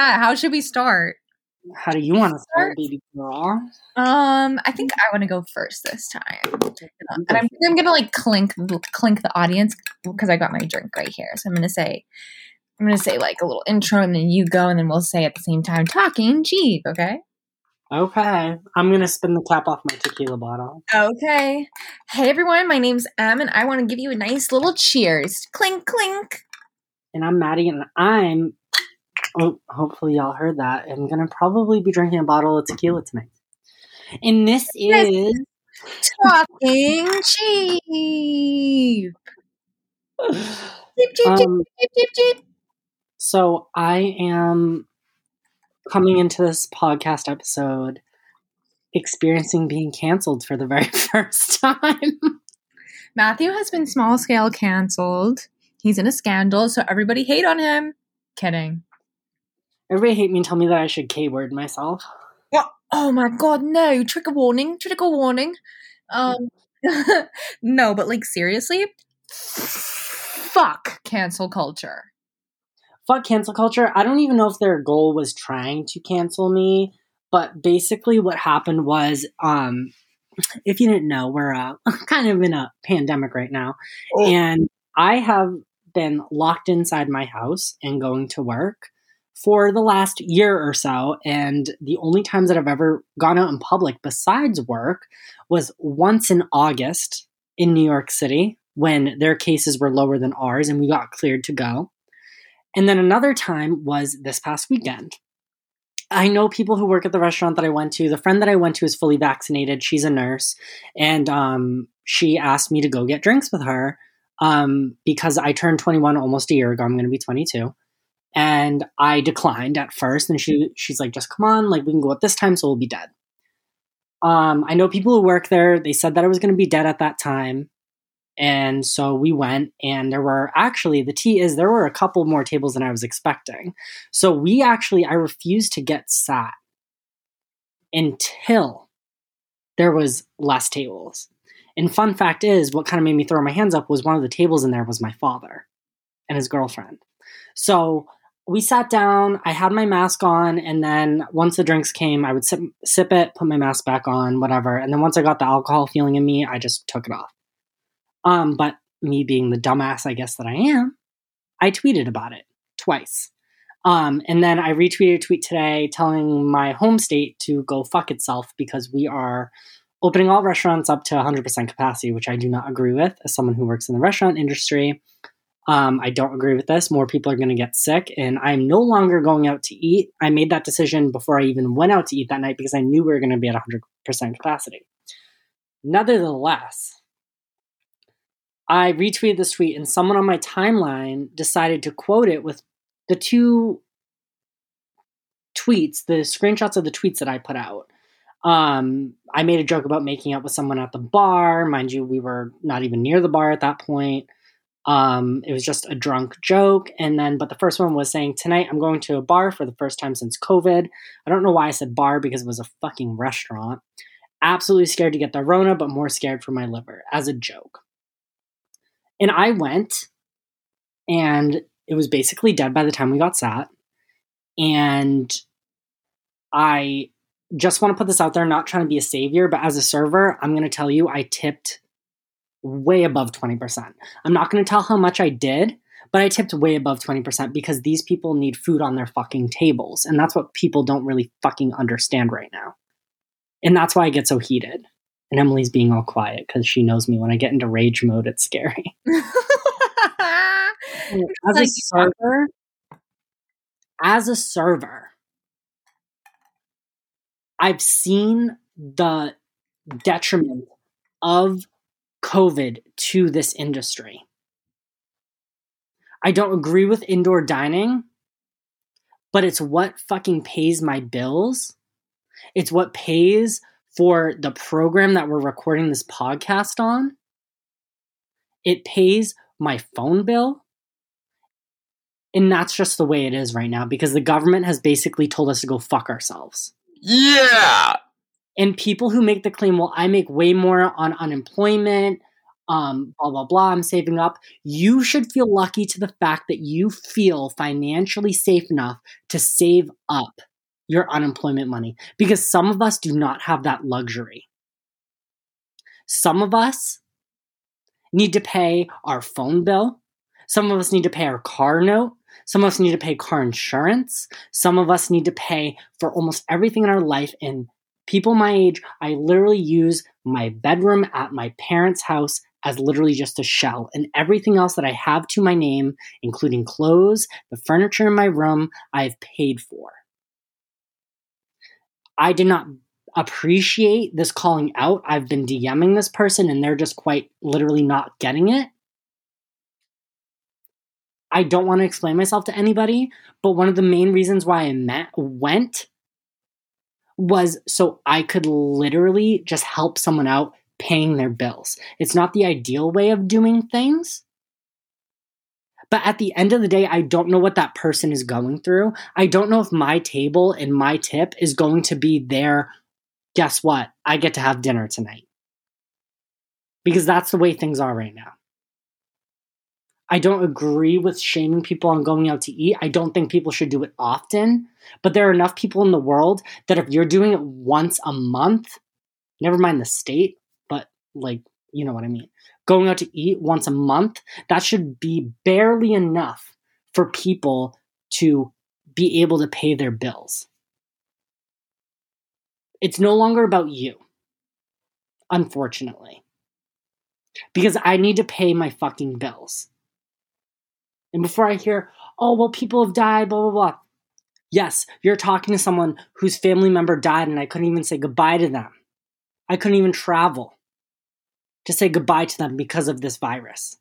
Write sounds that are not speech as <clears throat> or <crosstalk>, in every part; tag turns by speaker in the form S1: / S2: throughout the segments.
S1: that. How should we start?
S2: How do you want to start, baby girl?
S1: Um, I think I want to go first this time, and I'm, I'm gonna like clink clink the audience because I got my drink right here. So I'm gonna say, I'm gonna say like a little intro, and then you go, and then we'll say at the same time talking Jeep. Okay.
S2: Okay, I'm gonna spin the cap off my tequila bottle.
S1: Okay. Hey everyone, my name's Em, and I want to give you a nice little cheers. Clink clink.
S2: And I'm Maddie, and I'm. Oh, hopefully y'all heard that. I'm gonna probably be drinking a bottle of tequila tonight. And this is
S1: Talking jeep,
S2: Um, so I am coming into this podcast episode experiencing being canceled for the very <laughs> first time.
S1: Matthew has been small scale canceled. He's in a scandal, so everybody hate on him. Kidding.
S2: Everybody hate me and tell me that I should K word myself.
S1: Oh my god, no. Trigger warning, trigger warning. Um <laughs> no, but like seriously, fuck cancel culture.
S2: Fuck cancel culture. I don't even know if their goal was trying to cancel me, but basically what happened was um if you didn't know, we're uh, <laughs> kind of in a pandemic right now. And I have been locked inside my house and going to work for the last year or so. And the only times that I've ever gone out in public besides work was once in August in New York City when their cases were lower than ours and we got cleared to go. And then another time was this past weekend. I know people who work at the restaurant that I went to. The friend that I went to is fully vaccinated. She's a nurse. And um, she asked me to go get drinks with her um, because I turned 21 almost a year ago. I'm going to be 22. And I declined at first. And she she's like, just come on, like we can go at this time, so we'll be dead. Um, I know people who work there. They said that I was going to be dead at that time. And so we went, and there were actually, the tea is there were a couple more tables than I was expecting. So we actually, I refused to get sat until there was less tables. And fun fact is, what kind of made me throw my hands up was one of the tables in there was my father and his girlfriend. So we sat down, I had my mask on, and then once the drinks came, I would sip, sip it, put my mask back on, whatever. And then once I got the alcohol feeling in me, I just took it off. Um, but me being the dumbass I guess that I am, I tweeted about it twice. Um, and then I retweeted a tweet today telling my home state to go fuck itself because we are opening all restaurants up to 100% capacity, which I do not agree with as someone who works in the restaurant industry. Um, I don't agree with this. More people are going to get sick, and I'm no longer going out to eat. I made that decision before I even went out to eat that night because I knew we were going to be at 100% capacity. Nevertheless, I retweeted this tweet, and someone on my timeline decided to quote it with the two tweets, the screenshots of the tweets that I put out. Um, I made a joke about making out with someone at the bar. Mind you, we were not even near the bar at that point. Um, it was just a drunk joke. And then, but the first one was saying, Tonight I'm going to a bar for the first time since COVID. I don't know why I said bar because it was a fucking restaurant. Absolutely scared to get the Rona, but more scared for my liver as a joke. And I went, and it was basically dead by the time we got sat. And I just want to put this out there, not trying to be a savior, but as a server, I'm going to tell you I tipped way above 20%. I'm not going to tell how much I did, but I tipped way above 20% because these people need food on their fucking tables. And that's what people don't really fucking understand right now. And that's why I get so heated. And Emily's being all quiet because she knows me. When I get into rage mode, it's scary. <laughs> as a server, as a server, I've seen the detriment of COVID to this industry. I don't agree with indoor dining, but it's what fucking pays my bills. It's what pays for the program that we're recording this podcast on. It pays my phone bill. And that's just the way it is right now because the government has basically told us to go fuck ourselves.
S3: Yeah.
S2: And people who make the claim, well, I make way more on unemployment, um, blah, blah, blah, I'm saving up. You should feel lucky to the fact that you feel financially safe enough to save up your unemployment money because some of us do not have that luxury. Some of us need to pay our phone bill. Some of us need to pay our car note. Some of us need to pay car insurance. Some of us need to pay for almost everything in our life. And people my age, I literally use my bedroom at my parents' house as literally just a shell. And everything else that I have to my name, including clothes, the furniture in my room, I've paid for. I did not appreciate this calling out. I've been DMing this person and they're just quite literally not getting it. I don't want to explain myself to anybody, but one of the main reasons why I met, went was so I could literally just help someone out paying their bills. It's not the ideal way of doing things. But at the end of the day, I don't know what that person is going through. I don't know if my table and my tip is going to be there. guess what? I get to have dinner tonight. Because that's the way things are right now. I don't agree with shaming people on going out to eat. I don't think people should do it often. But there are enough people in the world that if you're doing it once a month, never mind the state, but like, you know what I mean. Going out to eat once a month, that should be barely enough for people to be able to pay their bills. It's no longer about you, unfortunately. Because I need to pay my fucking bills. And before I hear, oh, well, people have died, blah, blah, blah. Yes, you're talking to someone whose family member died and I couldn't even say goodbye to them. I couldn't even travel to say goodbye to them because of this virus.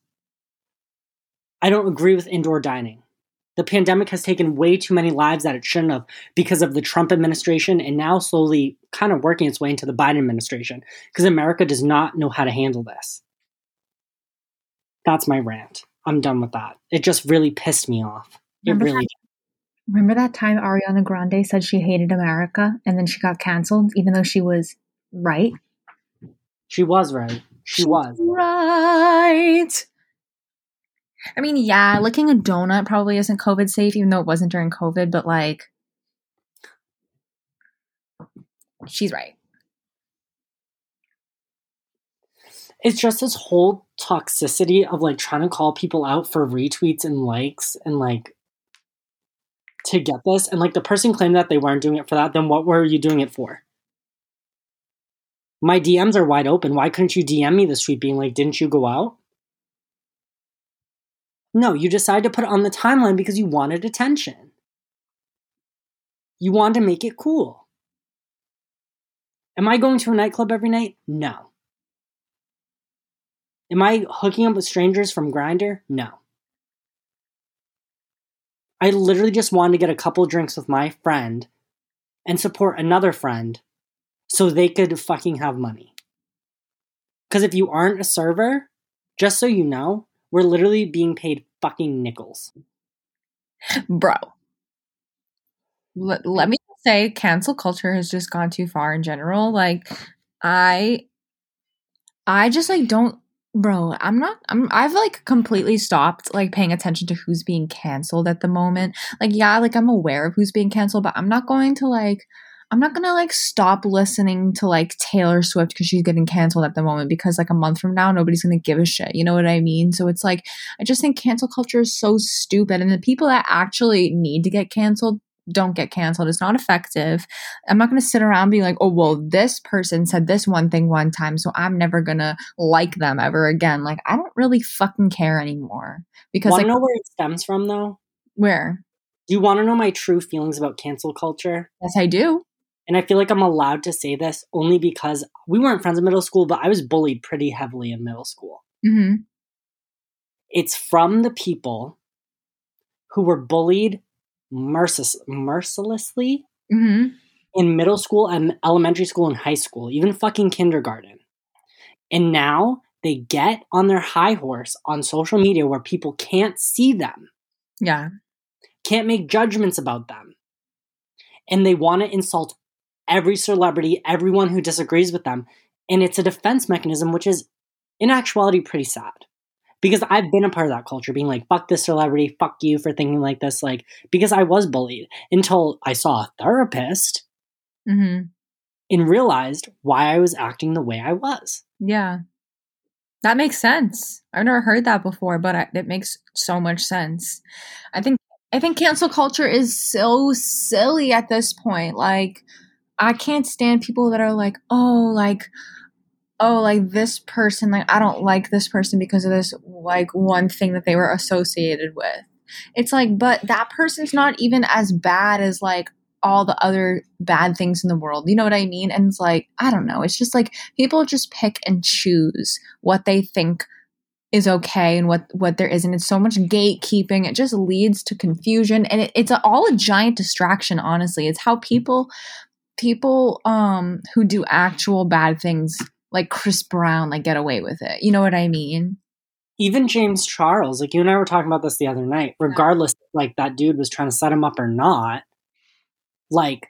S2: I don't agree with indoor dining. The pandemic has taken way too many lives that it shouldn't have because of the Trump administration and now slowly kind of working its way into the Biden administration because America does not know how to handle this. That's my rant. I'm done with that. It just really pissed me off. It
S1: Remember
S2: really
S1: that, remember that time Ariana Grande said she hated America and then she got canceled even though she was right?
S2: She was right. She was.
S1: Right. I mean, yeah, licking a donut probably isn't COVID safe, even though it wasn't during COVID, but like, she's right.
S2: It's just this whole toxicity of like trying to call people out for retweets and likes and like to get this. And like the person claimed that they weren't doing it for that, then what were you doing it for? My DMs are wide open. Why couldn't you DM me this tweet being like, didn't you go out? No, you decided to put it on the timeline because you wanted attention. You wanted to make it cool. Am I going to a nightclub every night? No. Am I hooking up with strangers from Grindr? No. I literally just wanted to get a couple drinks with my friend and support another friend so they could fucking have money. Because if you aren't a server, just so you know, we're literally being paid fucking nickels.
S1: Bro. Let, let me say, cancel culture has just gone too far in general. Like, I. I just like don't bro i'm not i'm i've like completely stopped like paying attention to who's being canceled at the moment. Like yeah like i'm aware of who's being canceled but i'm not going to like i'm not gonna like stop listening to like taylor swift because she's getting canceled at the moment because like a month from now nobody's gonna give a shit you know what i mean? So it's like i just think cancel culture is so stupid and the people that actually need to get canceled don't get canceled. It's not effective. I'm not going to sit around being like, oh, well, this person said this one thing one time, so I'm never going to like them ever again. Like, I don't really fucking care anymore. Because,
S2: I
S1: like,
S2: know where it stems from, though?
S1: where?
S2: Do you want to know my true feelings about cancel culture?
S1: Yes, I do.
S2: And I feel like I'm allowed to say this only because we weren't friends in middle school, but I was bullied pretty heavily in middle school.
S1: hmm
S2: It's from the people who were bullied mercil- mercilessly
S1: hmm
S2: in middle school and elementary school and high school, even fucking kindergarten. And now they get on their high horse on social media where people can't see them,
S1: Yeah.
S2: can't make judgments about them. And they want to insult every celebrity, everyone who disagrees with them. And it's a defense mechanism, which is in actuality pretty sad because I've been a part of that culture, being like, fuck this celebrity, fuck you for thinking like this. Like, because I was bullied until I saw a therapist
S1: hmm
S2: and realized why I was acting the way I was.
S1: Yeah. That makes sense. I've never heard that before, but I, it makes so much sense. I think I think cancel culture is so silly at this point. Like I can't stand people that are like, "Oh, like oh, like this person like I don't like this person because of this like one thing that they were associated with." It's like, but that person's not even as bad as like all the other bad things in the world. You know what I mean? And it's like, I don't know. It's just like people just pick and choose what they think is okay and what what there isn't. It's so much gatekeeping. It just leads to confusion, and it, it's a, all a giant distraction. Honestly, it's how people people um who do actual bad things like Chris Brown like get away with it. You know what I mean?
S2: Even James Charles, like you and I were talking about this the other night, regardless like that dude was trying to set him up or not, like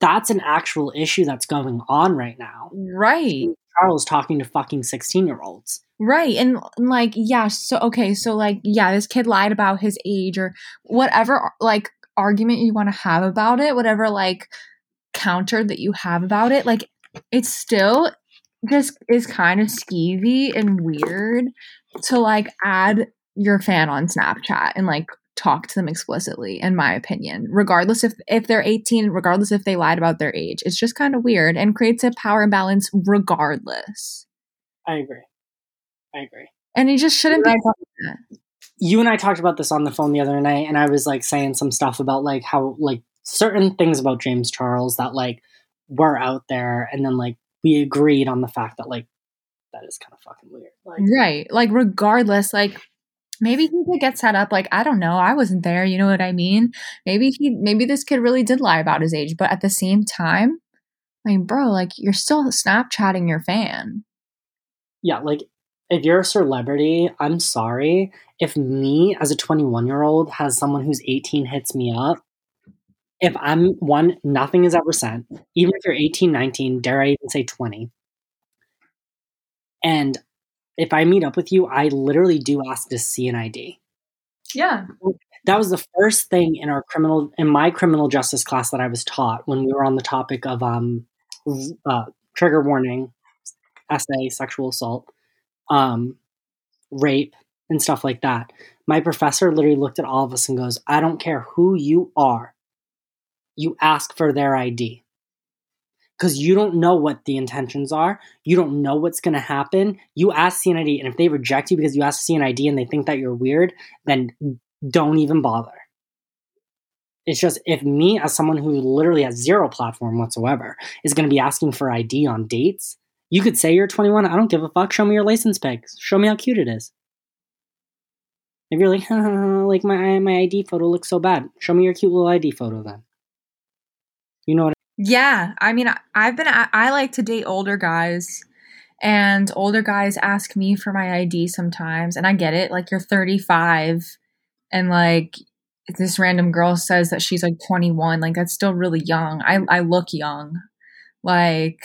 S2: that's an actual issue that's going on right now.
S1: Right.
S2: Charles talking to fucking 16 year olds.
S1: Right. And and, like, yeah, so okay, so like, yeah, this kid lied about his age or whatever like argument you want to have about it, whatever like counter that you have about it, like it's still just is kind of skeevy and weird to like add your fan on Snapchat and like talk to them explicitly in my opinion regardless if if they're 18 regardless if they lied about their age it's just kind of weird and creates a power imbalance regardless
S2: I agree. I agree.
S1: and you just shouldn't
S2: You
S1: be
S2: I you and I talked about this on the phone the other night, and I was like saying some stuff about like how like certain things about James Charles that like were out there, and then like we agreed on the fact that like that is kind of fucking weird. Like,
S1: right like regardless like maybe he could get set up like i don't know i wasn't there you know what i mean maybe he maybe this kid really did lie about his age but at the same time like bro like you're still snapchatting your fan
S2: yeah, like if you're a celebrity, I'm sorry. If me as a 21 year old has someone who's 18 hits me up, if I'm one, nothing is ever sent, even if you're 18, 19, dare I even say 20. And if I meet up with you, I literally do ask to see an ID.
S1: yeah
S2: That was the first thing in our criminal, in my criminal justice class that I was taught when we were on the topic of um, uh, trigger warning, SA, sexual assault, um, rape, and stuff like that. My professor literally looked at all of us and goes, I don't care who you are, you ask for their ID. Because you don't know what the intentions are. You don't know what's going to happen. You ask CNID, and if they reject you because you ask CNID and they think that you're weird, then don't even bother. It's just if me, as someone who literally has zero platform whatsoever, is going to be asking for ID on dates, you could say you're 21. I don't give a fuck. Show me your license pics. Show me how cute it is. If you're like, <laughs> like my my ID photo looks so bad, show me your cute little ID photo then. You know what?
S1: Yeah, I mean, I've been I, I like to date older guys, and older guys ask me for my ID sometimes, and I get it. Like you're 35, and like this random girl says that she's like 21. Like that's still really young. I I look young, like.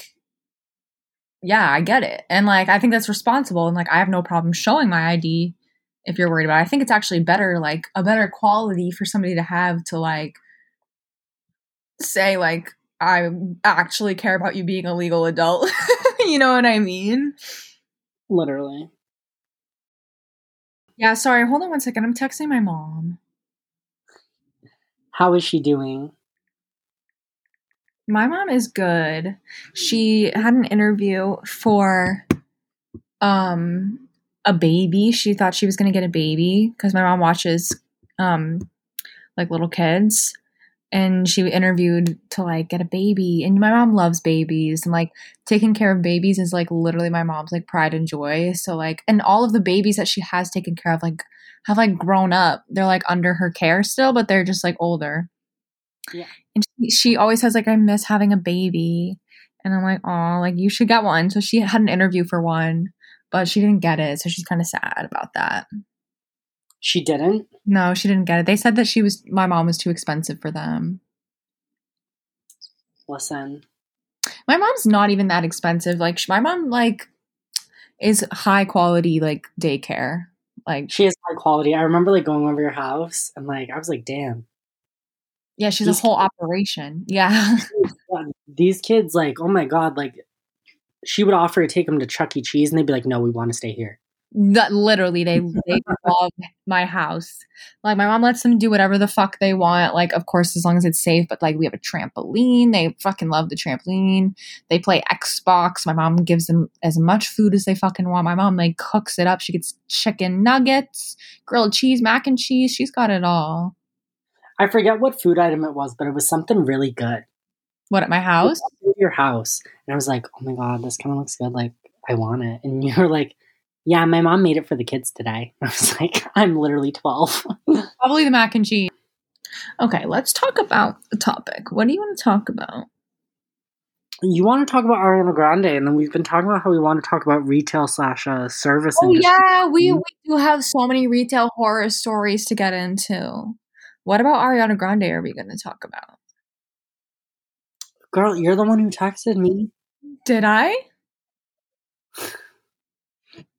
S1: Yeah, I get it. And like I think that's responsible and like I have no problem showing my ID if you're worried about it. I think it's actually better like a better quality for somebody to have to like say like I actually care about you being a legal adult. <laughs> you know what I mean?
S2: Literally.
S1: Yeah, sorry, hold on one second. I'm texting my mom.
S2: How is she doing?
S1: My mom is good. She had an interview for um a baby. She thought she was going to get a baby cuz my mom watches um like little kids and she interviewed to like get a baby and my mom loves babies and like taking care of babies is like literally my mom's like pride and joy so like and all of the babies that she has taken care of like have like grown up. They're like under her care still but they're just like older.
S2: Yeah.
S1: and she, she always says like i miss having a baby. And i'm like oh like you should get one. So she had an interview for one but she didn't get it so she's kind of sad about that
S2: She didn't.
S1: no she didn't get it they said that she was my mom was too expensive for them
S2: Listen,
S1: my mom's not even that expensive like my mom like is high quality like daycare. Like
S2: She is high quality. I remember like going over your house and like I was like, damn.
S1: yeah, she's
S2: These
S1: a whole operation. <laughs> Yeah.
S2: These kids, like, oh my god, like she would offer to take them to Chuck E. Cheese and they'd be like, no, we want to stay here.
S1: That literally they they <laughs> love my house. Like my mom lets them do whatever the fuck they want. Like of course as long as it's safe. But like we have a trampoline. They fucking love the trampoline. They play Xbox. My mom gives them as much food as they fucking want. My mom like cooks it up. She gets chicken nuggets, grilled cheese, mac and cheese. She's got it all.
S2: I forget what food item it was, but it was something really good.
S1: What at my house?
S2: Your house. And I was like, oh my god, this kind of looks good. Like, I want it. And <laughs> you're like, yeah, my mom made it for the kids today. <laughs> I was like, I'm literally 12. <laughs>
S1: Probably the mac and cheese. Okay, let's talk about the topic. What do you want to talk about?
S2: you want to talk about Ariana Grande, and then we've been talking about how we want to talk about retail slash uh, service.
S1: Oh
S2: industry.
S1: yeah, we, we do have so many retail horror stories to get into. What about Ariana Grande are we going to talk about?
S2: Girl, you're the one who texted me.
S1: Did I?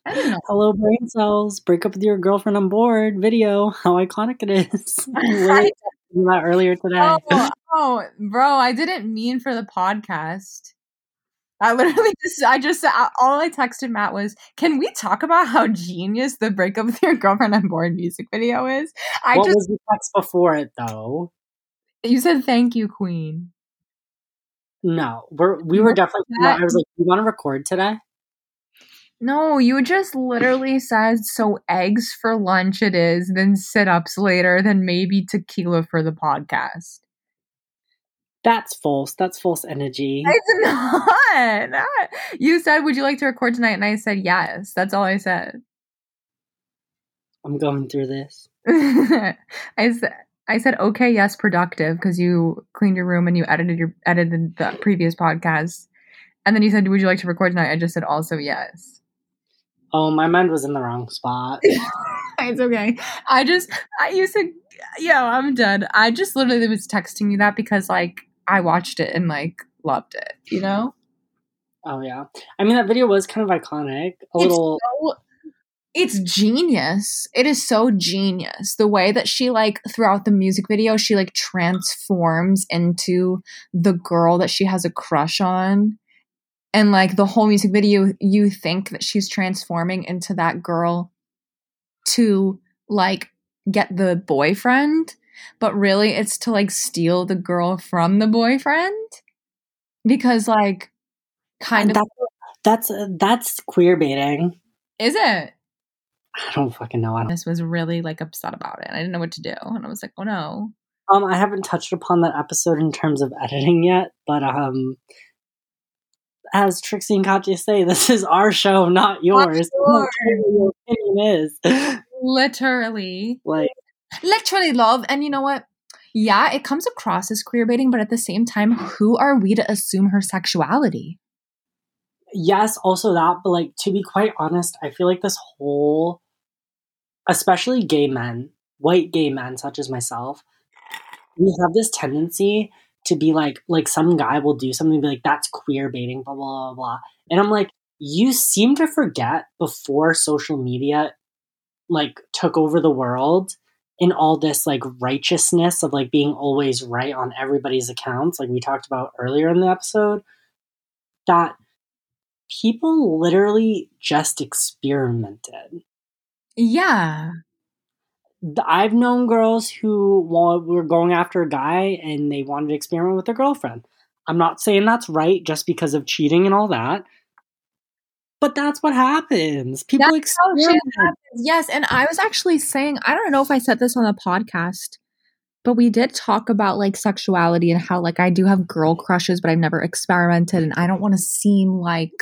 S1: I don't know.
S2: Hello, brain cells. Break up with your girlfriend I'm bored. Video. How iconic it is. You
S1: I,
S2: literally texted me that earlier today.
S1: oh, oh, bro, I didn't mean for the podcast. I literally <laughs> just, I just, I- all I texted Matt was, "Can we talk about how genius the breakup with your girlfriend I'm bored music video is?" I
S2: what
S1: just,
S2: was the text before it though?
S1: you said, "Thank you, Queen."
S2: No, we're we were definitely.
S1: that?
S2: I was like, "You want to record today?"
S1: No, you just literally said so eggs for lunch it is, then sit ups later, then maybe tequila for the podcast.
S2: That's false. That's false energy.
S1: It's not. not. <laughs> You said, Would you like to record tonight? And I said, Yes. That's all I said.
S2: I'm going through this. <laughs>
S1: I said, I said, okay, yes, productive, because you cleaned your room and you edited your edited the previous podcast. And then you said, Would you like to record tonight? I just said also yes.
S2: Oh, my mind was in the wrong spot. <laughs>
S1: it's okay. I just, I used to, yeah, I'm done. I just literally was texting you that because like I watched it and like loved it. You know,
S2: Oh yeah. I mean, that video was kind of iconic. A
S1: it's
S2: little.
S1: so, it's genius. It is so genius. The way that she like throughout the music video, she like transforms into the girl that she has a crush on. And like the whole music video, you think that she's transforming into that girl to like get the boyfriend, but really it's to like steal the girl from the boyfriend. Because like kind of
S2: That's that's that's queer baiting.
S1: is it?
S2: I don't fucking know. I don't.
S1: this was really like upset about it. I didn't know what to do. And I was like, oh no.
S2: Um, I haven't touched upon that episode in terms of editing yet, but um, as Trixie and Katya say, this is our show, not yours. <laughs> Care what your opinion is.
S1: Literally.
S2: like,
S1: Literally love. And you know what? Yeah, it comes across as queer baiting, but at the same time, who are we to assume her sexuality?
S2: yes, also that, but like to be quite honest, I feel like this whole, especially gay men, white gay men such as myself, we have this tendency to be like, like some guy will do something be like, that's queer baiting, blah blah blah blah, and I'm like, you seem to forget before social media, like took over the world. In all this like righteousness of like being always right on everybody's accounts, like we talked about earlier in the episode, that people literally just experimented.
S1: Yeah.
S2: I've known girls who were going after a guy and they wanted to experiment with their girlfriend. I'm not saying that's right just because of cheating and all that, but that's what happens. People
S1: That's
S2: experiment.
S1: happens. Yes, and I was actually saying, I don't know if I said this on the podcast, but we did talk about like sexuality and how like I do have girl crushes, but I've never experimented, and I don't want to seem like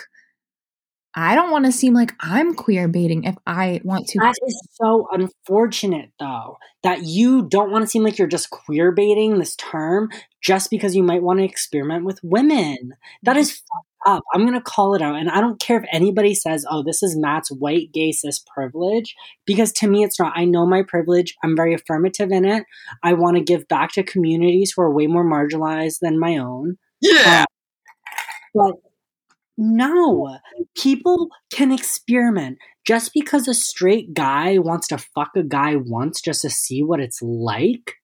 S1: I don't want to seem like I'm queer baiting if I want to.
S2: That is so unfortunate, though, that you don't want to seem like you're just queer baiting this term just because you might want to experiment with women. That is fucked up. I'm going to call it out. And I don't care if anybody says, oh, this is Matt's white gay cis privilege, because to me, it's not. I know my privilege. I'm very affirmative in it. I want to give back to communities who are way more marginalized than my own.
S3: Yeah.
S2: Um, but No, people can experiment. Just because a straight guy wants to fuck a guy once just to see what it's like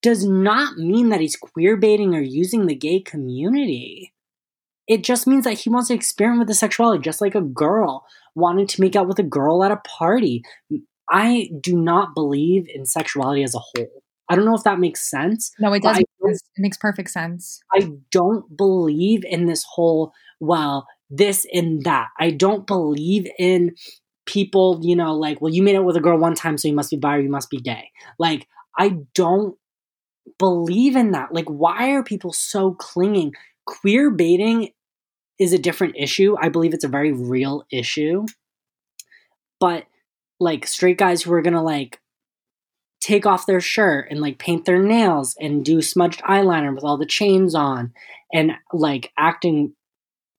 S2: does not mean that he's queer baiting or using the gay community. It just means that he wants to experiment with the sexuality, just like a girl wanting to make out with a girl at a party. I do not believe in sexuality as a whole. I don't know if that makes sense.
S1: No, it does. It makes perfect sense.
S2: I don't believe in this whole, well, this and that. I don't believe in people, you know, like, well, you made out with a girl one time, so you must be bi or you must be gay. Like, I don't believe in that. Like, why are people so clinging? Queer baiting is a different issue. I believe it's a very real issue. But, like, straight guys who are gonna, like, take off their shirt and like paint their nails and do smudged eyeliner with all the chains on and like acting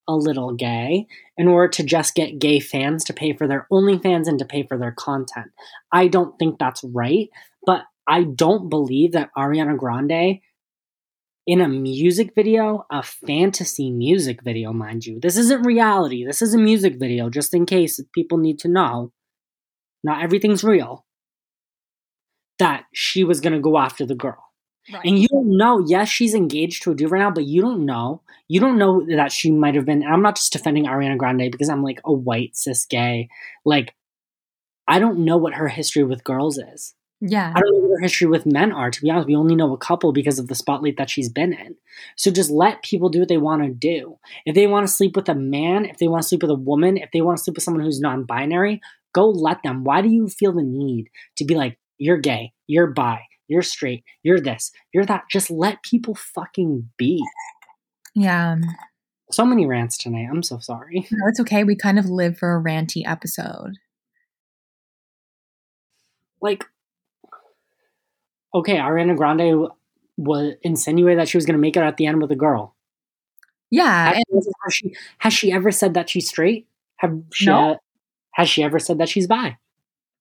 S2: a little gay in order to just get gay fans to pay for their OnlyFans and to pay for their content. I don't think that's right, but I don't believe that Ariana Grande in a music video, a fantasy music video, mind you. This isn't reality. This is a music video, just in case people need to know. Not everything's real that she was going to go after the girl.
S1: Right.
S2: And you don't know, yes, she's engaged to a dude right now, but you don't know. You don't know that she might have been. And I'm not just defending Ariana Grande because I'm like a white cis gay. Like, I don't know what her history with girls is.
S1: yeah.
S2: I don't know what her history with men are, to be honest. We only know a couple because of the spotlight that she's been in. So just let people do what they want to do. If they want to sleep with a man, if they want to sleep with a woman, if they want to sleep with someone who's non binary, go let them. Why do you feel the need to be like, you're gay, you're bi, you're straight, you're this, you're that? Just let people fucking be.
S1: Yeah.
S2: So many rants tonight. I'm so sorry.
S1: No, it's okay. We kind of live for a ranty episode.
S2: Like, okay, Ariana Grande was insinuated that she was going to make it at the end with a girl.
S1: Yeah.
S2: Has,
S1: And
S2: has she has she ever said that she's straight? Have she
S1: No.
S2: uh, has she ever said that she's bi?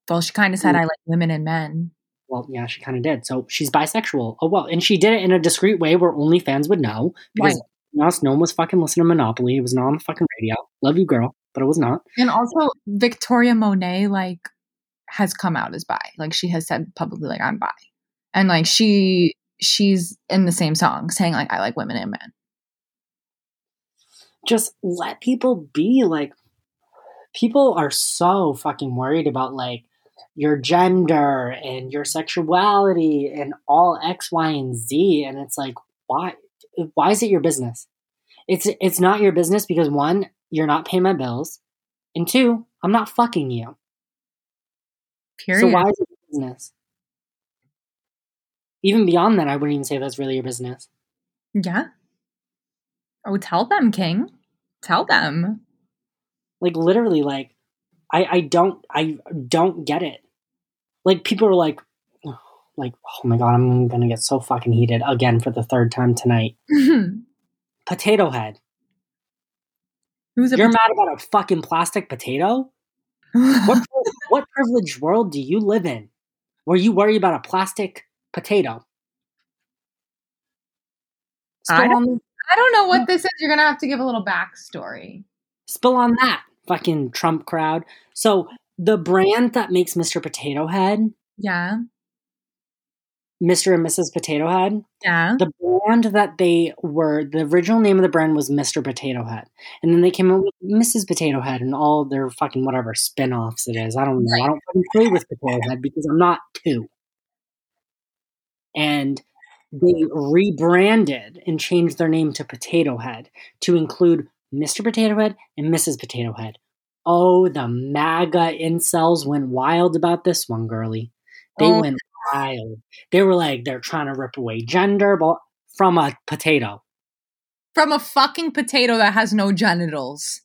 S1: Well, she kind of said, I like women and men.
S2: Well, yeah, she kind of did. So she's bisexual. Oh well, and she did it in a discreet way where only fans would know because
S1: Right.
S2: no one was fucking listening to Monopoly. It was not on the fucking radio. Love you, girl, but it was not.
S1: And also, Victoria Monet, like, has come out as bi. Like, she has said publicly, like, I'm bi. And, like, she she's in the same song saying, like, I like women and men.
S2: Just let people be. Like, people are so fucking worried about like your gender and your sexuality and all X, Y, and Z, and it's like, why? Why is it your business? It's it's not your business because one, you're not paying my bills, and two, I'm not fucking you.
S1: Period.
S2: So why is it your business? Even beyond that, I wouldn't even say that's really your business.
S1: Yeah. Oh, tell them, King. Tell them.
S2: Like literally, like I I don't I don't get it. Like people are like, like oh my god, I'm gonna get so fucking heated again for the third time tonight.
S1: Who's <laughs>
S2: Potato head.
S1: a
S2: You're mad about a fucking plastic potato? <laughs> What what privileged world do you live in where you worry about a plastic potato?
S1: I
S2: on,
S1: I don't know what this is. You're gonna have to give a little backstory.
S2: spill on that, fucking Trump crowd. So the brand that makes Mr. Potato Head,
S1: Yeah.
S2: Mr. and Mrs. Potato Head,
S1: Yeah.
S2: the brand that they were, the original name of the brand was Mr. Potato Head. And then they came out with Mrs. Potato Head and all their fucking whatever spin offs it is. I don't know. I don't fucking play with Potato Head because I'm not two. And they rebranded and changed their name to Potato Head to include Mr. Potato Head and Mrs. Potato Head. Oh, the MAGA incels went wild about this one, girly. They
S1: Oh.
S2: went wild. They were like, they're trying to rip away gender but from a potato.
S1: From a fucking potato that has no genitals.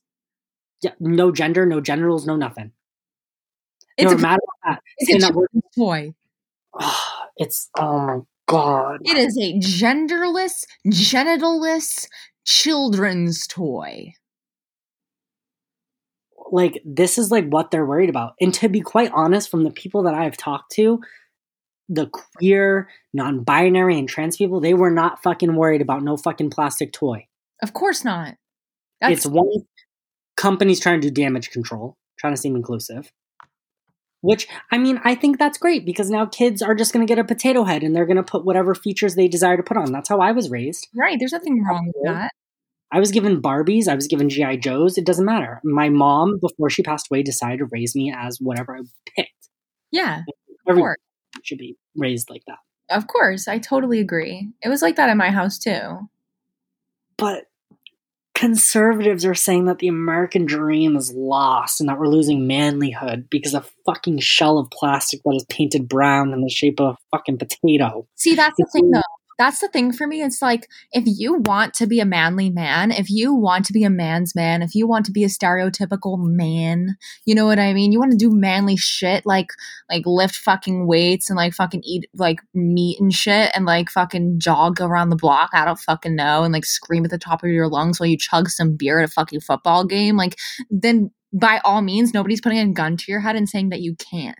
S2: Yeah, no gender, no genitals, no nothing.
S1: It's
S2: no
S1: a,
S2: matter what.
S1: it's a
S2: that
S1: toy. <sighs>
S2: it's oh my god.
S1: It is a genderless, genitalless children's toy.
S2: Like this is like what they're worried about and to be quite honest from the people that i've talked to the queer non-binary and trans people they were not fucking worried about no fucking plastic toy
S1: Of course not. That's
S2: it's one company's trying to do damage control, trying to seem inclusive. Which I mean, I think that's great because now kids are just going to get a potato head and they're going to put whatever features they desire to put on. That's how I was raised.
S1: right. There's nothing wrong with that.
S2: I was given Barbies, I was given GI Joes. It doesn't matter. My mom, before she passed away, decided to raise me as whatever I picked.
S1: Yeah, of
S2: Everyone
S1: course.
S2: should be raised like that.
S1: Of course. I totally agree. It was like that in my house too.
S2: But conservatives are saying that the American dream is lost and that we're losing manlyhood because of fucking shell of plastic that is painted brown in the shape of a fucking potato.
S1: See, that's the thing though. That's the thing for me. It's like if you want to be a manly man, if you want to be a man's man, if you want to be a stereotypical man, you know what I mean? You want to do manly shit like like lift fucking weights and like fucking eat like meat and shit and like fucking jog around the block. I don't fucking know and like scream at the top of your lungs while you chug some beer at a fucking football game. Like then by all means, nobody's putting a gun to your head and saying that you can't.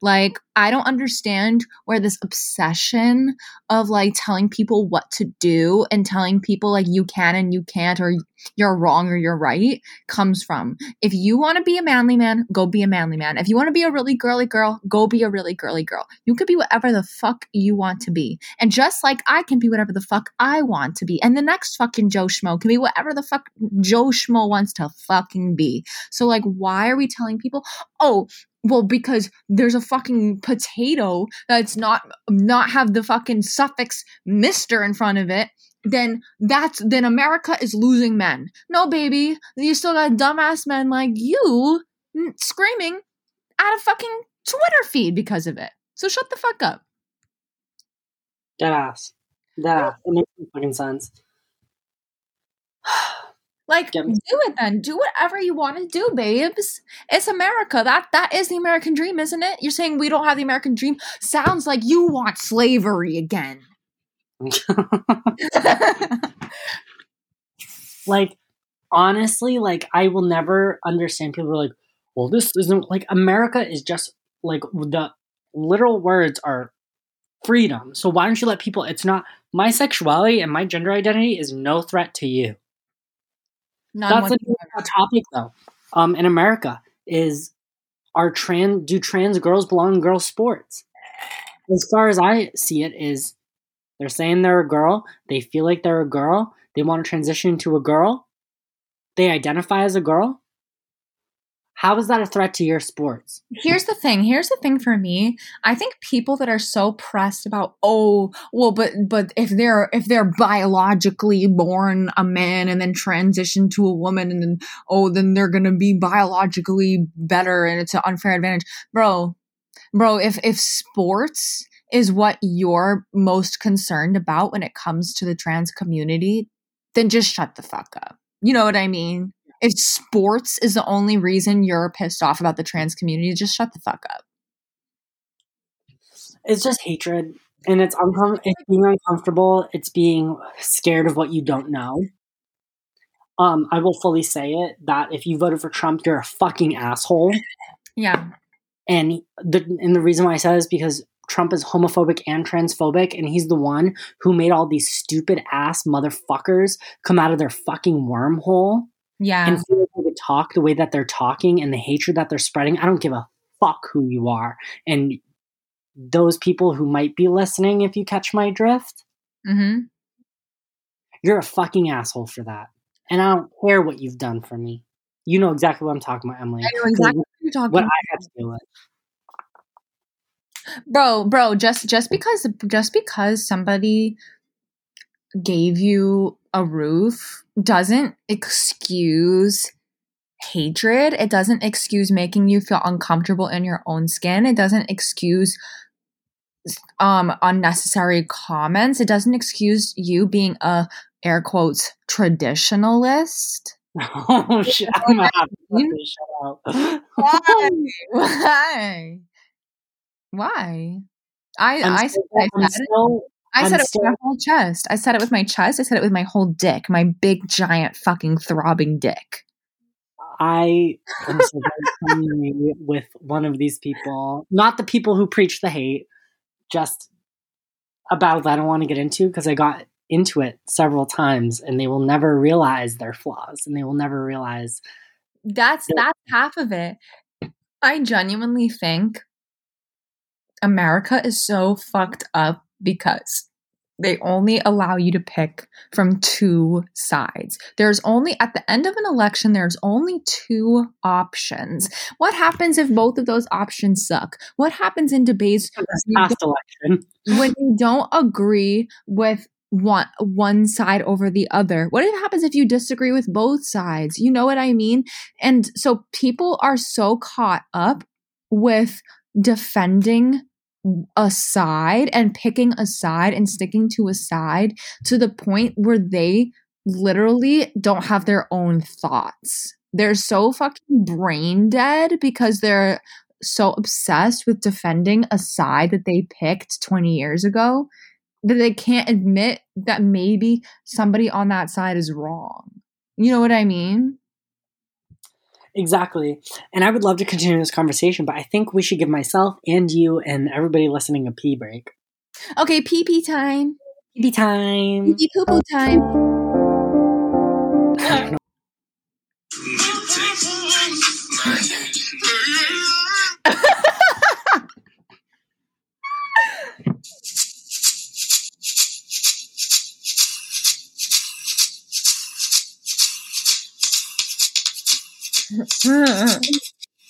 S1: Like, I don't understand where this obsession of like telling people what to do and telling people like you can and you can't or you're wrong or you're right comes from. If you want to be a manly man, go be a manly man. If you want to be a really girly girl, go be a really girly girl. You could be whatever the fuck you want to be. And just like I can be whatever the fuck I want to be. And the next fucking Joe Schmo can be whatever the fuck Joe Schmo wants to fucking be. So like why are we telling people, "Oh, well because there's a fucking potato that's not not have the fucking suffix mister in front of it then that's then america is losing men. No baby you still got dumbass men like you screaming at a fucking twitter feed because of it. So shut the fuck up.
S2: Dead ass. Dead ass. It makes no fucking sense. <sighs>
S1: like do it then. Do whatever you want to do babes. It's america. That that is the american dream isn't it? You're saying we don't have the american dream? Sounds like you want slavery again <laughs>
S2: like honestly like i will never understand people who are like well this isn't like america is just like the literal words are freedom. So why don't you let people it's not my sexuality and my gender identity is no threat to you.
S1: None
S2: that's a topic though um in america is are trans do trans girls belong in girls sports? As far as i see it is they're saying they're a girl they feel like they're a girl they want to transition to a girl they identify as a girl how is that a threat to your sports
S1: Here's the thing. Here's the thing for me. I think people that are so pressed about, oh, well, but but if they're if they're biologically born a man and then transition to a woman and then oh, then they're gonna be biologically better and it's an unfair advantage, bro. Bro, if if sports is what you're most concerned about when it comes to the trans community, then just shut the fuck up. You know what I mean? If sports is the only reason you're pissed off about the trans community, just shut the fuck up.
S2: it's just hatred and it's uncom- it's being uncomfortable it's being scared of what you don't know um i will fully say it that if you voted for trump you're a fucking asshole
S1: Yeah.
S2: and the and the reason why I said it is because Trump is homophobic and transphobic, and he's the one who made all these stupid ass motherfuckers come out of their fucking wormhole
S1: Yeah.
S2: and feel like they talk the way that they're talking and the hatred that they're spreading. I don't give a fuck who you are, and those people who might be listening, if you catch my drift,
S1: mm-hmm.
S2: you're a fucking asshole for that, and I don't care what you've done for me. You know exactly what I'm talking about, Emily.
S1: I know exactly what you're talking about.
S2: What
S1: about.
S2: I had to deal with.
S1: Bro bro just just because just because somebody gave you a roof doesn't excuse hatred. It doesn't excuse making you feel uncomfortable in your own skin. It doesn't excuse um unnecessary comments. It doesn't excuse you being a air quotes traditionalist. <laughs>
S2: Oh shit! I'm gonna have to cut this
S1: why? <laughs> Why why i
S2: I'm
S1: i
S2: still,
S1: I said it. I said it
S2: still-
S1: with my whole chest. I said it with my chest. I said it with my whole dick, my big, giant, fucking throbbing dick.
S2: I am so with one of these people. Not the people who preach the hate, just a battle that I don't want to get into because I got into it several times and they will never realize their flaws and they will never realize
S1: That's that's half of it. I genuinely think America is so fucked up because they only allow you to pick from two sides. There's only at the end of an election there's only two options. What happens if both of those options suck? What happens in debates
S2: past election.
S1: when you don't agree with one one side over the other what happens if you disagree with both sides you know what i mean and so people are so caught up with defending a side and picking a side and sticking to a side to the point where they literally don't have their own thoughts they're so fucking brain dead because they're so obsessed with defending a side that they picked 20 years ago that they can't admit that maybe somebody on that side is wrong. You know what I mean?
S2: Exactly. And I would love to continue this conversation, but I think we should give myself and you and everybody listening a pee break.
S1: Okay, pee pee time.
S2: Pee pee time.
S1: Pee pee poo poo time. <laughs>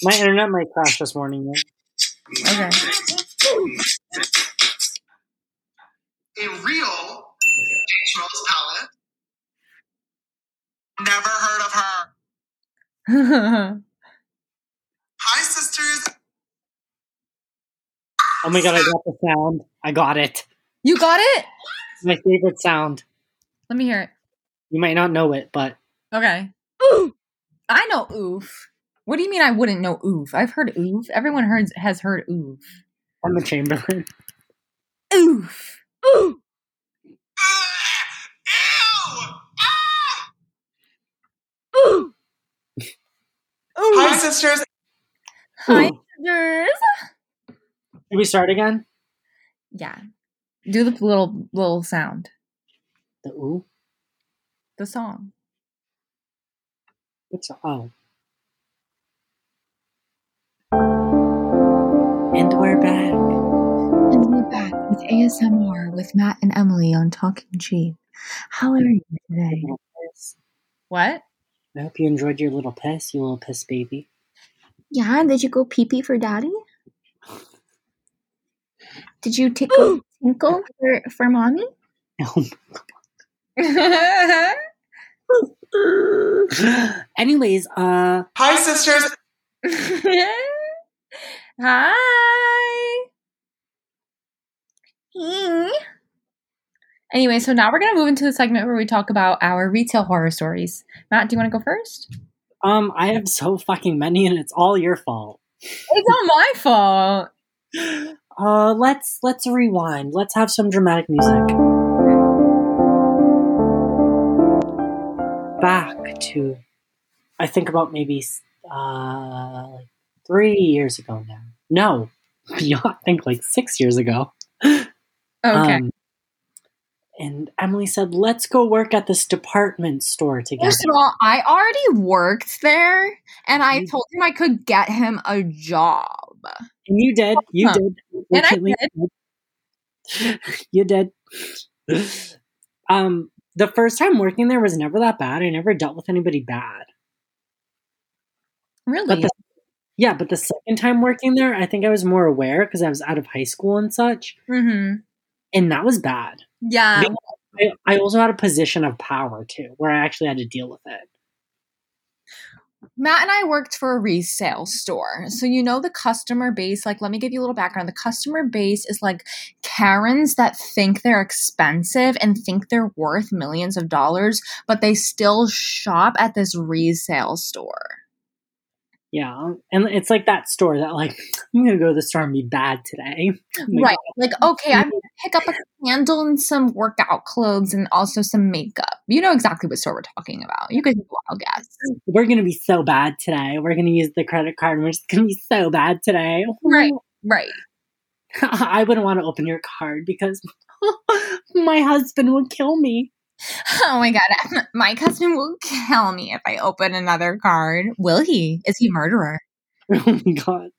S2: My internet might crash this morning. Yeah.
S1: okay.
S3: a real James Rose palette. Never heard of her. <laughs> Hi, sisters.
S2: Oh my god, I got the sound. I got it.
S1: you got it?
S2: It's my favorite sound.
S1: Let me hear it.
S2: You might not know it, but
S1: Okay. <gasps> <gasps> Ooh. I know oof. What do you mean I wouldn't know oof? I've heard oof. Everyone heard, has heard oof.
S2: I'm the Chamberlain.
S1: Oof. Oof.
S3: Ah, ew! Ah!
S1: Oof.
S3: Hi, sisters.
S1: Hi,
S2: Ooh.
S1: sisters.
S2: Can we start again?
S1: Yeah. Do the little little sound.
S2: The ooh.
S1: The song.
S2: What's oh? And we're back.
S1: And we're back with ASMR with Matt and Emily on Talking Cheap. How are you today? What?
S2: I hope you enjoyed your little piss, you little piss baby.
S1: Yeah, did you go pee pee for daddy? Did you tickle <gasps> tinkle for, for mommy? <laughs> <laughs> <laughs> <laughs>
S2: Anyways, uh,
S3: Hi, sisters. <laughs>
S1: Hi. Hey. Anyway, so now we're going to move into the segment where we talk about our retail horror stories. Matt, do you want to go first?
S2: um, I have so fucking many, and it's all your fault.
S1: It's not my fault. <laughs>
S2: Uh, let's let's rewind. Let's have some dramatic music. Back to, I think about maybe uh like three years ago now. No, <laughs> beyond. I think like six years ago.
S1: Okay.
S2: Um, and Emily said, "Let's go work at this department store together."
S1: First of all, I already worked there, and I
S2: You-
S1: told him I could get him a job.
S2: And you did. You did.
S1: And I
S2: Fortunately, You did. <laughs> Um, the first time working there was never that bad. I never dealt with anybody bad.
S1: Really?
S2: But the, yeah, but the second time working there, I think I was more aware because I was out of high school and such,
S1: mm-hmm.
S2: and that was bad.
S1: Yeah.
S2: I, I also had a position of power too, where I actually had to deal with it.
S1: Matt and I worked for a resale store. So, you know, the customer base, like, let me give you a little background. The customer base is like Karens that think they're expensive and think they're worth millions of dollars, but they still shop at this resale store.
S2: Yeah, and it's like that store that like I'm gonna go to the store and be bad today. Oh
S1: right. Like, okay, I'm going to pick up a candle and some workout clothes and also some makeup. You know exactly what store we're talking about. You could wild guess.
S2: We're gonna be so bad today. We're gonna use the credit card and we're just gonna be so bad today.
S1: Right. Right. <laughs>
S2: I wouldn't want to open your card because <laughs> my husband would kill me. <laughs>
S1: Oh my god, <laughs> my cousin will kill me if I open another card. Will he? Is he a murderer? <laughs>
S2: Oh my god!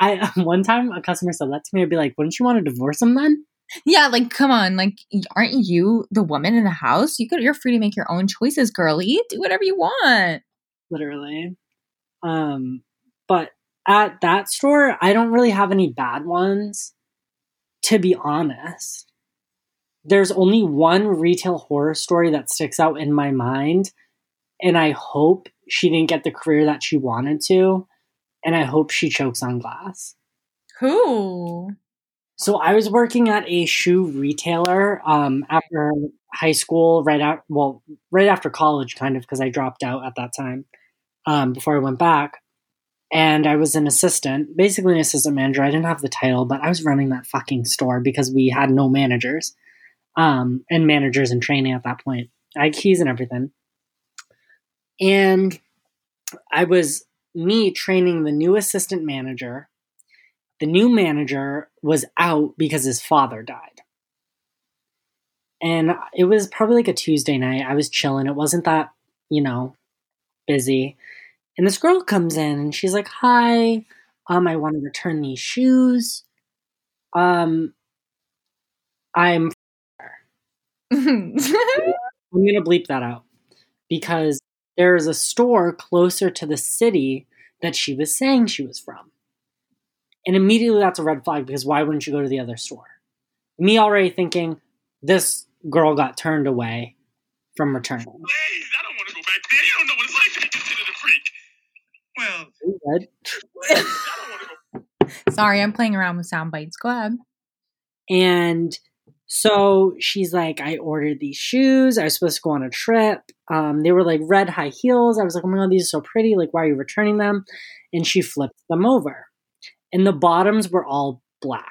S2: I one time a customer said that to me. I'd be like, "Wouldn't you want to divorce him then?"
S1: Yeah, like come on, like aren't you the woman in the house? You could you're free to make your own choices, girly. Do whatever you want.
S2: Literally. Um, but at that store, I don't really have any bad ones. To be honest, there's only one retail horror story that sticks out in my mind, and I hope she didn't get the career that she wanted to, and I hope she chokes on glass.
S1: Who?
S2: So I was working at a shoe retailer um, after high school, right out well, right after college, kind of because I dropped out at that time um, before I went back, and I was an assistant, basically an assistant manager. I didn't have the title, but I was running that fucking store because we had no managers um, and managers and training at that point. I had keys and everything, and I was me training the new assistant manager the new manager was out because his father died. And it was probably like a Tuesday night. I was chilling. It wasn't that, you know, busy. And this girl comes in and she's like, "Hi, um I want to return these shoes. Um I'm <laughs> I'm going to bleep that out because there is a store closer to the city that she was saying she was from. And immediately that's a red flag because why wouldn't you go to the other store? Me already thinking this girl got turned away from returning.
S3: Please, I don't want to go back there. You don't know what it's like to be considered a freak. Well,
S2: Good.
S3: I don't want to go. <laughs>
S1: Sorry, I'm playing around with sound bites. Go ahead.
S2: And so she's like, I ordered these shoes. I was supposed to go on a trip. Um, they were like red high heels. I was like, oh my God, these are so pretty. Like, why are you returning them? And she flipped them over. And the bottoms were all black.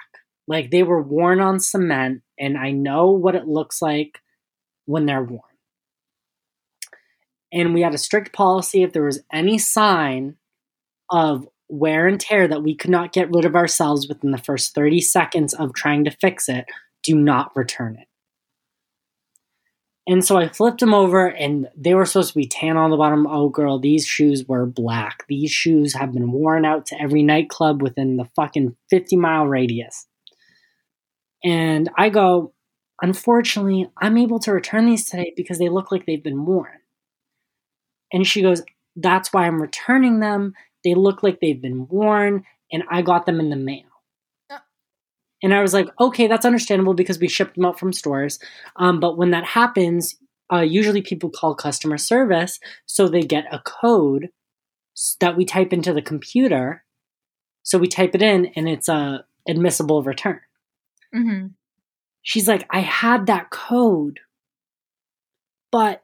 S2: Like they were worn on cement. And I know what it looks like when they're worn. And we had a strict policy if there was any sign of wear and tear that we could not get rid of ourselves within the first 30 seconds of trying to fix it, do not return it. And so I flipped them over and they were supposed to be tan on the bottom. Oh, girl, these shoes were black. These shoes have been worn out to every nightclub within the fucking 50 mile radius. And I go, unfortunately, I'm able to return these today because they look like they've been worn. And she goes, that's why I'm returning them. They look like they've been worn and I got them in the mail. And I was like, okay, that's understandable because we shipped them out from stores. Um, but when that happens, uh, usually people call customer service so they get a code that we type into the computer. So we type it in and it's a admissible return.
S1: Mm-hmm.
S2: She's like, I had that code, but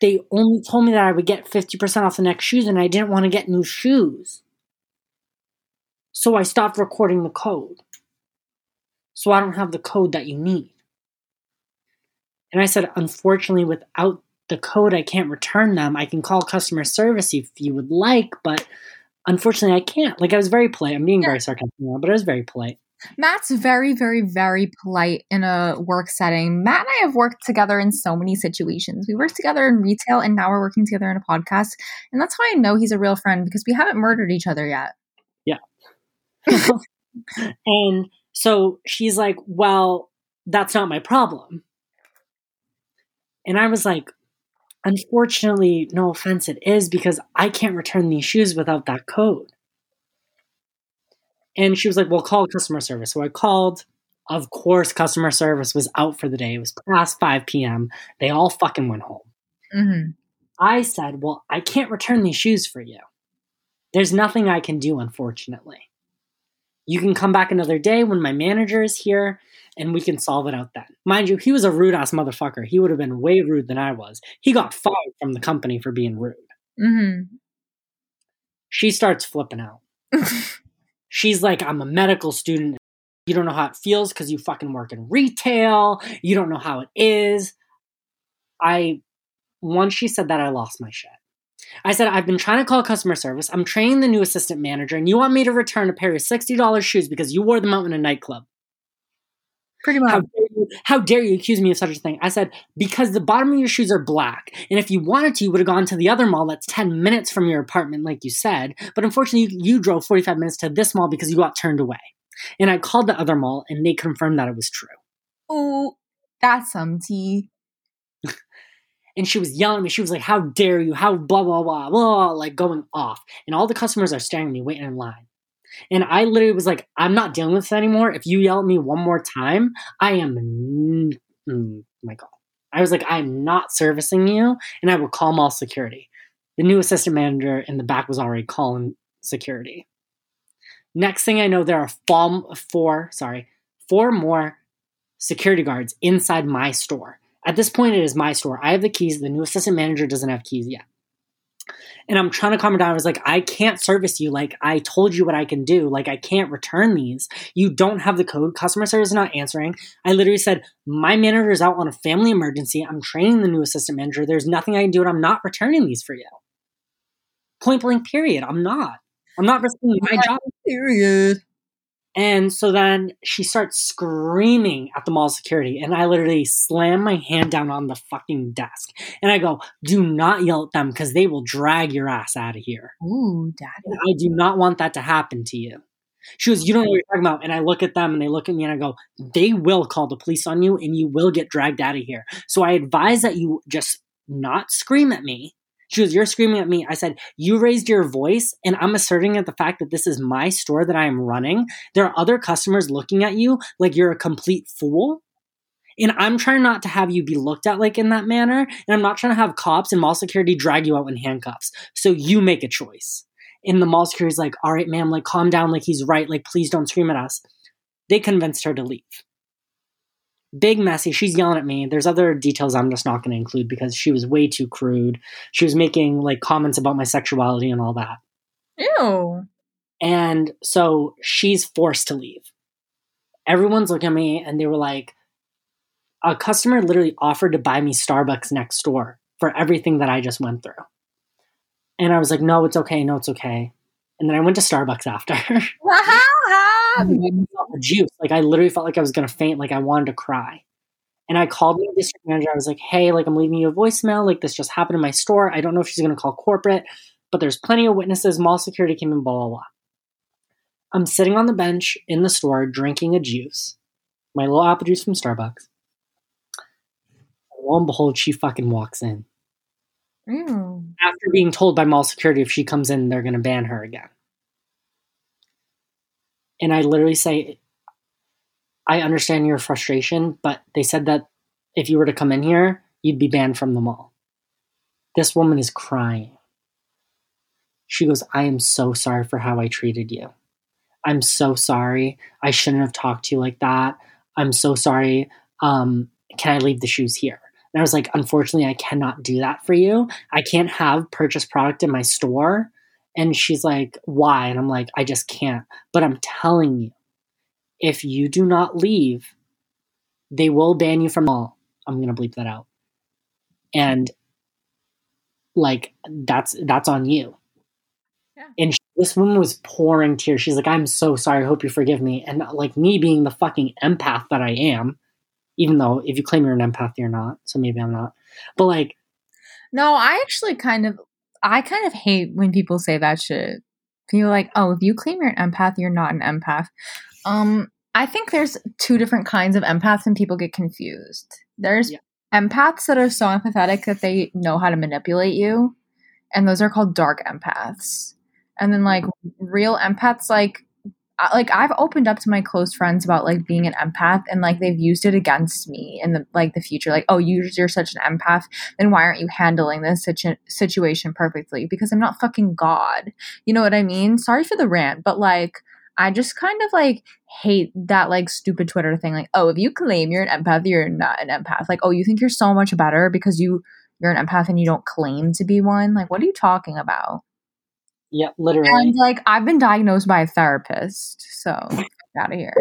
S2: they only told me that I would get 50% off the next shoes and I didn't want to get new shoes. So I stopped recording the code. So I don't have the code that you need. And I said, unfortunately, without the code, I can't return them. I can call customer service if you would like, but unfortunately, I can't. Like, I was very polite. I'm being
S1: Yeah.
S2: very sarcastic now, but I was very polite.
S1: Matt's very, very, very polite in a work setting. Matt and I have worked together in so many situations. We worked together in retail and now we're working together in a podcast. And that's how I know he's a real friend because we haven't murdered each other yet. Yeah. <laughs>
S2: and so she's like, Well, that's not my problem. And I was like, Unfortunately, no offense, it is because I can't return these shoes without that code. And she was like, Well, call customer service. So I called. Of course, customer service was out for the day. It was past 5 p.m. They all fucking went home.
S1: Mm-hmm.
S2: I said, Well, I can't return these shoes for you. There's nothing I can do, unfortunately. You can come back another day when my manager is here and we can solve it out then. Mind you, he was a rude ass motherfucker. He would have been way rude than I was. He got fired from the company for being rude.
S1: Mm-hmm.
S2: She starts flipping out. <laughs> She's like, I'm a medical student. You don't know how it feels because you fucking work in retail. You don't know how it is. I, once she said that, I lost my shit. I said, I've been trying to call customer service. I'm training the new assistant manager, and you want me to return a pair of $60 shoes because you wore them out in a nightclub.
S1: Pretty
S2: How
S1: much.
S2: dare you, how dare you accuse me of such a thing? I said, because the bottom of your shoes are black. And if you wanted to, you would have gone to the other mall that's 10 minutes from your apartment, like you said. But unfortunately, you, you drove 45 minutes to this mall because you got turned away. And I called the other mall and they confirmed that it was true.
S1: Oh, that's some tea.
S2: And she was yelling at me. She was like, How dare you? How blah, blah, blah, blah, like going off. And all the customers are staring at me, waiting in line. And I literally was like, I'm not dealing with this anymore. If you yell at me one more time, I am, mm, my God. I was like, I'm not servicing you, and I will call mall security. The new assistant manager in the back was already calling security. Next thing I know, there are four, four sorry, four more security guards inside my store. At this point, it is my store. I have the keys. The new assistant manager doesn't have keys yet. And I'm trying to calm her down. I was like, I can't service you. Like, I told you what I can do. Like, I can't return these. You don't have the code. Customer service is not answering. I literally said, My manager is out on a family emergency. I'm training the new assistant manager. There's nothing I can do, and I'm not returning these for you. Point blank, period. I'm not. I'm not risking my job.
S1: Period.
S2: And so then she starts screaming at the mall security, and I literally slam my hand down on the fucking desk. And I go, Do not yell at them because they will drag your ass out of here.
S1: Ooh, daddy.
S2: I do not want that to happen to you. She goes, You don't know what you're talking about. And I look at them and they look at me and I go, They will call the police on you and you will get dragged out of here. So I advise that you just not scream at me. She goes, You're screaming at me. I said, You raised your voice, and I'm asserting at the fact that this is my store that I am running. There are other customers looking at you like you're a complete fool. And I'm trying not to have you be looked at like in that manner. And I'm not trying to have cops and mall security drag you out in handcuffs. So you make a choice. And the mall security's like, All right, ma'am, like calm down. Like he's right. Like please don't scream at us. They convinced her to leave big messy. She's yelling at me. There's other details I'm just not going to include because she was way too crude. She was making like comments about my sexuality and all that.
S1: Ew.
S2: And so she's forced to leave. Everyone's looking at me and they were like, a customer literally offered to buy me Starbucks next door for everything that I just went through. And I was like, no, it's okay. No, it's okay. And then I went to Starbucks after. <laughs>
S1: How? Mm-hmm.
S2: the juice. Like I literally felt like I was gonna faint. Like I wanted to cry. And I called my district manager. I was like, "Hey, like I'm leaving you a voicemail. Like this just happened in my store. I don't know if she's gonna call corporate, but there's plenty of witnesses. Mall security came in. Blah blah blah." I'm sitting on the bench in the store drinking a juice, my little apple juice from Starbucks. Lo and behold, she fucking walks in
S1: Ew.
S2: after being told by mall security if she comes in, they're gonna ban her again. And I literally say, I understand your frustration, but they said that if you were to come in here, you'd be banned from the mall. This woman is crying. She goes, I am so sorry for how I treated you. I'm so sorry. I shouldn't have talked to you like that. I'm so sorry. Um, can I leave the shoes here? And I was like, unfortunately, I cannot do that for you. I can't have purchased product in my store. And she's like, why? And I'm like, I just can't. But I'm telling you, if you do not leave, they will ban you from all. I'm gonna bleep that out. And like that's that's on you.
S1: Yeah.
S2: And she, this woman was pouring tears. She's like, "I'm so sorry. I hope you forgive me." And uh, like me being the fucking empath that I am, even though if you claim you're an empath, you're not. So maybe I'm not. But like,
S1: No, I actually kind of, I kind of hate when people say that shit. People are like, oh, if you claim you're an empath, you're not an empath. Um, I think there's two different kinds of empaths, and people get confused. There's
S2: Yeah.
S1: empaths that are so empathetic that they know how to manipulate you, and those are called dark empaths. And then like real empaths, like like I've opened up to my close friends about like being an empath, and like they've used it against me in the like the future. Like, oh, you, you're such an empath, then why aren't you handling this situ- situation perfectly? Because I'm not fucking God. You know what I mean? Sorry for the rant, but like I just kind of like hate that like stupid Twitter thing. Like, oh, if you claim you're an empath, you're not an empath. Like, oh, you think you're so much better because you you're an empath and you don't claim to be one. Like, what are you talking about?
S2: Yeah, literally.
S1: And like, I've been diagnosed by a therapist, so out of here.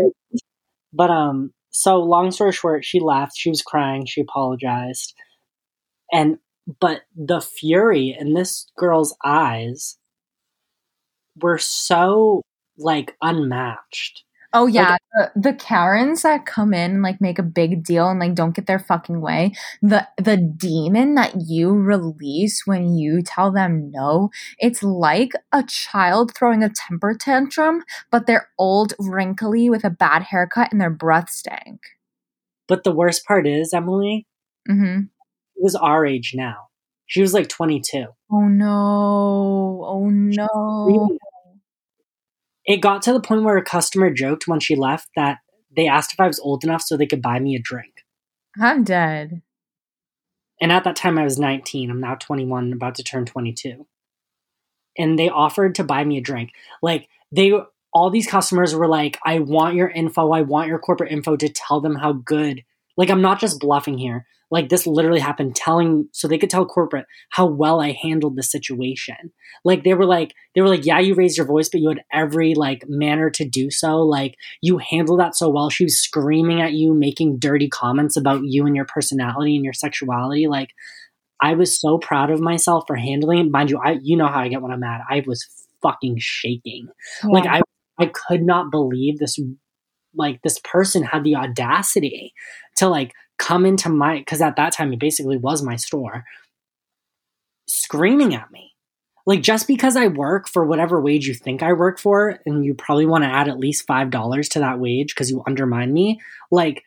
S2: But um, so long story short, she left. She was crying. She apologized, and but the fury in this girl's eyes were so like unmatched.
S1: Oh yeah, the, the Karens that come in and like make a big deal and like don't get their fucking way. The the demon that you release when you tell them no, it's like a child throwing a temper tantrum, but they're old, wrinkly with a bad haircut and their breath stank.
S2: But the worst part is, Emily,
S1: Mm-hmm.
S2: it was our age now. She was like 22.
S1: Oh no! Oh no!
S2: It got to the point where a customer joked when she left that they asked if I was old enough so they could buy me a drink.
S1: I'm dead.
S2: And at that time, I was 19. I'm now 21, about to turn 22. And they offered to buy me a drink. Like, they, all these customers were like, I want your info. I want your corporate info to tell them how good. Like, I'm not just bluffing here. Like, this literally happened, telling, so they could tell corporate how well I handled the situation. Like, they were like, they were like, yeah, you raised your voice, but you had every, like, manner to do so. Like, you handled that so well. She was screaming at you, making dirty comments about you and your personality and your sexuality. Like, I was so proud of myself for handling it. Mind you, I you know how I get when I'm mad. I was fucking shaking. Like I I could not believe this like this person had the audacity to like come into my cuz at that time it basically was my store screaming at me. Like just because I work for whatever wage you think I work for and you probably want to add at least $5 to that wage cuz you undermine me, like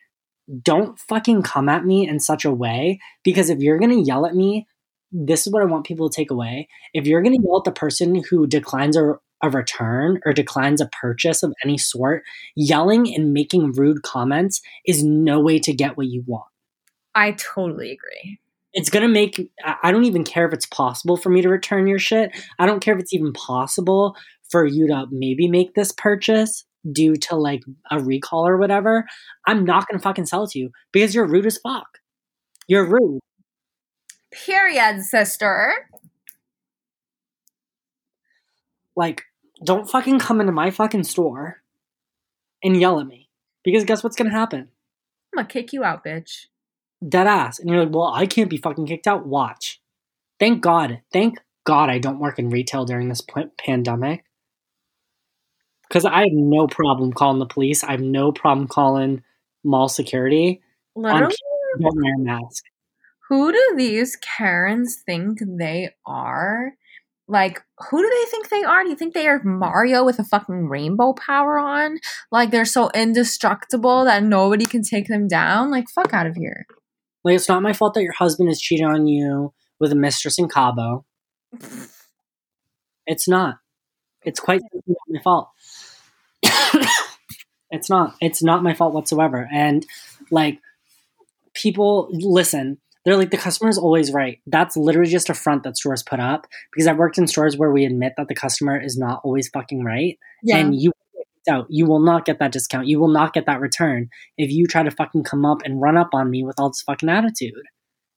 S2: don't fucking come at me in such a way because if you're to yell at me, this is what I want people to take away. If you're to yell at the person who declines a, a return or declines a purchase of any sort, yelling and making rude comments is no way to get what you want.
S1: I totally agree.
S2: It's going to make, I don't even care if it's possible for me to return your shit. I don't care if it's even possible for you to maybe make this purchase due to like a recall or whatever. I'm not going to fucking sell it to you because you're rude as fuck. You're rude.
S1: Period, sister.
S2: Like, don't fucking come into my fucking store and yell at me because guess what's going to happen?
S1: I'm gonna kick you out, bitch.
S2: Dead ass. And you're like, well, I can't be fucking kicked out. Watch. Thank God. Thank God I don't work in retail during this p- pandemic. Because I have no problem calling the police. I have no problem calling mall security.
S1: Literally,
S2: Don't wear a mask.
S1: who do these Karens think they are? Like, who do they think they are? Do you think they are Mario with a fucking rainbow power on? Like, they're so indestructible that nobody can take them down? Like, fuck out of here.
S2: Like, it's not my fault that your husband is cheating on you with a mistress in Cabo. It's not. It's quite not my fault. <coughs> it's not. It's not my fault whatsoever. And like people listen, they're like the customer is always right. That's literally just a front that stores put up because I've worked in stores where we admit that the customer is not always fucking right. yeah. And you out. You will not get that discount. You will not get that return if you try to fucking come up and run up on me with all this fucking attitude.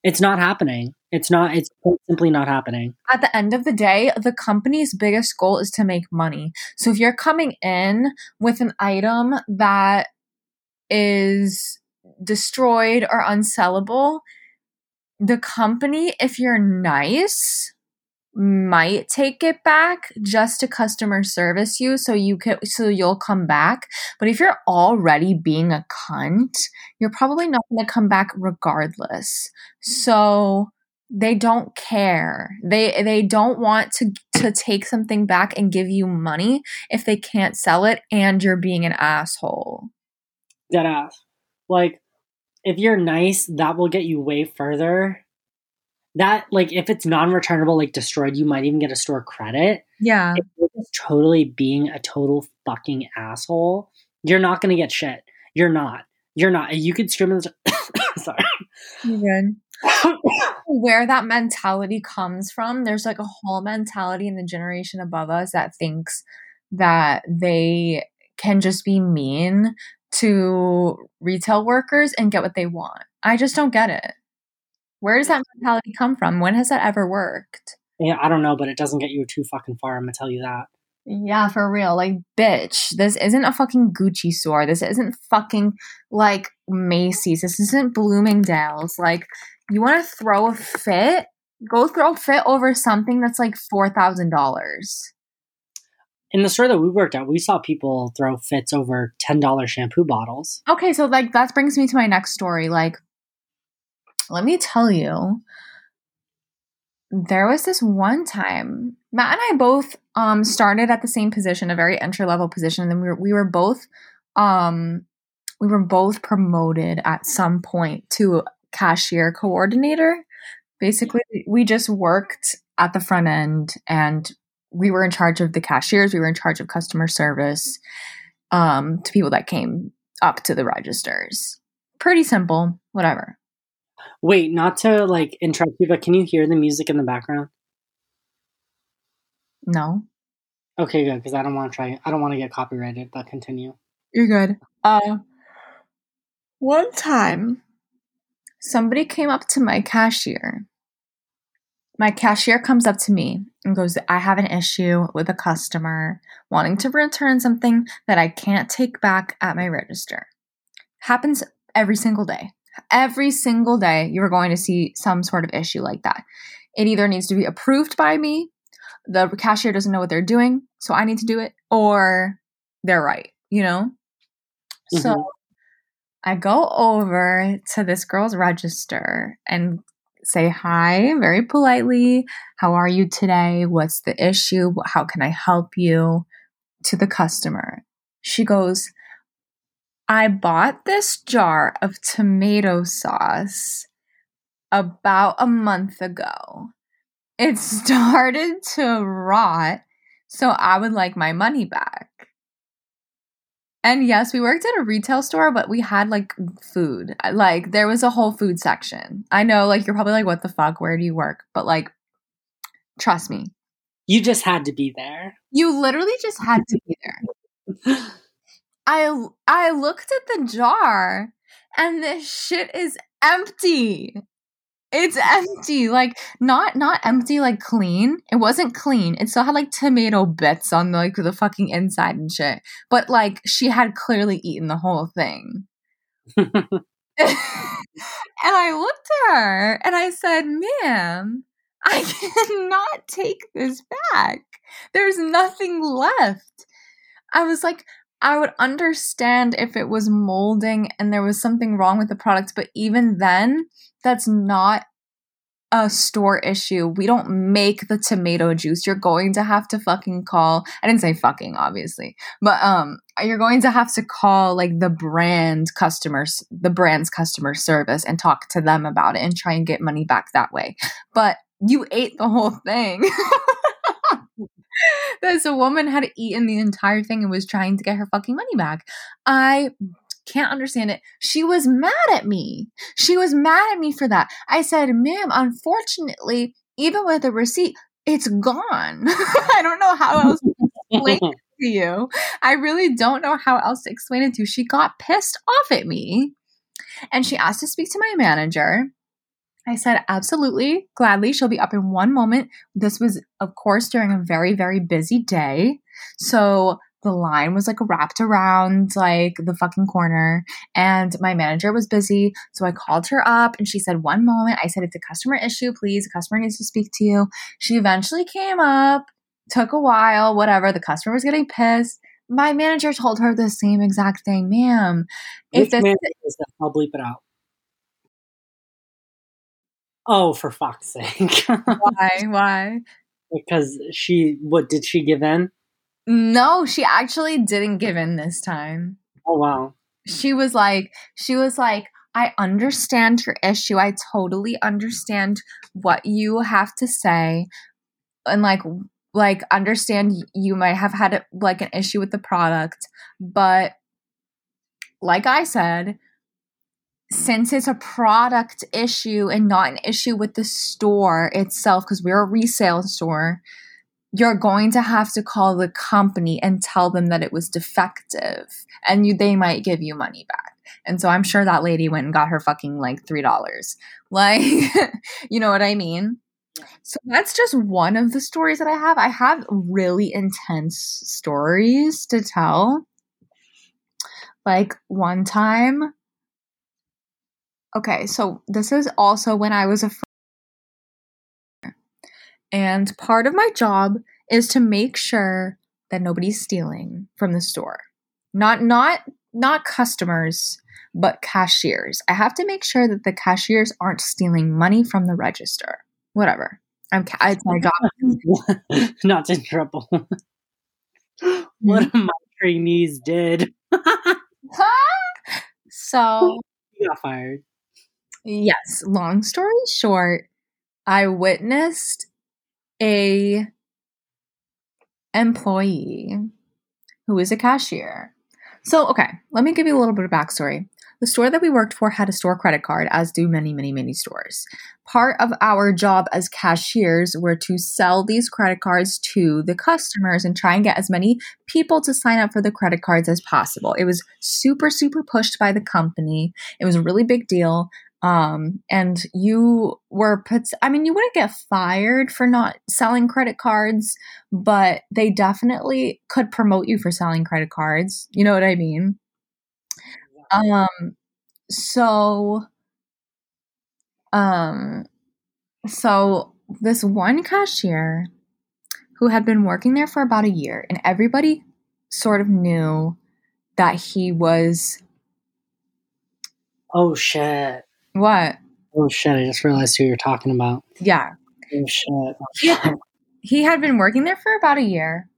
S2: It's not happening. It's not. It's simply not happening.
S1: at the end of the day, the company's biggest goal is to make money. So if you're coming in with an item that is destroyed or unsellable, the company, if you're nice, might take it back just to customer service you so you can so you'll come back. But if you're already being a cunt you're probably not going to come back regardless. So they don't care. They they don't want to to take something back and give you money if they can't sell it and you're being an asshole.
S2: Dead ass. Like, if you're nice, that will get you way further. That, like, if it's non returnable, like destroyed, you might even get a store credit.
S1: yeah
S2: If you're just totally being a total fucking asshole, you're not to get shit. You're not. You're not. You could scream in the. <coughs> Sorry.
S1: you're good where that mentality comes from there's like a whole mentality in the generation above us that thinks that they can just be mean to retail workers and get what they want. I just don't get it. Where does that mentality come from? When has that ever worked?
S2: Yeah, I don't know, but it doesn't get you too fucking far. I'm to tell you that.
S1: yeah for real. Like bitch this isn't a fucking gucci store. This isn't fucking like macy's. This isn't bloomingdale's. Like you want to throw a fit? Go throw a fit over something that's like $4000
S2: in the store that we worked at, we saw people throw fits over ten dollar shampoo bottles.
S1: Okay, so like that brings me to my next story. Like, let me tell you, there was this one time Matt and I both um started at the same position, a very entry level position, and then we were we were both um we were both promoted at some point to cashier coordinator. Basically, we just worked at the front end and we were in charge of the cashiers, we were in charge of customer service um to people that came up to the registers. Pretty simple, whatever.
S2: Wait, not to like interrupt you, but can you hear the music in the background?
S1: No.
S2: Okay, good, because I don't want to try. I don't want to get copyrighted. But continue.
S1: You're good. Uh one time somebody came up to my cashier. My cashier comes up to me and goes, I have an issue with a customer wanting to return something that I can't take back at my register. Happens every single day. Every single day, you're going to see some sort of issue like that. It either needs to be approved by me, the cashier doesn't know what they're doing, so I need to do it, or they're right, you know? So
S2: Mhm.
S1: I go over to this girl's register and say hi very politely. How are you today? What's the issue? How can I help you? To the customer. She goes, I bought this jar of tomato sauce about a month ago. It <laughs> started to rot, so I would like my money back. And yes, we worked at a retail store, but we had like food. Like there was a whole food section. I know, like you're probably like, what the fuck? Where do you work? But like, trust me,
S2: You just had to be there.
S1: you literally just had to be there. I I looked at the jar and this shit is empty. It's empty. Like not not empty like clean. It wasn't clean. It still had like tomato bits on the, like the fucking inside and shit. But like she had clearly eaten the whole thing. <laughs> and I looked at her and I said, "Ma'am, I <laughs> cannot take this back. There's nothing left." I was like, I would understand if it was molding and there was something wrong with the product, but even then, that's not a store issue. We don't make the tomato juice. You're going to have to fucking call. I didn't say fucking, obviously, but um, you're going to have to call like the brand customers, the brand's customer service, and talk to them about it and try and get money back that way. But you ate the whole thing. <laughs> This woman had eaten the entire thing and was trying to get her fucking money back. I can't understand it. She was mad at me. She was mad at me for that. I said, ma'am, unfortunately, even with a receipt, it's gone. <laughs> I don't know how else to explain it <laughs> to you. I really don't know how else to explain it to you. She got pissed off at me and she asked to speak to my manager. I said, absolutely, gladly. She'll be up in one moment. This was, of course, during a very, very busy day. So the line was like wrapped around like the fucking corner and my manager was busy. So I called her up and she said, one moment. I said, it's a customer issue, please. a customer needs to speak to you. She eventually came up, took a while, whatever. The customer was getting pissed. My manager told her the same exact thing, ma'am. If
S2: Which
S1: this
S2: man is that? I'll bleep it out. Oh, for fuck's sake! <laughs>
S1: why, why?
S2: because she, what did she give in?
S1: No, she actually didn't give in this time.
S2: Oh wow.
S1: She was like, she was like, I understand your issue. I totally understand what you have to say. And like, like understand you might have had like an issue with the product, but like I said, since it's a product issue and not an issue with the store itself, because we're a resale store, you're going to have to call the company and tell them that it was defective and you they might give you money back. And so I'm sure that lady went and got her fucking like $3. Like, <laughs> you know what I mean? So that's just one of the stories that I have. I have really intense stories to tell. Like one time Okay, so this is also when I was a and part of my job is to make sure that nobody's stealing from the store. Not not not customers, but cashiers. I have to make sure that the cashiers aren't stealing money from the register. Whatever. I'm ca- it's my job. <laughs>
S2: Not to interrupt. <laughs> what mm-hmm. my trainees did.
S1: so <laughs>
S2: you got fired.
S1: Yes, long story short, I witnessed a employee who is a cashier. So, okay, let me give you a little bit of backstory. The store that we worked for had a store credit card, as do many, many, many stores. Part of our job as cashiers were to sell these credit cards to the customers and try and get as many people to sign up for the credit cards as possible. It was super, super pushed by the company. It was a really big deal um and you were put i mean you wouldn't get fired for not selling credit cards but they definitely could promote you for selling credit cards. You know what i mean? Um so um so this one cashier who had been working there for about a year and everybody sort of knew that he was
S2: Oh shit.
S1: What
S2: Oh shit. I just realized who you're talking about.
S1: yeah
S2: Oh shit.
S1: Yeah. he had been working there for about a year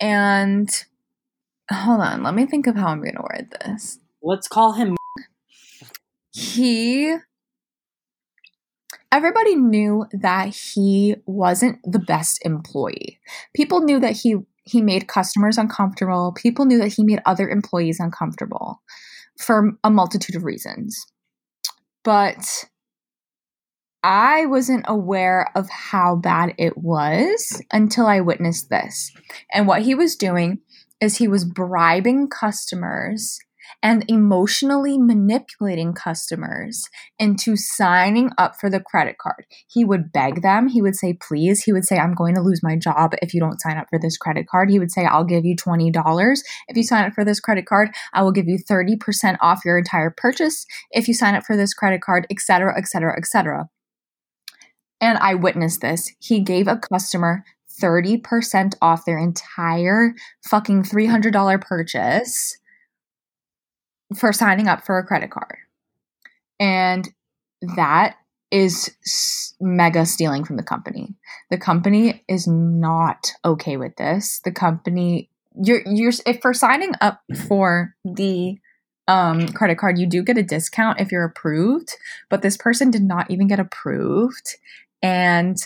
S1: and hold on let me think of how i'm going to word this
S2: Let's call him.
S1: he everybody knew that he wasn't the best employee people knew that he he made customers uncomfortable people knew that he made other employees uncomfortable for a multitude of reasons but I wasn't aware of how bad it was until I witnessed this. And what he was doing is he was bribing customers and emotionally manipulating customers into signing up for the credit card. He would beg them, he would say, please. He would say, I'm going to lose my job if you don't sign up for this credit card. He would say, I'll give you $20 if you sign up for this credit card. I will give you 30% off your entire purchase if you sign up for this credit card, etc., etc., etc. And I witnessed this. He gave a customer 30% off their entire fucking $300 purchase for signing up for a credit card. And that is mega stealing from the company. The company is not okay with this. The company you're you're if for signing up for the um credit card you do get a discount if you're approved, but this person did not even get approved and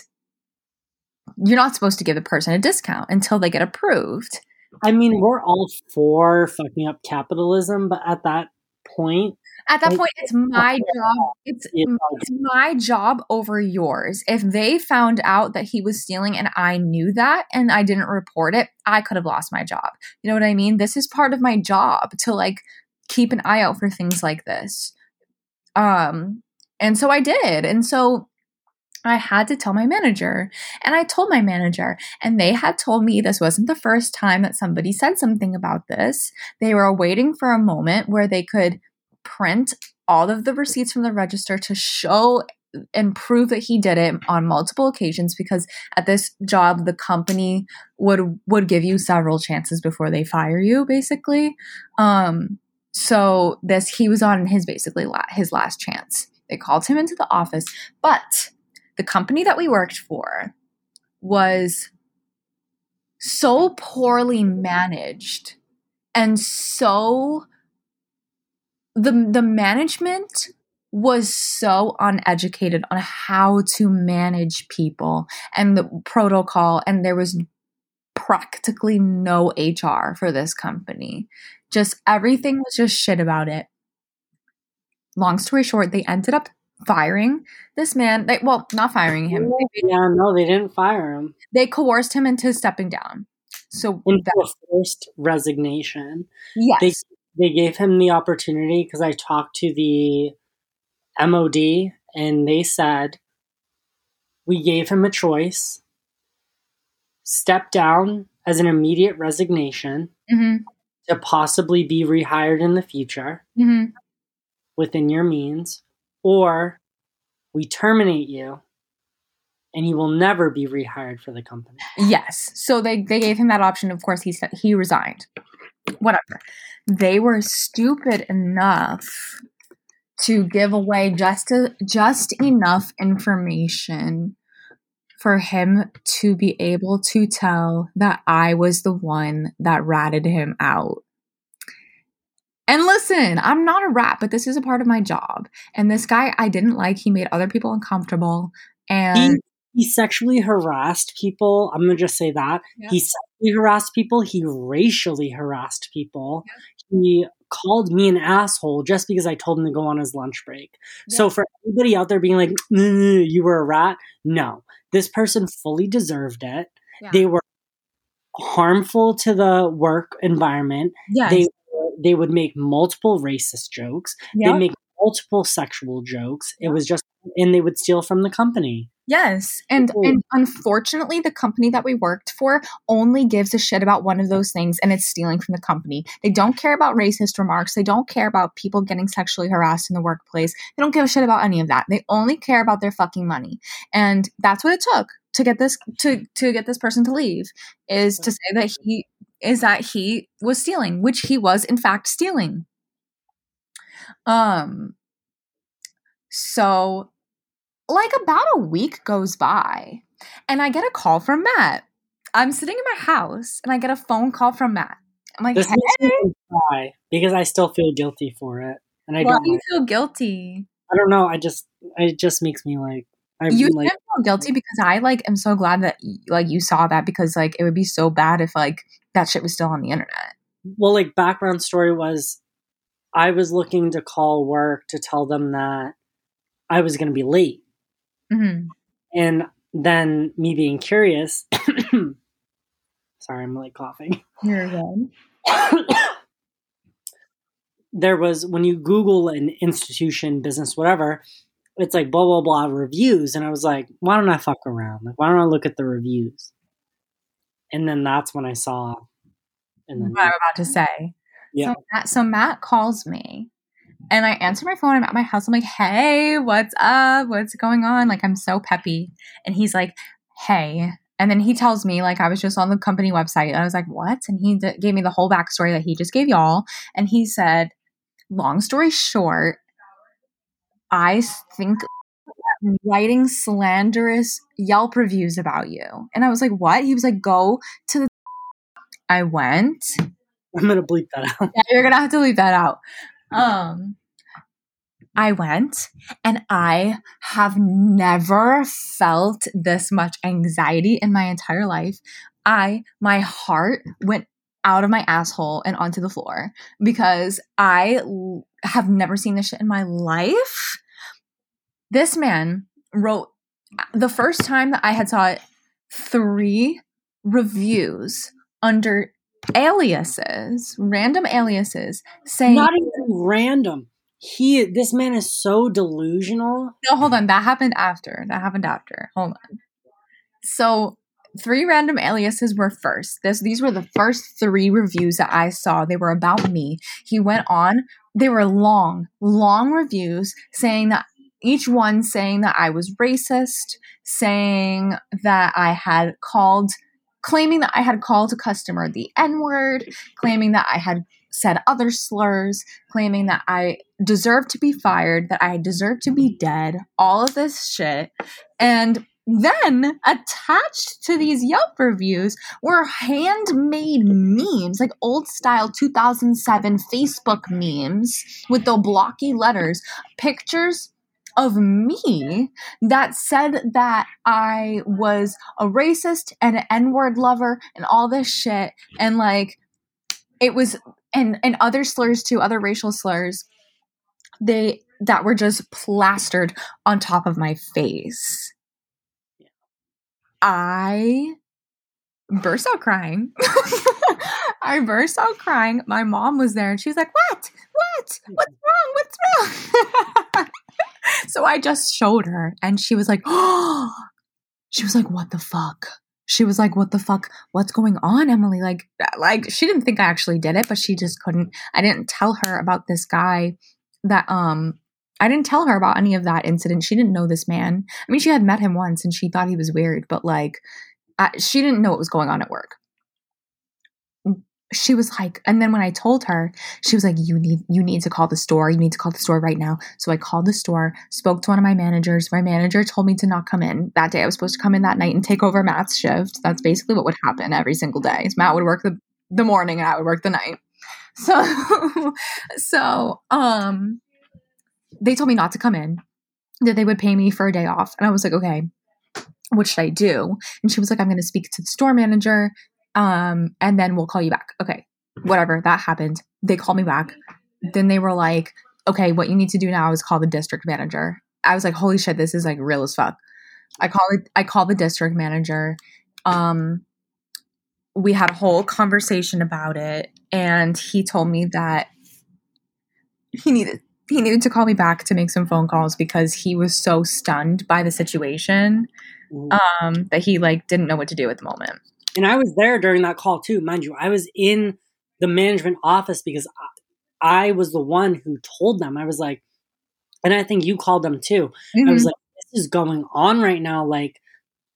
S1: you're not supposed to give the person a discount until they get approved.
S2: I mean, we're all for fucking up capitalism, but at that point,
S1: At that point, it's my job. It's it's my job over yours. If they found out that he was stealing and I knew that and I didn't report it, I could have lost my job. You know what I mean? This is part of my job to like keep an eye out for things like this. Um and so I did. And so I had to tell my manager. And I told my manager, and they had told me this wasn't the first time that somebody said something about this. They were waiting for a moment where they could print all of the receipts from the register to show and prove that he did it on multiple occasions because at this job the company would would give you several chances before they fire you basically um so this he was on his basically la- his last chance they called him into the office but the company that we worked for was so poorly managed and so the the management was so uneducated on how to manage people and the protocol and there was practically no HR for this company. Just everything was just shit about it. Long story short, they ended up firing this man. They, well, not firing him.
S2: Yeah, no, they didn't fire him.
S1: they coerced him into stepping down. So
S2: Into
S1: that,
S2: a forced resignation.
S1: yes,
S2: They they gave him the opportunity because I talked to the MOD and they said we gave him a choice: step down as an immediate resignation
S1: hmm
S2: to possibly be rehired in the future
S1: hmm
S2: within your means, or we terminate you and he will never be rehired for the company.
S1: Yes. So they they gave him that option. Of course, he said he resigned. Whatever. They were stupid enough to give away just to, just enough information for him to be able to tell that I was the one that ratted him out. And listen, I'm not a rat, but this is a part of my job. And this guy I didn't like. He made other people uncomfortable. And
S2: He, he sexually harassed people. I'm gonna just say that
S1: Yeah.
S2: he sexually harassed people. He racially harassed people. He called me an asshole just because I told him to go on his lunch break. So for everybody out there being like, "Mm, "You were a rat," no, this person fully deserved it.
S1: Yeah.
S2: They were harmful to the work environment.
S1: yes.
S2: They they would make multiple racist jokes.
S1: Yep.
S2: They make multiple sexual jokes. It was just, and they would steal from the company.
S1: Yes, and
S2: People-
S1: and unfortunately, the company that we worked for only gives a shit about one of those things, and it's stealing from the company. They don't care about racist remarks. They don't care about people getting sexually harassed in the workplace. They don't give a shit about any of that. They only care about their fucking money, and that's what it took to get this to to get this person to leave is to say that he is that he was stealing, which he was in fact stealing. Um. So like about a week goes by and I get a call from Matt. I'm sitting in my house and I get a phone call from Matt. I'm like,
S2: This
S1: hey,
S2: makes me cry because I still feel guilty for it, and I
S1: why
S2: don't.
S1: do you
S2: like-
S1: feel guilty?
S2: I don't know. I just, it just makes me like. I'm
S1: You
S2: like,
S1: feel guilty because I like am so glad that like you saw that because like it would be so bad if like that shit was still on the internet.
S2: well, like background story was, I was looking to call work to tell them that I was going to be late,
S1: hmm
S2: and then me being curious. <coughs> sorry, I'm like coughing.
S1: You're good. <coughs>
S2: there was when you Google an institution, business, whatever, it's like blah blah blah reviews, and I was like, why don't I fuck around? Like, why don't I look at the reviews? And then that's when I saw, and then
S1: What I'm about to say.
S2: Yeah.
S1: So Matt, so Matt calls me and I answer my phone. I'm at my house. I'm like, hey, what's up? What's going on? Like, I'm so peppy. And he's like, hey. And then he tells me, like, I was just on the company website. And I was like, what? And he d- gave me the whole backstory that he just gave y'all. And he said, long story short, I think writing slanderous Yelp reviews about you. And I was like, what? He was like, go to the. <laughs> I went.
S2: I'm gonna bleep that out.
S1: Yeah, you're gonna have to leave that out. Um, I went and I have never felt this much anxiety in my entire life. I, my heart went out of my asshole and onto the floor because I l- have never seen this shit in my life. This man wrote the first time that I had saw it, three reviews under aliases, random aliases, saying
S2: Not even random. He, this man is so delusional.
S1: No, hold on. That happened after. That happened after. Hold on. So three random aliases were first. This these were the first three reviews that I saw. They were about me. He went on. They were long, long reviews saying that each one saying that I was racist, saying that I had called claiming that I had called a customer the N-word, claiming that I had said other slurs, claiming that I deserved to be fired, that I deserved to be dead, all of this shit. And then attached to these Yelp reviews were handmade memes, like old style 2007 Facebook memes with the blocky letters, pictures of me that said that I was a racist and an N-word lover and all this shit. And like it was and and other slurs too, other racial slurs. They that were just plastered on top of my face. I burst out crying. <laughs> I burst out crying. My mom was there and she was like, What? What? What's wrong? What's wrong? <laughs> so I just showed her and she was like, Oh, she was like, What the fuck? She was like, What the fuck? What's going on, Emily? Like, like she didn't think I actually did it, but she just couldn't. I didn't tell her about this guy that um I didn't tell her about any of that incident. She didn't know this man. I mean, she had met him once and she thought he was weird, but like, I, she didn't know what was going on at work. She was like, and then when I told her, she was like, "You need, you need to call the store. You need to call the store right now." So I called the store, spoke to one of my managers. My manager told me to not come in that day. I was supposed to come in that night and take over Matt's shift. That's basically what would happen every single day. Matt would work the the morning and I would work the night. So, <laughs> so, um, they told me not to come in, that they would pay me for a day off. And I was like, okay, what should I do? And she was like, I'm going to speak to the store manager, um, and then we'll call you back. Okay, whatever. That happened. They called me back. Then they were like, okay, what you need to do now is call the district manager. I was like, holy shit, this is like real as fuck. I call it. I call the district manager. Um, we had a whole conversation about it, and he told me that he needed he needed to call me back to make some phone calls because he was so stunned by the situation um, that he like didn't know what to do at the moment.
S2: And I was there during that call too, mind you. I was in the management office because I, I was the one who told them. I was like, and I think you called them too. I was
S1: Mhm.
S2: like, this is going on right now. Like,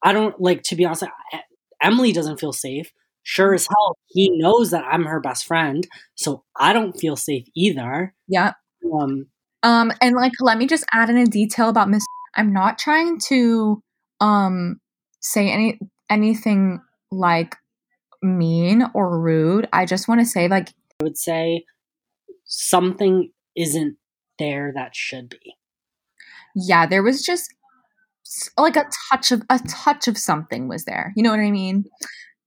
S2: I don't like to be honest. I, Emily doesn't feel safe. Sure as hell, he knows that I'm her best friend, so I don't feel safe either.
S1: yeah.
S2: Um,
S1: Um, and like, let me just add in a detail about Miss. I'm not trying to um say any anything like mean or rude. I just want to say like
S2: I would say something isn't there that should be.
S1: yeah, there was just like a touch of a touch of something was there. You know what I mean?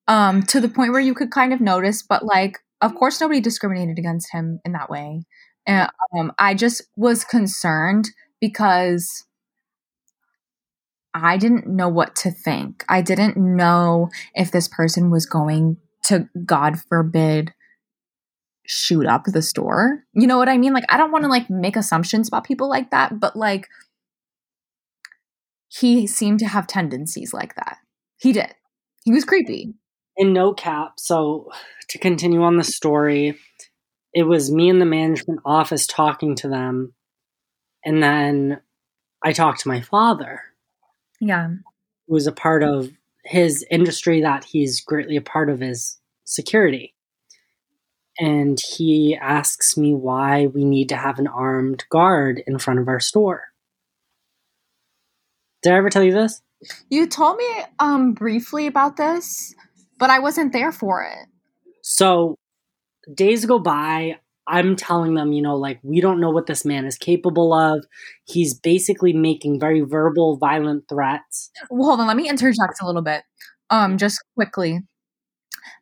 S1: Um, to the point where you could kind of notice, but like, of course, nobody discriminated against him in that way. And um, I just was concerned because I didn't know what to think. I didn't know if this person was going to, God forbid, shoot up the store. You know what I mean? Like, I don't want to like make assumptions about people like that, but like, he seemed to have tendencies like that. He did. He was creepy.
S2: in no cap so to continue on the story it was me in the management office talking to them and then i talked to my father
S1: Yeah.
S2: who was a part of his industry that he's greatly a part of is security and he asks me why we need to have an armed guard in front of our store did i ever tell you this
S1: You told me um briefly about this, but I wasn't there for it.
S2: So days go by. I'm telling them, you know, like, we don't know what this man is capable of. He's basically making very verbal, violent threats.
S1: Well, hold on, let me interject a little bit. Um, just quickly.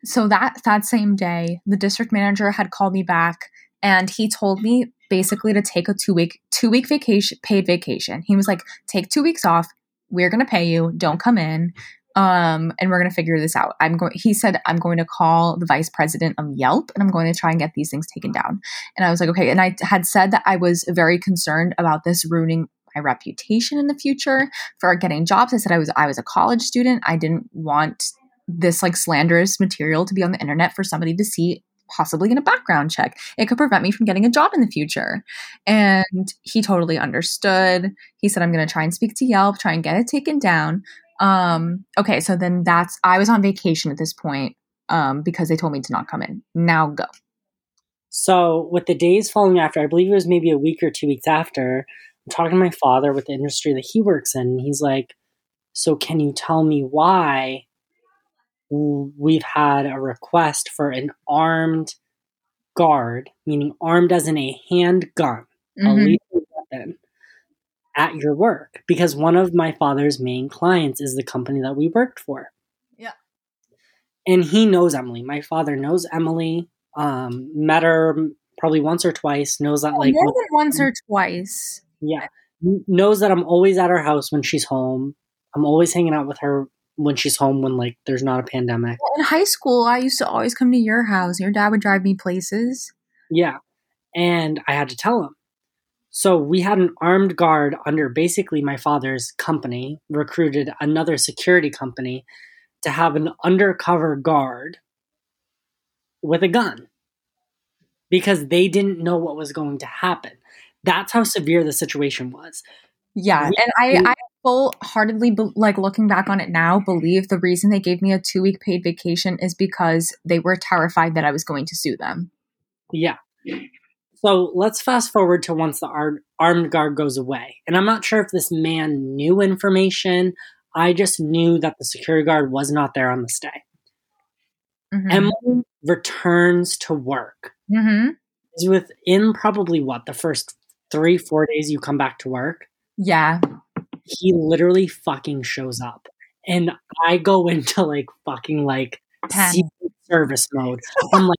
S1: So that that same day, the district manager had called me back and he told me basically to take a two week two week vacation paid vacation. He was like, take two weeks off. We're gonna pay you. Don't come in. Um, and we're gonna figure this out. I'm going. He said I'm going to call the vice president of Yelp, and I'm going to try and get these things taken down. And I was like, okay. And I had said that I was very concerned about this ruining my reputation in the future for getting jobs. I said I was I was a college student. I didn't want this like slanderous material to be on the internet for somebody to see possibly in a background check. It could prevent me from getting a job in the future. And he totally understood. He said I'm going to try and speak to Yelp, try and get it taken down. Um okay, so then that's I was on vacation at this point um because they told me to not come in. Now go.
S2: So, with the days following after, I believe it was maybe a week or two weeks after, I'm talking to my father with the industry that he works in. And he's like, So, can you tell me why we've had a request for an armed guard, meaning armed as in a handgun? a
S1: Mhm.
S2: lethal weapon at your work because one of my father's main clients is the company that we worked for.
S1: Yeah.
S2: And he knows Emily. My father knows Emily. Um, met her probably once or twice. Knows that like
S1: More than once or twice.
S2: yeah, knows that I'm always at her house when she's home. I'm always hanging out with her when she's home when like there's not a pandemic.
S1: In high school, I used to always come to your house. Your dad would drive me places.
S2: Yeah. And I had to tell him. So we had an armed guard under basically my father's company, recruited another security company to have an undercover guard with a gun because they didn't know what was going to happen. That's how severe the situation was.
S1: Yeah,
S2: We-
S1: and I, I full heartedly be- like looking back on it now. Believe the reason they gave me a two week paid vacation is because they were terrified that I was going to sue them.
S2: Yeah. So let's fast forward to once the ar- armed guard goes away. And I'm not sure if this man knew information. I just knew that the security guard was not there on this day.
S1: Mhm.
S2: Emily returns to work.
S1: Mhm.
S2: Is within probably what the first three, four days you come back to work.
S1: Yeah.
S2: He literally fucking shows up. And I go <laughs> into like fucking like service mode. <laughs> I'm like,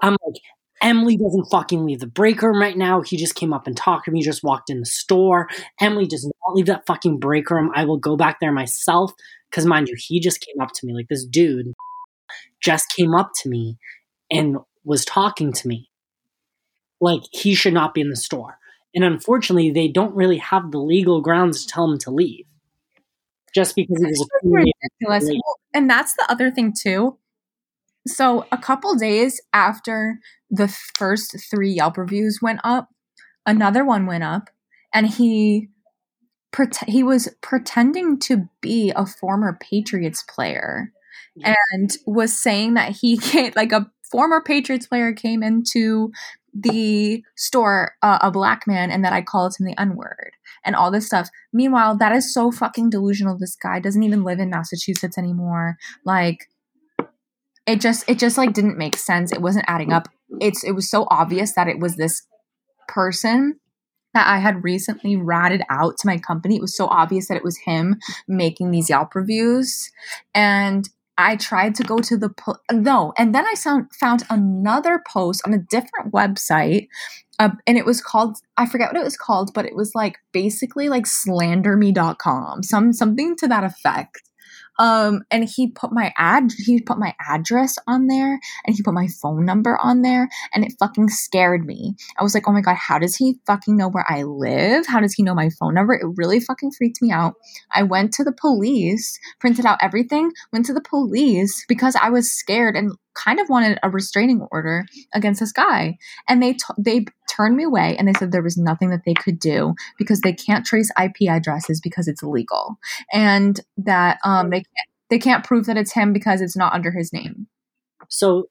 S2: I'm like, Emily doesn't fucking leave the break room right now. He just came up and talked to me, just walked in the store. Emily does not leave that fucking break room. I will go back there myself. Because, mind you, he just came up to me. Like, this dude just came up to me and was talking to me. Like, he should not be in the store. And unfortunately, they don't really have the legal grounds to tell him to leave. Just because he was
S1: ridiculous. Well, And that's the other thing too. So a couple days after the first three Yelp reviews went up, another one went up, and he pret- he was pretending to be a former Patriots player,
S2: Yeah.
S1: and was saying that he <laughs> came like a former Patriots player came into the store, uh, a black man, and that I called him the N word and all this stuff. Meanwhile, that is so fucking delusional. This guy doesn't even live in Massachusetts anymore. Like it just it just like didn't make sense. It wasn't adding up. It's it was so obvious that it was this person that I had recently ratted out to my company. It was so obvious that it was him making these Yelp reviews. And I tried to go to the po- no, and then I found found another post on a different website uh, and it was called i forget what it was called but it was like basically like slanderme.com some something to that effect um and he put my ad he put my address on there and he put my phone number on there and it fucking scared me. I was like oh my god how does he fucking know where i live? How does he know my phone number? It really fucking freaked me out. I went to the police printed out everything went to the police because i was scared and kind of wanted a restraining order against this guy and they t- they turned me away and they said there was nothing that they could do because they can't trace IP addresses because it's illegal and that um they can't they can't prove that it's him because it's not under his name.
S2: So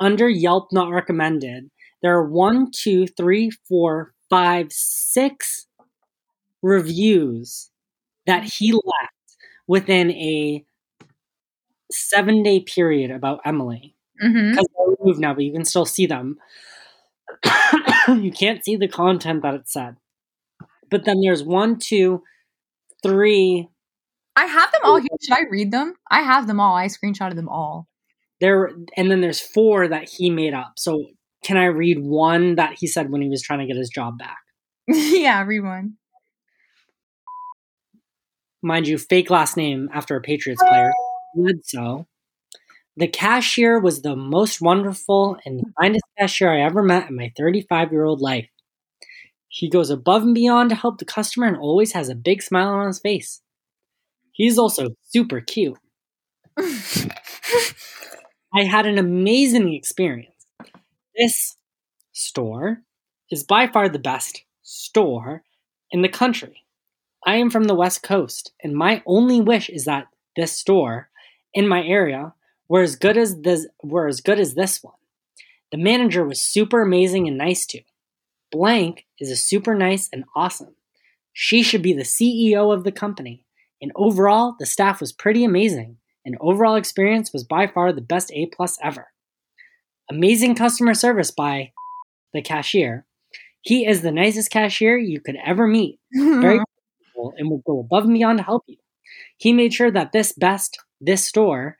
S2: under Yelp not recommended, there are one, two, three, four, five, six reviews that he left within a seven day period about Emily.
S1: Mm-hmm.
S2: Because they're removed now, but you can still see them. <coughs> you can't see the content that it said. But then there's one, two, three.
S1: I have them all here. Should I read them? I have them all. I screenshotted them all.
S2: There and then there's four that he made up. So can I read one that he said when he was trying to get his job back? <laughs>
S1: yeah, read one.
S2: mind you, fake last name after a Patriots player, <gasps> Bledsoe. The cashier was the most wonderful and kindest cashier I ever met in my 35 year old life. He goes above and beyond to help the customer and always has a big smile on his face. He's also super cute. <laughs> I had an amazing experience. This store is by far the best store in the country. I am from the West Coast, and my only wish is that this store in my area were as good as this were as good as this one. The manager was super amazing and nice too. Blank is a super nice and awesome. She should be the CEO of the company. And overall, the staff was pretty amazing. And overall experience was by far the best A plus ever. Amazing customer service by the cashier. He is the nicest cashier you could ever meet very <laughs> helpful and will go above and beyond to help you. He made sure that this best, this store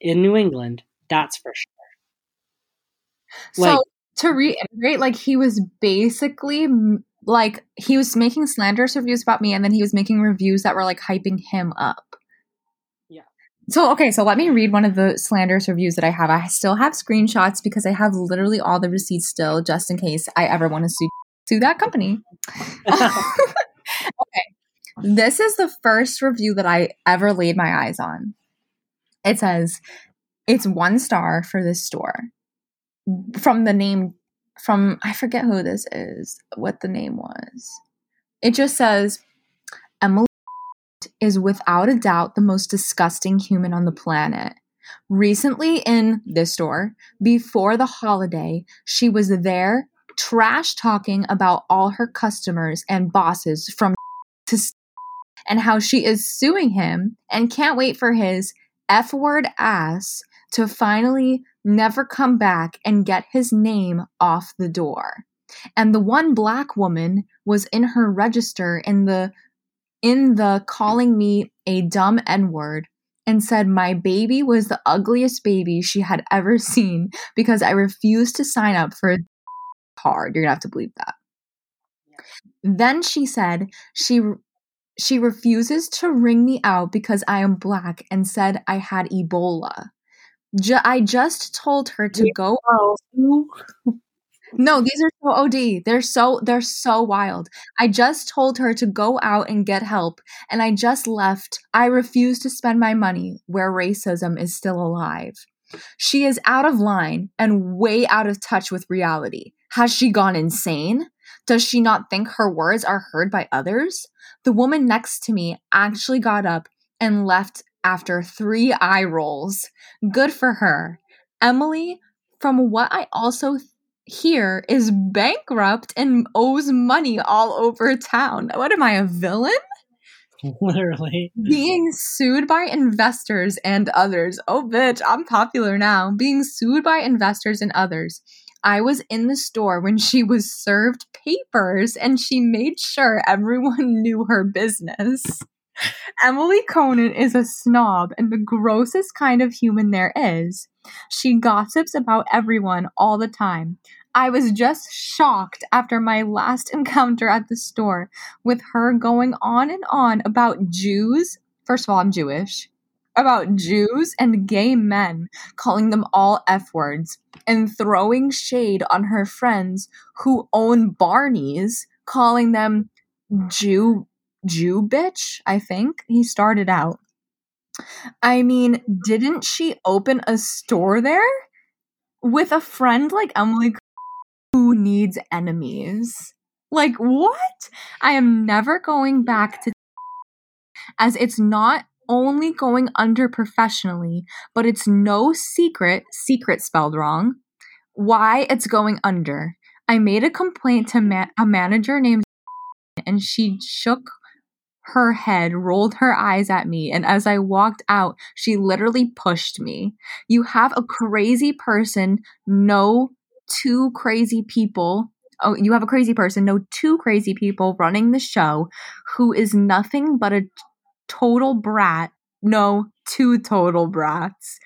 S2: in New England, that's for sure.
S1: so
S2: Like-
S1: to reiterate, like he was basically like he was making slanderous reviews about me, and then he was making reviews that were like hyping him up.
S2: Yeah.
S1: So okay, so let me read one of the slanderous reviews that I have. I still have screenshots because I have literally all the receipts still, just in case I ever want to sue sue that company. <laughs> <laughs> okay, this is the first review that I ever laid my eyes on. It says it's one star for this store from the name from I forget who this is, what the name was. It just says Emily is without a doubt the most disgusting human on the planet. Recently in this store, before the holiday, she was there trash talking about all her customers and bosses from <laughs> to <laughs> and how she is suing him and can't wait for his F word ass to finally never come back and get his name off the door. And the one black woman was in her register in the in the calling me a dumb N word and said my baby was the ugliest baby she had ever <laughs> seen because I refused to sign up for a <laughs> card. You're gonna have to believe that. Then she said she she refuses to ring me out because I am black and said I had Ebola. Ju- I just told her to go. <laughs> Oh, no, these are so OD. They're so they're so wild. I just told her to go out and get help, and I just left. I refuse to spend my money where racism is still alive. She is out of line and way out of touch with reality. Has she gone insane? Does she not think her words are heard by others? The woman next to me actually got up and left after three eye rolls. Good for her. Emily, from what I also hear, is bankrupt and owes money all over town. What am I, a villain? <laughs>
S2: Literally.
S1: Being sued by investors and others. Oh, bitch, I'm popular now. Being sued by investors and others. I was in the store when she was served papers and she made sure everyone <laughs> knew her business. Emily Conan is a snob and the grossest kind of human there is. She gossips about everyone all the time. I was just shocked after my last encounter at the store with her going on and on about Jews. First of all, I'm Jewish. About Jews and gay men, calling them all F words, and throwing shade on her friends who own Barney's, calling them Jew Jew bitch, I think he started out. I mean, didn't she open a store there with a friend like Emily who needs enemies? Like what? I am never going back to as it's not only going under professionally, but it's no secret, secret spelled wrong, why it's going under. I made a complaint to ma- a manager named <laughs> and she shook her head, rolled her eyes at me, and as I walked out, she literally pushed me. You have a crazy person, no two crazy people. Oh, you have a crazy person, no two crazy people running the show who is nothing but a total brat. No, two total brats.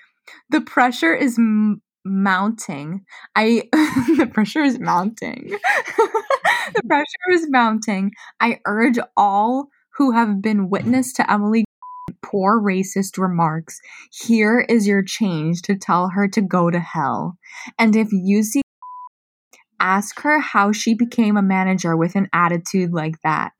S1: The pressure is m- mounting. I <laughs> the pressure is mounting. <laughs> the pressure is mounting. I urge all who have been witness to Emily <laughs> poor racist remarks. Here is your change to tell her to go to hell. And if you see ask her how she became a manager with an attitude like that.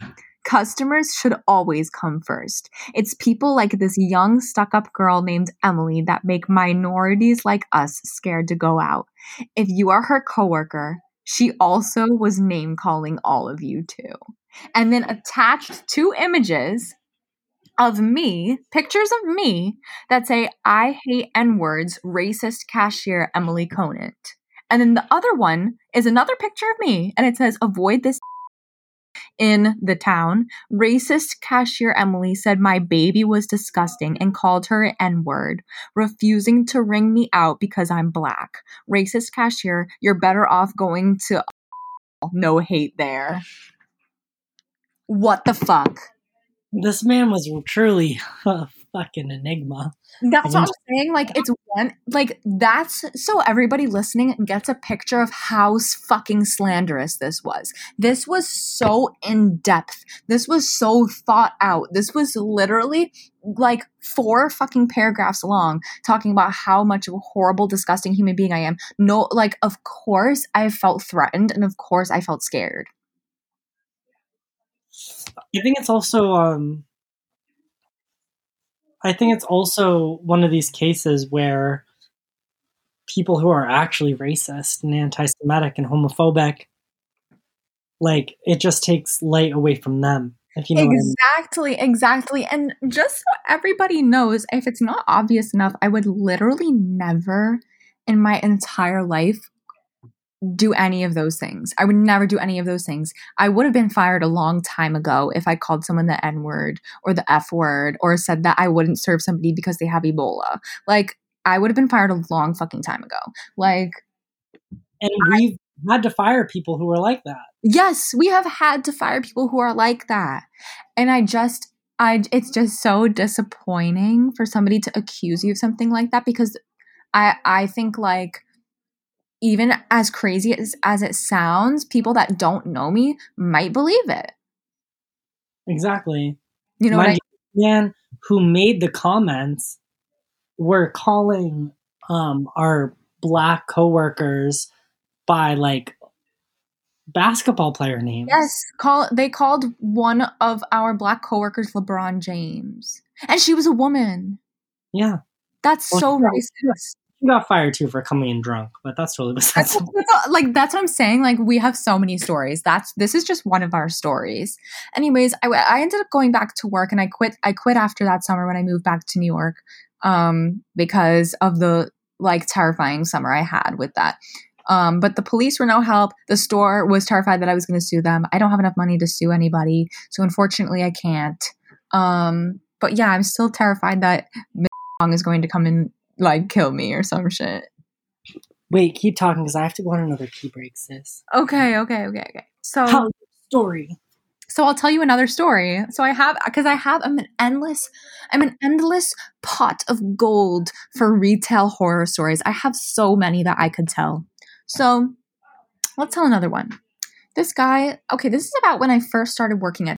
S1: Customers should always come first. It's people like this young stuck up girl named Emily that make minorities like us scared to go out. If you are her coworker, she also was name calling all of you too. And then attached two images of me, pictures of me that say, I hate N words, racist cashier Emily Conant. And then the other one is another picture of me, and it says, Avoid this in the town. Racist cashier Emily said my baby was disgusting and called her an N word, refusing to ring me out because I'm black. Racist cashier, you're better off going to <laughs> no hate there. What the fuck?
S2: This man was truly a fucking enigma.
S1: That's what I'm saying. Like, it's one, like, that's so everybody listening gets a picture of how fucking slanderous this was. This was so in depth. This was so thought out. This was literally like four fucking paragraphs long talking about how much of a horrible, disgusting human being I am. No, like, of course I felt threatened and of course I felt scared.
S2: I think it's also um I think it's also one of these cases where people who are actually racist and anti-Semitic and homophobic. Like it just takes light away from them. If you know what I mean.
S1: Exactly, exactly. And just so everybody knows, if it's not obvious enough, I would literally never in my entire life do any of those things. I would never do any of those things. I would have been fired a long time ago if I called someone the N word or the F word or said that I wouldn't serve somebody because they have Ebola. Like, I would have been fired a long fucking time ago. Like,
S2: And we've had to fire people who are like that.
S1: yes, we have had to fire people who are like that. And I just, I, it's just so disappointing for somebody to accuse you of something like that because I, I think like, even as crazy as, as it sounds, people that don't know me might believe it.
S2: Exactly.
S1: You know what I
S2: Mind you, the man who made the comments were calling um our black coworkers by like basketball player names.
S1: Yes, call they called one of our black coworkers LeBron James. And she was a woman.
S2: Yeah.
S1: That's
S2: Well,
S1: so
S2: yeah,
S1: racist.
S2: Got fired too for coming in drunk, but that's totally besides.
S1: That's, that's- like that's what I'm saying. Like we have so many stories. That's this is just one of our stories. Anyways, I, I ended up going back to work, and I quit. I quit after that summer when I moved back to New York, um, because of the like terrifying summer I had with that. Um, but the police were no help. The store was terrified that I was going to sue them. I don't have enough money to sue anybody, so unfortunately, I can't. Um, but yeah, I'm still terrified that is going to come and like kill me or some shit.
S2: Wait, keep talking because I have to go on another key break, sis.
S1: Okay, okay, okay, okay. So
S2: story.
S1: so I'll tell you another story. So I have because I have I'm an endless I'm an endless pot of gold for retail horror stories. I have so many that I could tell. So let's tell another one. This guy, okay, this is about when I first started working at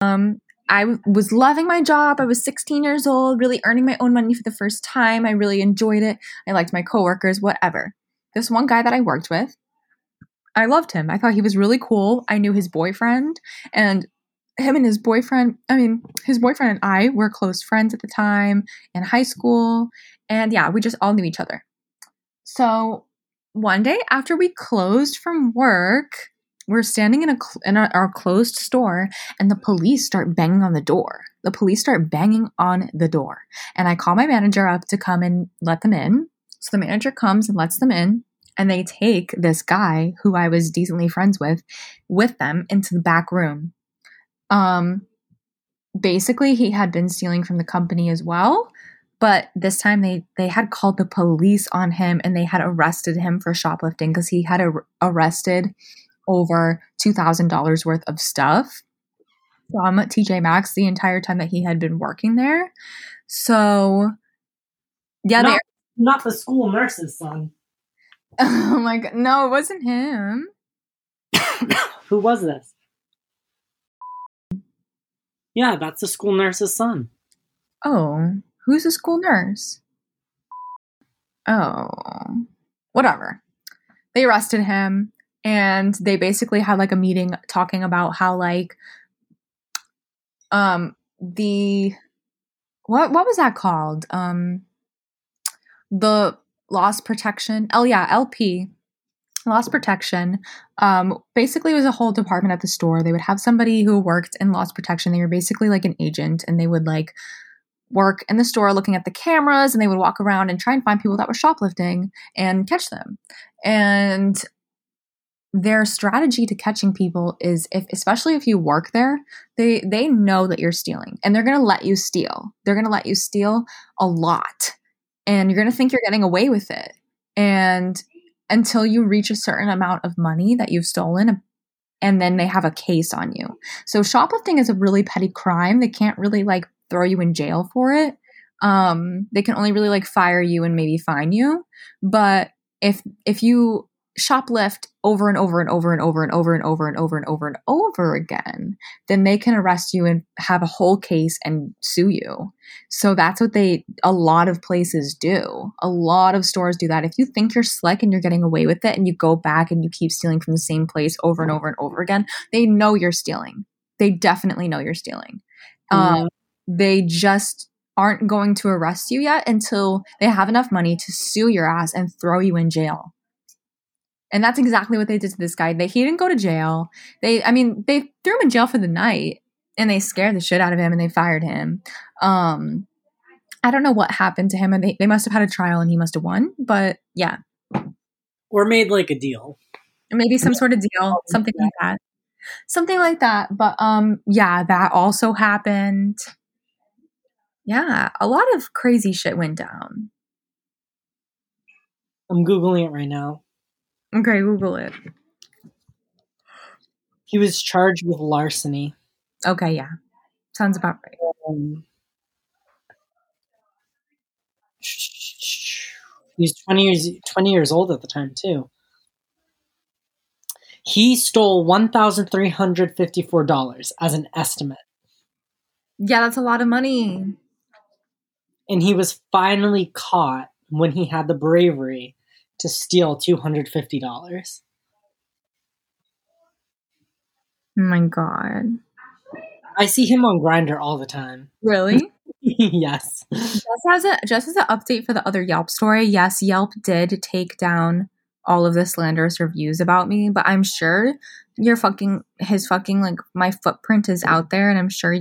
S1: um I was loving my job. I was 16 years old, really earning my own money for the first time. I really enjoyed it. I liked my coworkers, whatever. This one guy that I worked with, I loved him. I thought he was really cool. I knew his boyfriend, and him and his boyfriend, I mean, his boyfriend and I were close friends at the time in high school. And yeah, we just all knew each other. So one day after we closed from work, we're standing in a in our, our closed store, and the police start banging on the door. The police start banging on the door, and I call my manager up to come and let them in. So the manager comes and lets them in, and they take this guy who I was decently friends with with them into the back room. Um, basically, he had been stealing from the company as well, but this time they they had called the police on him and they had arrested him for shoplifting because he had ar- arrested over two thousand dollars worth of stuff from TJ Maxx the entire time that he had been working there. So, yeah,
S2: Not, not the school nurse's son. <laughs>
S1: Oh my god, no, it wasn't him. <coughs>
S2: Who was this? Yeah, that's the school nurse's son.
S1: Oh, who's the school nurse? Oh, whatever. They arrested him and they basically had like a meeting talking about how like um the what what was that called? Um the loss protection. Oh yeah, LP. Loss protection. Um basically was a whole department at the store. They would have somebody who worked in loss protection. They were basically like an agent and they would like work in the store looking at the cameras and they would walk around and try and find people that were shoplifting and catch them. And their strategy to catching people is if especially if you work there, they they know that you're stealing and they're going to let you steal. They're going to let you steal a lot. And you're going to think you're getting away with it. And until you reach a certain amount of money that you've stolen and then they have a case on you. So shoplifting is a really petty crime. They can't really like throw you in jail for it. Um, they can only really like fire you and maybe fine you. But if if you shoplift over and over and over and over and over and over and over and over and over again, then they can arrest you and have a whole case and sue you. So that's what they a lot of places do. A lot of stores do that. If you think you're slick and you're getting away with it and you go back and you keep stealing from the same place over and over and over again, they know you're stealing. They definitely know you're stealing. Um, they just aren't going to arrest you yet until they have enough money to sue your ass and throw you in jail. And that's exactly what they did to this guy. They he didn't go to jail. They I mean, they threw him in jail for the night and they scared the shit out of him and they fired him. Um I don't know what happened to him and they, they must have had a trial and he must have won, but yeah.
S2: Or made like a deal.
S1: Maybe some sort of deal, something like that. Something like that. But um yeah, that also happened. Yeah, a lot of crazy shit went down.
S2: I'm googling it right now.
S1: Okay, Google it.
S2: He was charged with larceny.
S1: Okay, yeah. Sounds about right.
S2: Um, he's 20 years 20 years old at the time too. He stole $1,354 as an estimate.
S1: Yeah, that's a lot of money.
S2: And he was finally caught when he had the bravery to steal $250.
S1: Oh my god.
S2: I see him on Grindr all the time. <laughs>
S1: Really?
S2: yes.
S1: just as a just as an update for the other Yelp story, yes, Yelp did take down all of the slanderous reviews about me, but I'm sure your fucking his fucking like my footprint is out there and I'm sure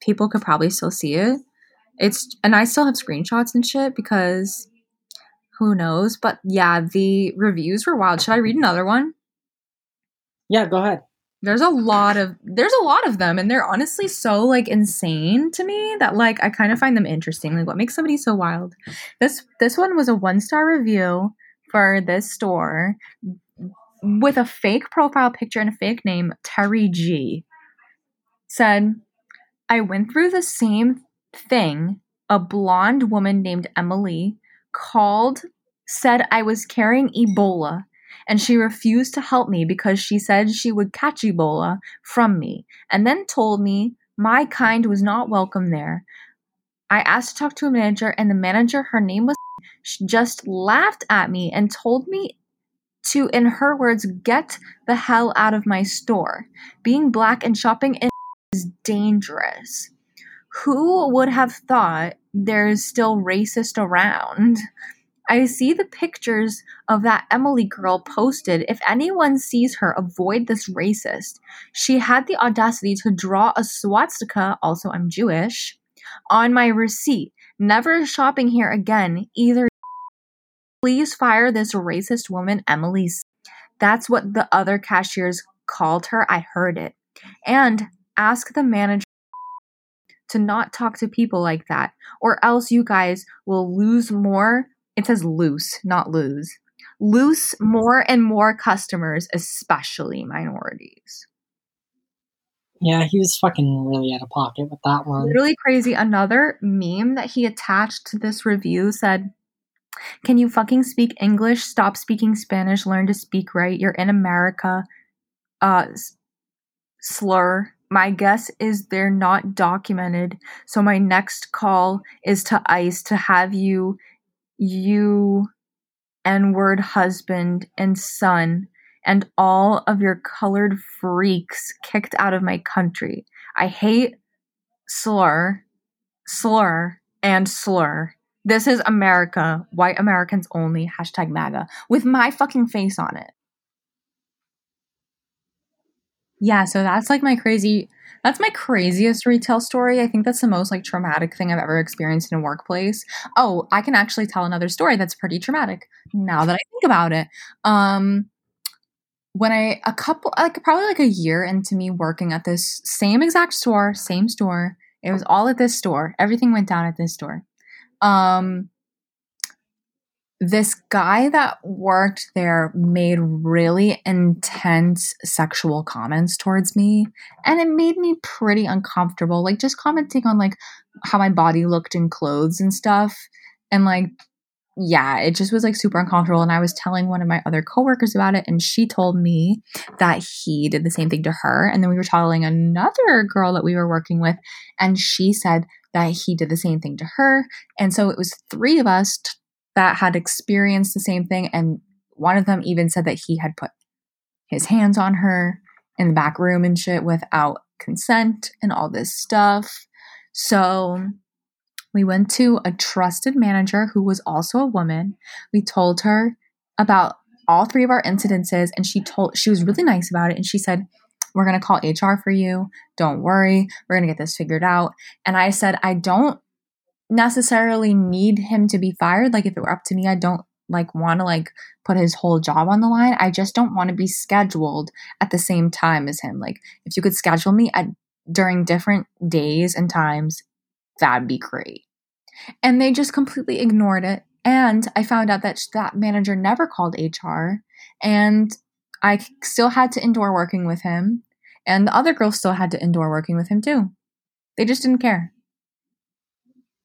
S1: people could probably still see it. It's and I still have screenshots and shit because who knows? But yeah, the reviews were wild. Should I read another one?
S2: Yeah, go ahead.
S1: There's a lot of there's a lot of them and they're honestly so like insane to me that like I kind of find them interesting. Like what makes somebody so wild? This this one was a one-star review for this store with a fake profile picture and a fake name, Terry G. Said, I went through the same thing. A blonde woman named Emily called, said I was carrying Ebola, and she refused to help me because she said she would catch Ebola from me, and then told me my kind was not welcome there. I asked to talk to a manager, and the manager, her name was, she just laughed at me and told me to, in her words, get the hell out of my store. Being black and shopping in is dangerous. Who would have thought there's still racist around? I see the pictures of that Emily girl posted. If anyone sees her, avoid this racist. She had the audacity to draw a swastika, also I'm Jewish, on my receipt. Never shopping here again, either. Please fire this racist woman, Emily. That's what the other cashiers called her. I heard it. And ask the manager to not talk to people like that, or else you guys will lose more. It says loose, not lose. Lose more and more customers, especially minorities.
S2: Yeah, he was fucking really out of pocket with that one.
S1: Literally crazy. Another meme that he attached to this review said, Can you fucking speak English? Stop speaking Spanish. Learn to speak right. You're in America. Uh, slur. My guess is they're not documented. So my next call is to ICE to have you, you, N word husband and son, and all of your colored freaks kicked out of my country. I hate slur, slur, and slur. This is America, white Americans only, hashtag MAGA, with my fucking face on it. Yeah, so that's like my crazy, that's my craziest retail story. I think that's the most like traumatic thing I've ever experienced in a workplace. Oh, I can actually tell another story that's pretty traumatic now that I think about it. Um, when I a couple like probably like a year into me working at this same exact store, same store. It was all at this store. Everything went down at this store. Um this guy that worked there made really intense sexual comments towards me and it made me pretty uncomfortable like just commenting on like how my body looked in clothes and stuff and like yeah, it just was like super uncomfortable. And I was telling one of my other coworkers about it, and she told me that he did the same thing to her. And then we were telling another girl that we were working with, and she said that he did the same thing to her. And so it was three of us t- that had experienced the same thing. And one of them even said that he had put his hands on her in the back room and shit without consent and all this stuff. So We went to a trusted manager who was also a woman. We told her about all three of our incidences and she told she was really nice about it and she said we're going to call HR for you. Don't worry. We're going to get this figured out. And I said I don't necessarily need him to be fired. Like if it were up to me, I don't like want to like put his whole job on the line. I just don't want to be scheduled at the same time as him. Like if you could schedule me at during different days and times, that'd be great. And they just completely ignored it. And I found out that that manager never called HR and I still had to endure working with him. And the other girls still had to endure working with him too. They just didn't care.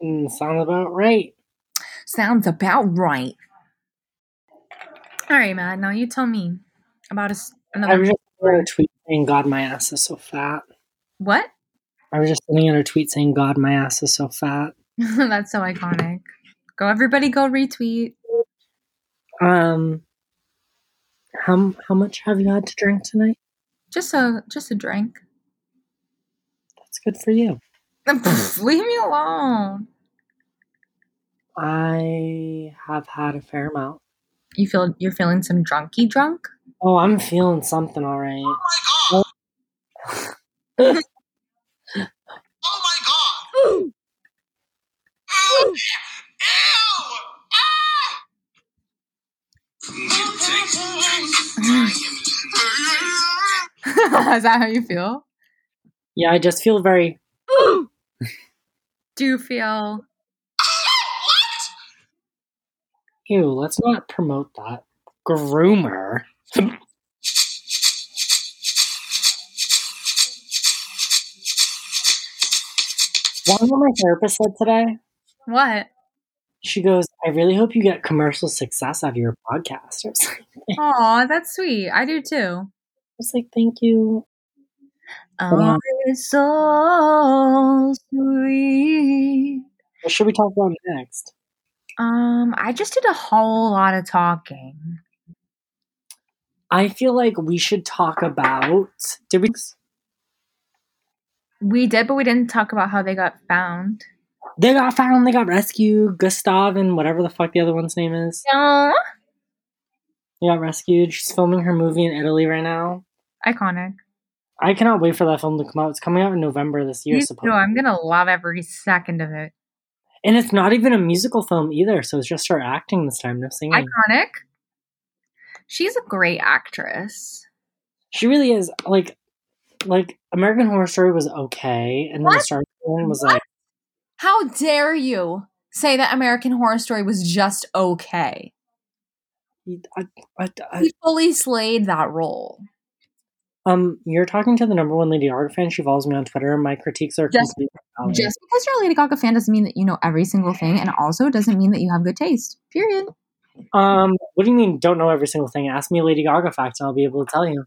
S2: Mm, sounds about right.
S1: Sounds about right. All right, Matt. Now you tell me about a, another.
S2: I was just sending a tweet saying, God, my ass is so fat.
S1: what?
S2: I was just sending out a tweet saying, God, my ass is so fat. <laughs>
S1: That's so iconic. Go, everybody, go retweet.
S2: Um, how, how much have you had to drink tonight?
S1: Just a just a drink.
S2: That's good for you. <laughs>
S1: Leave me alone.
S2: I have had a fair amount.
S1: You feel you're feeling some drunky drunk?
S2: Oh, I'm feeling something all right.
S3: Oh my god! oh <laughs> my god! Ew! <gasps> Ew! Ew! Ah! <laughs>
S1: Is that how you feel?
S2: Yeah, I just feel very.
S1: Do you feel
S3: what?
S2: Ew, let's not promote that. Groomer. One what my therapist said today.
S1: what?
S2: She goes, I really hope you get commercial success out of your podcast. <laughs> Like, I
S1: Aw, that's sweet. I do too.
S2: was like thank you.
S1: Oh, it's so sweet.
S2: What should we talk about next?
S1: Um, I just did a whole lot of talking.
S2: I feel like we should talk about. Did we?
S1: We did, but we didn't talk about how they got found.
S2: They got found. They got rescued. Gustav and whatever the fuck the other one's name is.
S1: No.
S2: They got rescued. She's filming her movie in Italy right now.
S1: Iconic.
S2: I cannot wait for that film to come out. It's coming out in November this year,
S1: too. I'm gonna love every second of it.
S2: And it's not even a musical film either, so it's just her acting this time, no singing.
S1: Iconic. She's a great actress.
S2: She really is. Like, like American Horror Story was okay, and then the
S1: What?
S2: Star was
S1: What?
S2: like,
S1: How dare you say that American Horror Story was just okay?
S2: I, I, I,
S1: He fully slayed that role.
S2: Um, you're talking to the number one Lady Gaga fan. She follows me on Twitter, my critiques are
S1: Just- Just because you're a Lady Gaga fan doesn't mean that you know every single thing, and also doesn't mean that you have good taste. Period.
S2: Um, what do you mean? Don't know every single thing? Ask me a Lady Gaga fact, and I'll be able to tell you.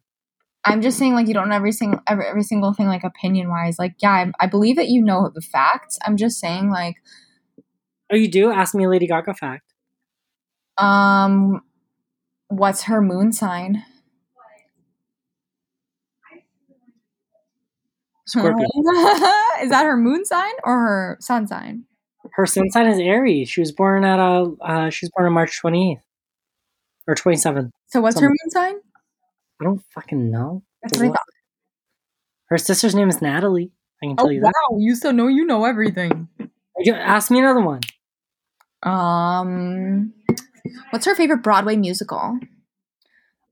S1: I'm just saying, like, you don't know every single every, every single thing, like opinion wise. Like, yeah, I, I believe that you know the facts. I'm just saying, like,
S2: Oh, you do? Ask me a Lady Gaga fact.
S1: um, what's her moon sign?
S2: Scorpio. <laughs>
S1: Is that her moon sign or her sun sign?
S2: Her sun sign is Aries. She was born at a. Uh, she was born on March twenty eighth or twenty seventh.
S1: So what's her moon sign?
S2: I don't fucking know.
S1: That's what I thought.
S2: Her sister's name is Natalie. I can tell
S1: Oh
S2: you that.
S1: wow, you so know you know everything.
S2: Ask me another one.
S1: Um, what's her favorite Broadway musical?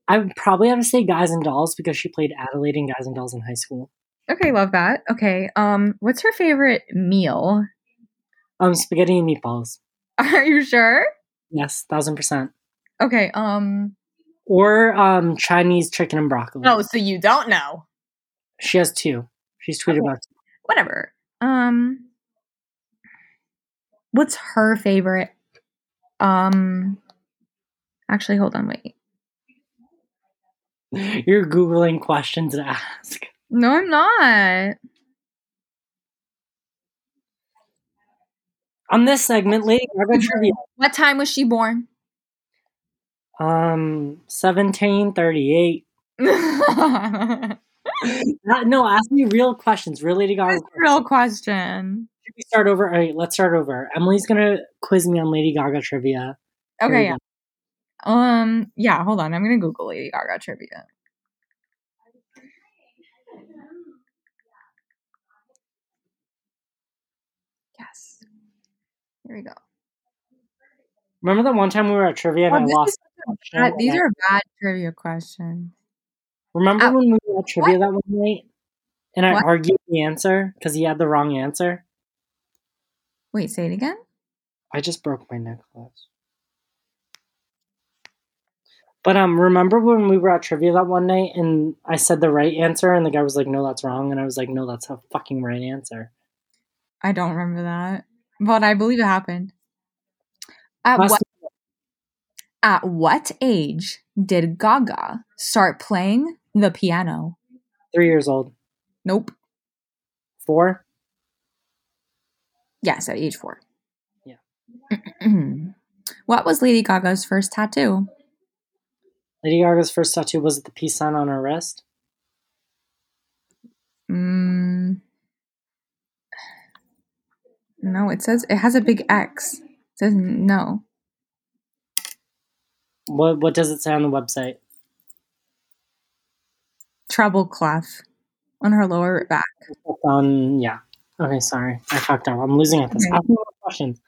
S2: I would probably have to say Guys and Dolls because she played Adelaide in Guys and Dolls in high school.
S1: Okay, love that. Okay, um, what's her favorite meal?
S2: Um, spaghetti and meatballs. <laughs>
S1: Are you sure?
S2: Yes, thousand percent.
S1: Okay, um,
S2: Or um, Chinese chicken and broccoli.
S1: oh, so you don't know.
S2: She has two. She's tweeted
S1: Okay.
S2: about two.
S1: Whatever. Um, what's her favorite? Um, actually, hold on, wait. <laughs>
S2: You're googling questions to ask.
S1: No, I'm not.
S2: On this segment, Lady Gaga trivia.
S1: What time was she born?
S2: Um, seventeen thirty-eight. <laughs> No, ask me real questions. Real Lady Gaga.
S1: real question.
S2: Should we start over? All right, let's start over. Emily's gonna quiz me on Lady Gaga trivia.
S1: Okay, yeah.
S2: go.
S1: Um, yeah, hold on. I'm gonna Google Lady Gaga trivia. Yes. Here we go.
S2: Remember that one time we were at trivia and
S1: Oh,
S2: I lost?
S1: is
S2: the question
S1: bad- these are bad trivia questions.
S2: Remember
S1: Ow.
S2: when we were at trivia that one night and I
S1: What?
S2: argued the answer because he had the wrong answer?
S1: Wait, say it again.
S2: I just broke my necklace. But um, remember when we were at trivia that one night and I said the right answer and the guy was like, "No, that's wrong," and I was like, "No, that's a fucking right answer."
S1: I don't remember that, but I believe it happened. At what at what age did Gaga start playing the piano?
S2: Three years old,
S1: Nope.
S2: four.
S1: Yes, at age four.
S2: Yeah. <clears throat>
S1: what was Lady Gaga's first tattoo?
S2: Lady Gaga's first tattoo was it the peace sign on her wrist.
S1: Mm, no, it says it has a big X. It says no.
S2: What What does it say on the website?
S1: Treble clef on her lower back.
S2: On yeah. Okay, sorry, I fucked up. I'm losing at this.
S1: Okay.
S2: Questions.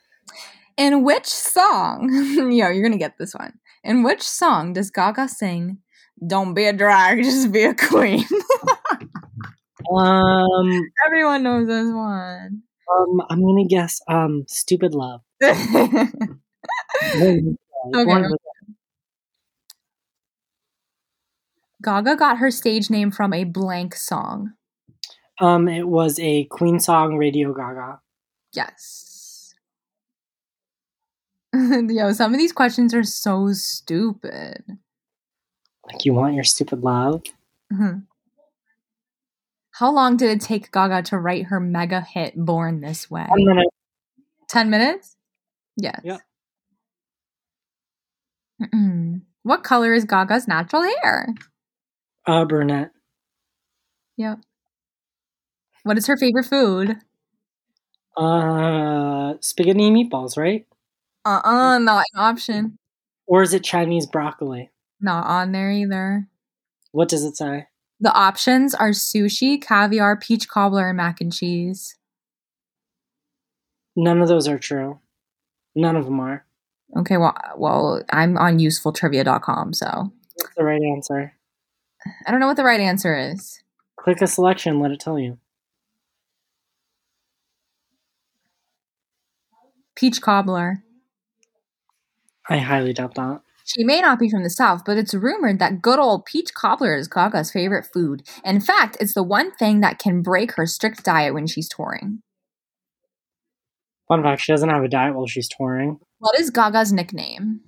S1: In which song? <laughs> Yo, you're gonna get this one. In which song does Gaga sing? Don't be a drag, just be a queen. <laughs>
S2: Um,
S1: Everyone knows this one.
S2: Um, I'm gonna guess. Um, stupid love. <laughs>
S1: okay. Gaga got her stage name from a blank song.
S2: Um, it was a Queen song, Radio Gaga.
S1: Yes. <laughs> Yo, some of these questions are so stupid.
S2: Like you want your stupid love.
S1: Mhm. How long did it take Gaga to write her mega hit Born This Way?
S2: One minute.
S1: 10 minutes? Yes.
S2: Yep.
S1: Mm-mm. What color is Gaga's natural hair?
S2: Uh, brunette.
S1: Yep. What is her favorite food?
S2: Uh, spaghetti and meatballs, right?
S1: Uh uh not an option.
S2: Or is it Chinese broccoli?
S1: Not on there either.
S2: What does it say?
S1: The options are sushi, caviar, peach cobbler, and mac and cheese.
S2: None of those are true. None of them are.
S1: Okay, well, well, I'm on usefultrivia.com, so
S2: What's the right answer?
S1: I don't know what the right answer is.
S2: Click a selection, let it tell you.
S1: Peach cobbler.
S2: I highly doubt that.
S1: She may not be from the South, but it's rumored that good old peach cobbler is Gaga's favorite food. In fact, it's the one thing that can break her strict diet when she's touring.
S2: Fun fact, she doesn't have a diet while she's touring.
S1: What is Gaga's nickname?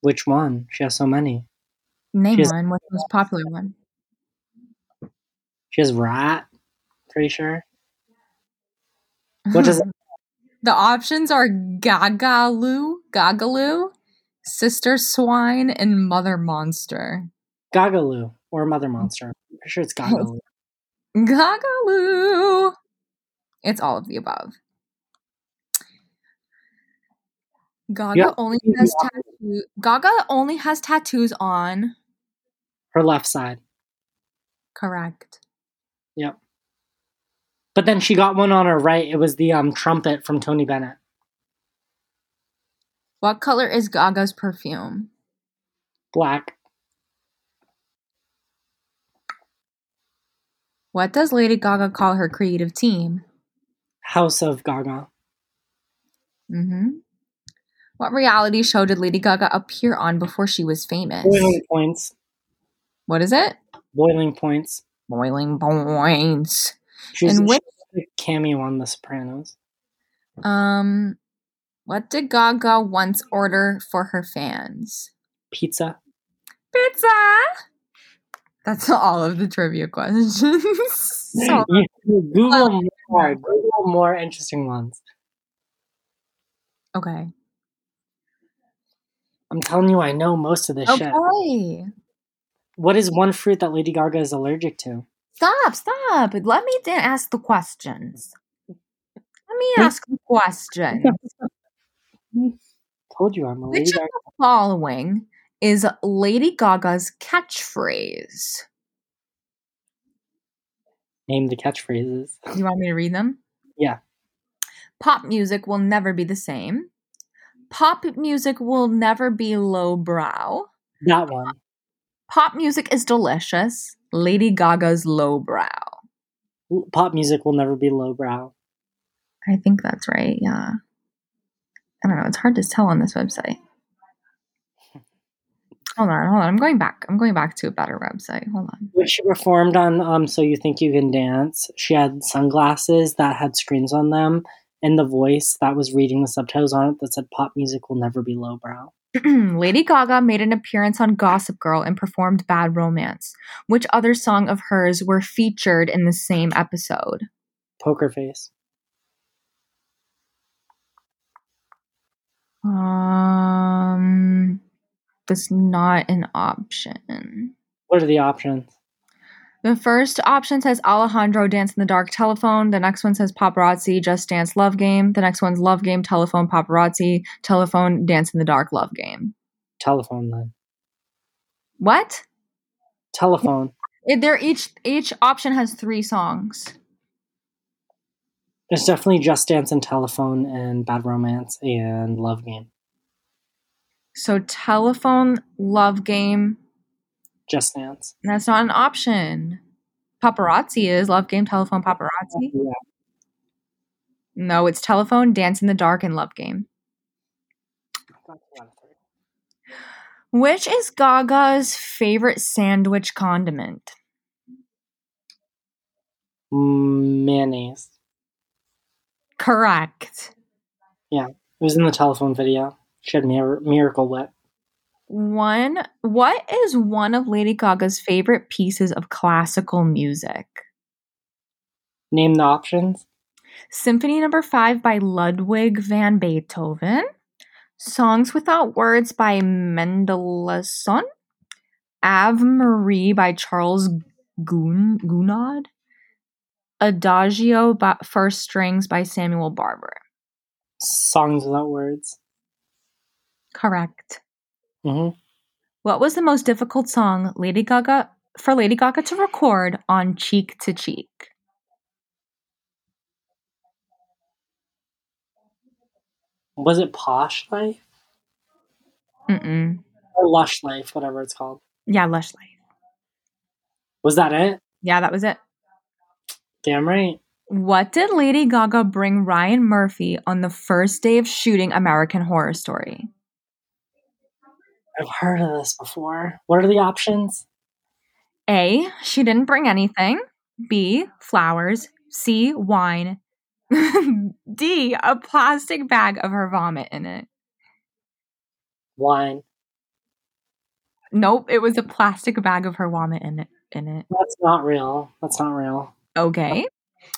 S2: Which one? She has so many.
S1: Name
S2: has-
S1: one. What's the most popular one?
S2: She has rat. Pretty sure. What does <laughs>
S1: The options are Gagaloo, Gagaloo, Sister Swine, and Mother Monster.
S2: Gagaloo or Mother mm. Monster? I'm pretty sure it's <laughs> Gagaloo.
S1: Gagaloo. It's all of the above. Gaga
S2: Yeah.
S1: only has tattoo. Gaga only has tattoos on.
S2: Her left side.
S1: Correct.
S2: Yep. But then she got one on her right. It was the um trumpet from Tony Bennett.
S1: What color is Gaga's perfume?
S2: Black.
S1: What does Lady Gaga call her creative team?
S2: House of Gaga.
S1: Mm-hmm. What reality show did Lady Gaga appear on before she was famous?
S2: Boiling points.
S1: What is it?
S2: Boiling points.
S1: Boiling points.
S2: She was,
S1: And
S2: a cameo on The Sopranos.
S1: um what did Gaga once order for her fans?
S2: Pizza.
S1: Pizza. That's all of the trivia questions. <laughs> so, <laughs>
S2: You- Google more. Google more interesting ones.
S1: okay.
S2: I'm telling you, I know most of this shit.
S1: Okay.
S2: What is one fruit that Lady Gaga is allergic to?
S1: Stop, stop. Let me da- ask the questions. Let me ask the questions.
S2: Told you I'm a.
S1: Which of the following is Lady Gaga's catchphrase?
S2: Name the catchphrases.
S1: You want me to read them?
S2: Yeah.
S1: Pop music will never be the same. Pop music will never be lowbrow.
S2: That one.
S1: Pop music is delicious. Lady Gaga's lowbrow.
S2: Pop music will never be lowbrow.
S1: I think that's right. Yeah. I don't know. It's hard to tell on this website. <laughs> Hold on, hold on. I'm going back. I'm going back to a better website. Hold on.
S2: When she performed on um So You Think You Can Dance, she had sunglasses that had screens on them and the voice that was reading the subtitles on it that said pop music will never be lowbrow. <clears throat>
S1: Lady Gaga made an appearance on Gossip Girl and performed Bad Romance. Which other song of hers were featured in the same episode?
S2: Poker face.
S1: Um, that's not an option.
S2: What are the options?
S1: The first option says Alejandro Dance in the Dark Telephone. The next one says Paparazzi Just Dance Love Game. The next one's Love Game Telephone Paparazzi Telephone Dance in the Dark Love Game.
S2: Telephone then.
S1: What?
S2: Telephone.
S1: It, they're each each option has three songs.
S2: It's definitely Just Dance and Telephone and Bad Romance and Love Game.
S1: So telephone love game.
S2: Just Dance.
S1: That's not an option. Paparazzi is love game telephone paparazzi. <laughs>
S2: Yeah.
S1: No, it's telephone dance in the dark and love game. Which is Gaga's favorite sandwich condiment?
S2: Mm, mayonnaise.
S1: Correct.
S2: Yeah, it was in the telephone video. She had mir- Miracle Whip.
S1: One. What is one of Lady Gaga's favorite pieces of classical music?
S2: Name the options.
S1: Symphony Number Five by Ludwig van Beethoven. Songs Without Words by Mendelssohn. Ave Marie by Charles Goun- Gounod. Adagio by, for Strings by Samuel Barber.
S2: Songs without words.
S1: Correct.
S2: Hmm
S1: What was the most difficult song Lady Gaga for Lady Gaga to record on Cheek to Cheek?
S2: Was it Posh Life
S1: Mm-mm.
S2: or Lush Life, whatever it's called?
S1: Yeah, Lush Life.
S2: Was that it?
S1: Yeah, that was it.
S2: Damn right.
S1: What did Lady Gaga bring Ryan Murphy on the first day of shooting American Horror Story?
S2: I've heard of this before. What are the options?
S1: A. She didn't bring anything. B. Flowers. C. Wine. <laughs> D. A plastic bag of her vomit in it.
S2: Wine.
S1: Nope, it was a plastic bag of her vomit in it. In it.
S2: That's not real. That's not real.
S1: Okay.
S2: Oh,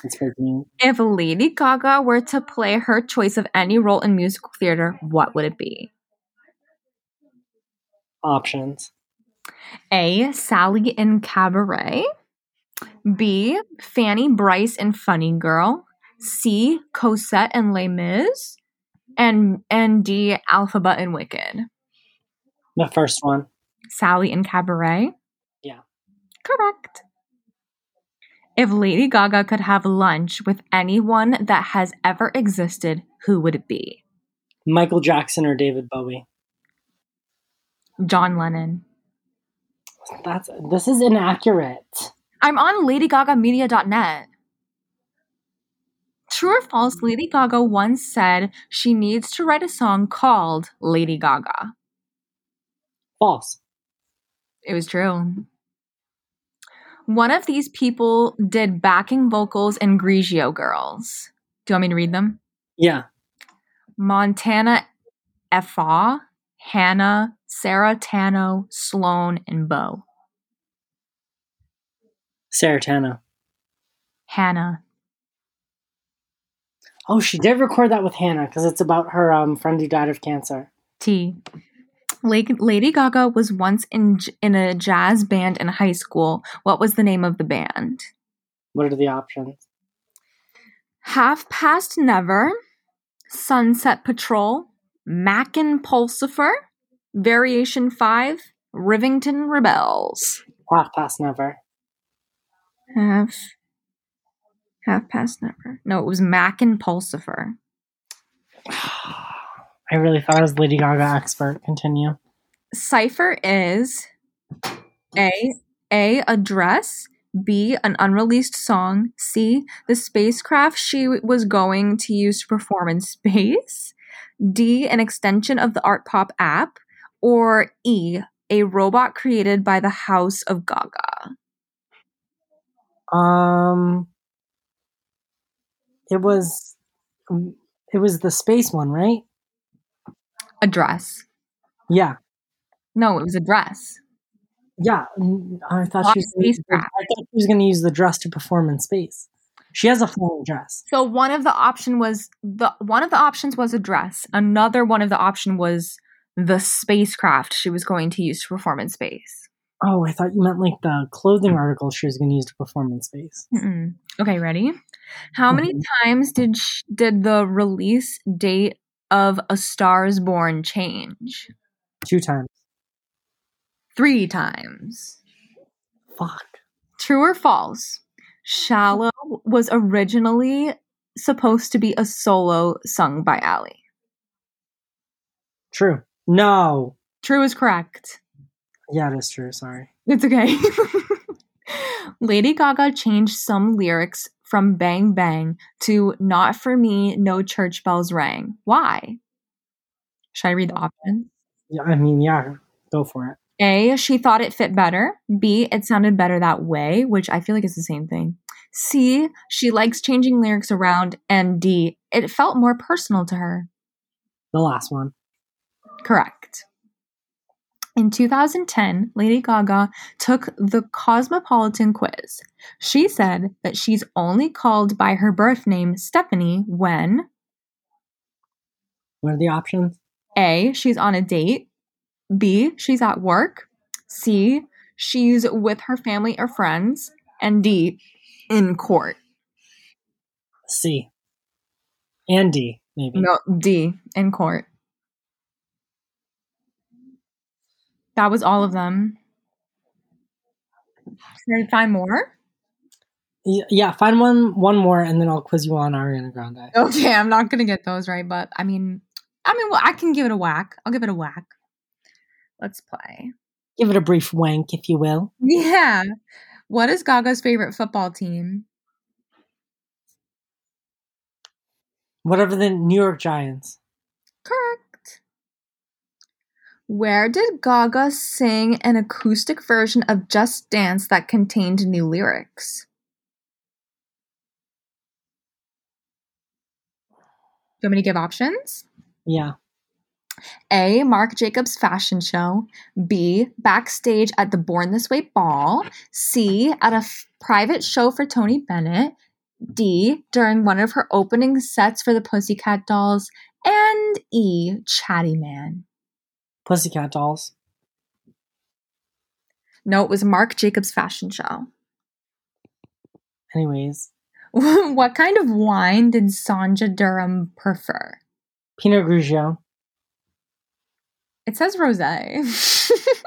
S2: it's fake news.
S1: If Lady Gaga were to play her choice of any role in musical theater, what would it be?
S2: Options.
S1: A. Sally in Cabaret. B. Fanny Brice in Funny Girl. C. Cosette in Les Mis. And and D. Elphaba in Wicked.
S2: The first one.
S1: Sally in Cabaret.
S2: Yeah.
S1: Correct. If Lady Gaga could have lunch with anyone that has ever existed, who would it be?
S2: Michael Jackson or David Bowie.
S1: John Lennon.
S2: That's this is inaccurate.
S1: I'm on LadyGagaMedia.net. True or false, Lady Gaga once said she needs to write a song called Lady Gaga.
S2: False.
S1: It was true. One of these people did backing vocals in Grigio Girls. Do you want me to read them?
S2: Yeah.
S1: Montana Effa, Hannah, Sarah Tano, Sloan, and Bo.
S2: Saratana.
S1: Hannah.
S2: Oh, she did record that with Hannah because it's about her um, friend who died of cancer.
S1: T. Lady Gaga was once in in a jazz band in high school. What was the name of the band?
S2: What are the options?
S1: Half Past Never, Sunset Patrol, Mackin Pulsifer, Variation 5, Rivington Rebels.
S2: Half past never.
S1: Half Half Past Never. No, it was Mackin Pulsifer. <sighs>
S2: I really thought I was Lady Gaga expert. Continue.
S1: Cipher is A A a dress, B an unreleased song, C the spacecraft she was going to use to perform in space, D an extension of the Art Pop app, or E a robot created by the House of Gaga.
S2: Um, it was, it was the space one, right?
S1: A dress.
S2: Yeah,
S1: No, it was a dress.
S2: yeah. I thought
S1: Not
S2: she was. Gonna use. I thought she was going to use the dress to perform in space. She has a flying dress.
S1: So one of the option was the one of the options was a dress. Another one of the option was the spacecraft she was going to use to perform in space.
S2: Oh, I thought you meant like the clothing article she was going to use to perform in space.
S1: Mm-mm. Okay, ready? How many
S2: Mhm.
S1: times did sh- did the release date of A Star Is Born change?
S2: Two times.
S1: Three times.
S2: Fuck.
S1: True or false? Shallow was originally supposed to be a solo sung by Ally.
S2: True. No.
S1: True is correct.
S2: Yeah, it is true. Sorry.
S1: It's okay. <laughs> Lady Gaga changed some lyrics from Bang Bang to Not For Me, No Church Bells Rang. Why? Should I read the options?
S2: Yeah, I mean, yeah. Go for it.
S1: A, she thought it fit better. B, it sounded better that way, which I feel like is the same thing. C, she likes changing lyrics around. And D, it felt more personal to her.
S2: The last one.
S1: Correct. In 2010, Lady Gaga took the Cosmopolitan quiz. She said that she's only called by her birth name, Stephanie, when
S2: What are the options?
S1: A, she's on a date, B, she's at work, C, she's with her family or friends, and D, in court.
S2: C. And D, maybe.
S1: No, D, in court. That was all of them. Can I find more?
S2: Yeah, find one one more and then I'll quiz you on Ariana Grande. <laughs>
S1: Okay, I'm not gonna get those right, but I mean, I mean, well, I can give it a whack. I'll give it a whack. Let's play.
S2: Give it a brief wank, if you will.
S1: Yeah. What is Gaga's favorite football team?
S2: Whatever the New York Giants.
S1: Correct. Where did Gaga sing an acoustic version of Just Dance that contained new lyrics? Do you want me to give options?
S2: Yeah.
S1: A. Marc Jacobs fashion show. B. Backstage at the Born This Way ball. C. At a f- private show for Tony Bennett. D. During one of her opening sets for the Pussycat Dolls. And E. Chatty Man.
S2: Pussycat Dolls.
S1: No, it was Marc Jacobs fashion show.
S2: Anyways. <laughs>
S1: what kind of wine did Sonja Durham prefer?
S2: Pinot Grigio.
S1: It says rosé.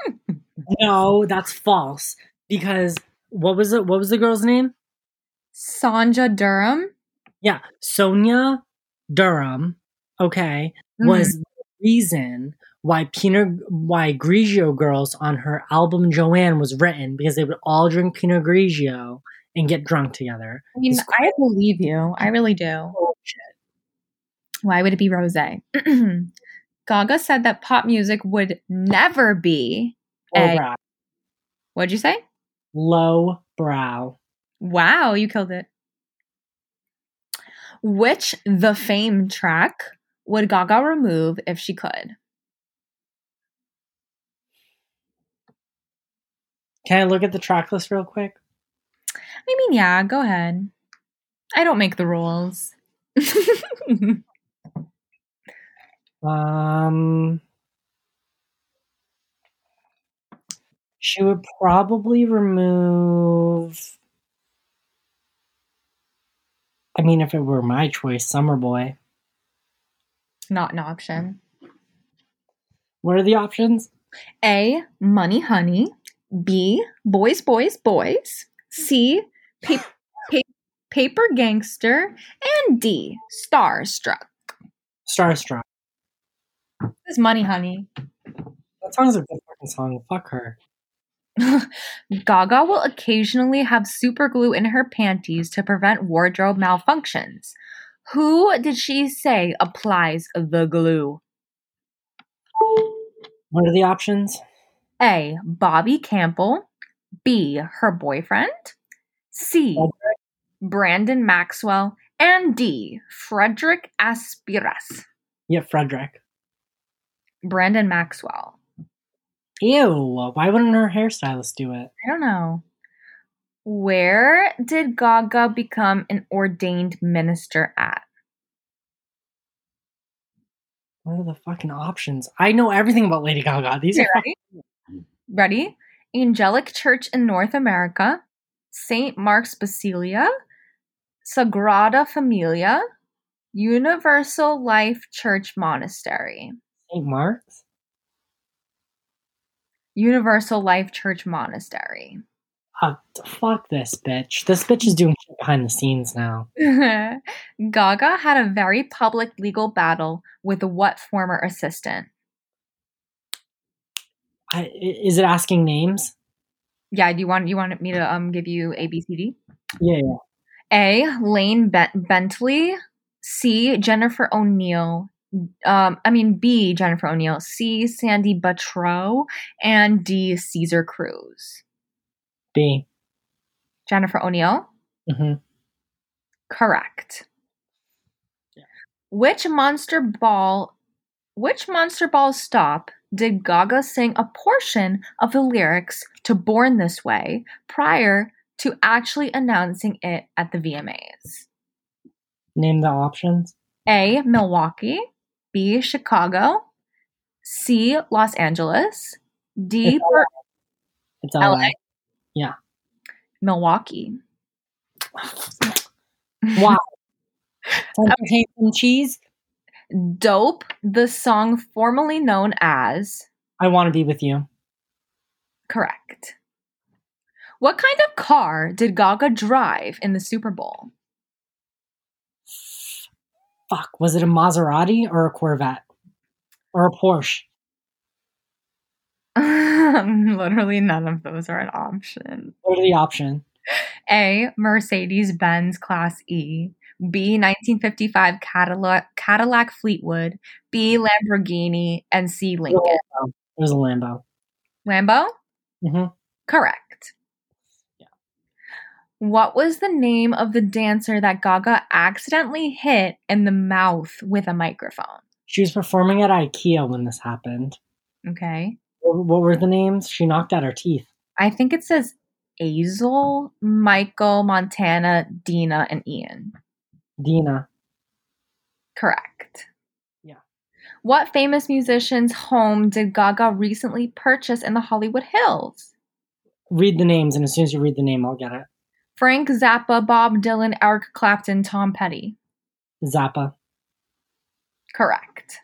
S1: <laughs>
S2: No, that's false. Because what was it? What was the girl's name?
S1: Sonja Durham
S2: Yeah, Sonja Durham. Okay, was mm-hmm. the reason why Pinot, why Grigio Girls on her album Joanne was written because they would all drink Pinot Grigio and get drunk together.
S1: I mean, I believe you. I really do. Why would it be rose? <clears throat> Gaga said that pop music would never be.
S2: Low
S1: A.
S2: brow.
S1: What'd you say?
S2: Low brow.
S1: Wow, you killed it. Which the fame track would Gaga remove if she could?
S2: Can I look at the track list real quick?
S1: I mean, yeah, go ahead. I don't make the rules. <laughs>
S2: Um, She would probably remove. I mean, if it were my choice, Summer Boy.
S1: Not an option.
S2: What are the options?
S1: A. Money Honey. B. Boys, Boys, Boys. C. <laughs> Pa- pa- paper Gangster. And D. Starstruck.
S2: Starstruck.
S1: This is Money Honey.
S2: That song's a good fucking song. Fuck her. <laughs>
S1: Gaga will occasionally have super glue in her panties to prevent wardrobe malfunctions. Who did she say applies the glue?
S2: What are the options?
S1: A. Bobby Campbell. B. Her boyfriend. C. Brandon Maxwell. And D. Frederick Aspiras.
S2: Yeah, Frederick.
S1: Brandon Maxwell.
S2: Ew. Why wouldn't her hairstylist do it?
S1: I don't know. Where did Gaga become an ordained minister at?
S2: What are the fucking options? I know everything about Lady Gaga. These are
S1: ready? Angelic Church in North America, St. Mark's Basilia, Sagrada Familia, Universal Life Church Monastery.
S2: St. Mark's.
S1: Universal Life Church Monastery.
S2: Uh, fuck this bitch. This bitch is doing shit behind the scenes now. <laughs>
S1: Gaga had a very public legal battle with what former assistant?
S2: I, is it asking names?
S1: Yeah, do you want you want me to um give you A B C D?
S2: Yeah, yeah.
S1: A. Lane Bent- Bentley. C. Jennifer O'Neill. Um, I mean B. Jennifer O'Neill. C. Sandy Buttrow. And D. Caesar Cruz.
S2: B.
S1: Jennifer O'Neill.
S2: Mm-hmm.
S1: Correct.
S2: Yeah.
S1: Which monster ball? Which monster ball stop did Gaga sing a portion of the lyrics to "Born This Way" prior to actually announcing it at the VMAs?
S2: Name the options.
S1: A. Milwaukee. B. Chicago. C. Los Angeles. D.
S2: It's It's LA.
S1: LA.
S2: Yeah.
S1: Milwaukee.
S2: Wow. <laughs> Some cheese.
S1: Dope, the song formerly known as.
S2: I want to be with you.
S1: Correct. What kind of car did Gaga drive in the Super Bowl?
S2: Fuck. Was it a Maserati or a Corvette? Or a Porsche? <laughs>
S1: Literally none of those are an option.
S2: What are the options?
S1: A. Mercedes Benz Class E. B. 1955 Cadillac, Cadillac Fleetwood. B. Lamborghini. And C. Lincoln.
S2: It was a Lambo.
S1: Lambo?
S2: hmm
S1: Correct.
S2: Yeah.
S1: What was the name of the dancer that Gaga accidentally hit in the mouth with a microphone?
S2: She was performing at IKEA when this happened.
S1: Okay.
S2: What what were the names? She knocked out her teeth.
S1: I think it says Azel, Michael, Montana, Dina, and Ian.
S2: Dina.
S1: Correct.
S2: Yeah.
S1: What famous musician's home did Gaga recently purchase in the Hollywood Hills?
S2: Read the names, and as soon as you read the name, I'll get it.
S1: Frank Zappa, Bob Dylan, Eric Clapton, Tom Petty.
S2: Zappa.
S1: Correct.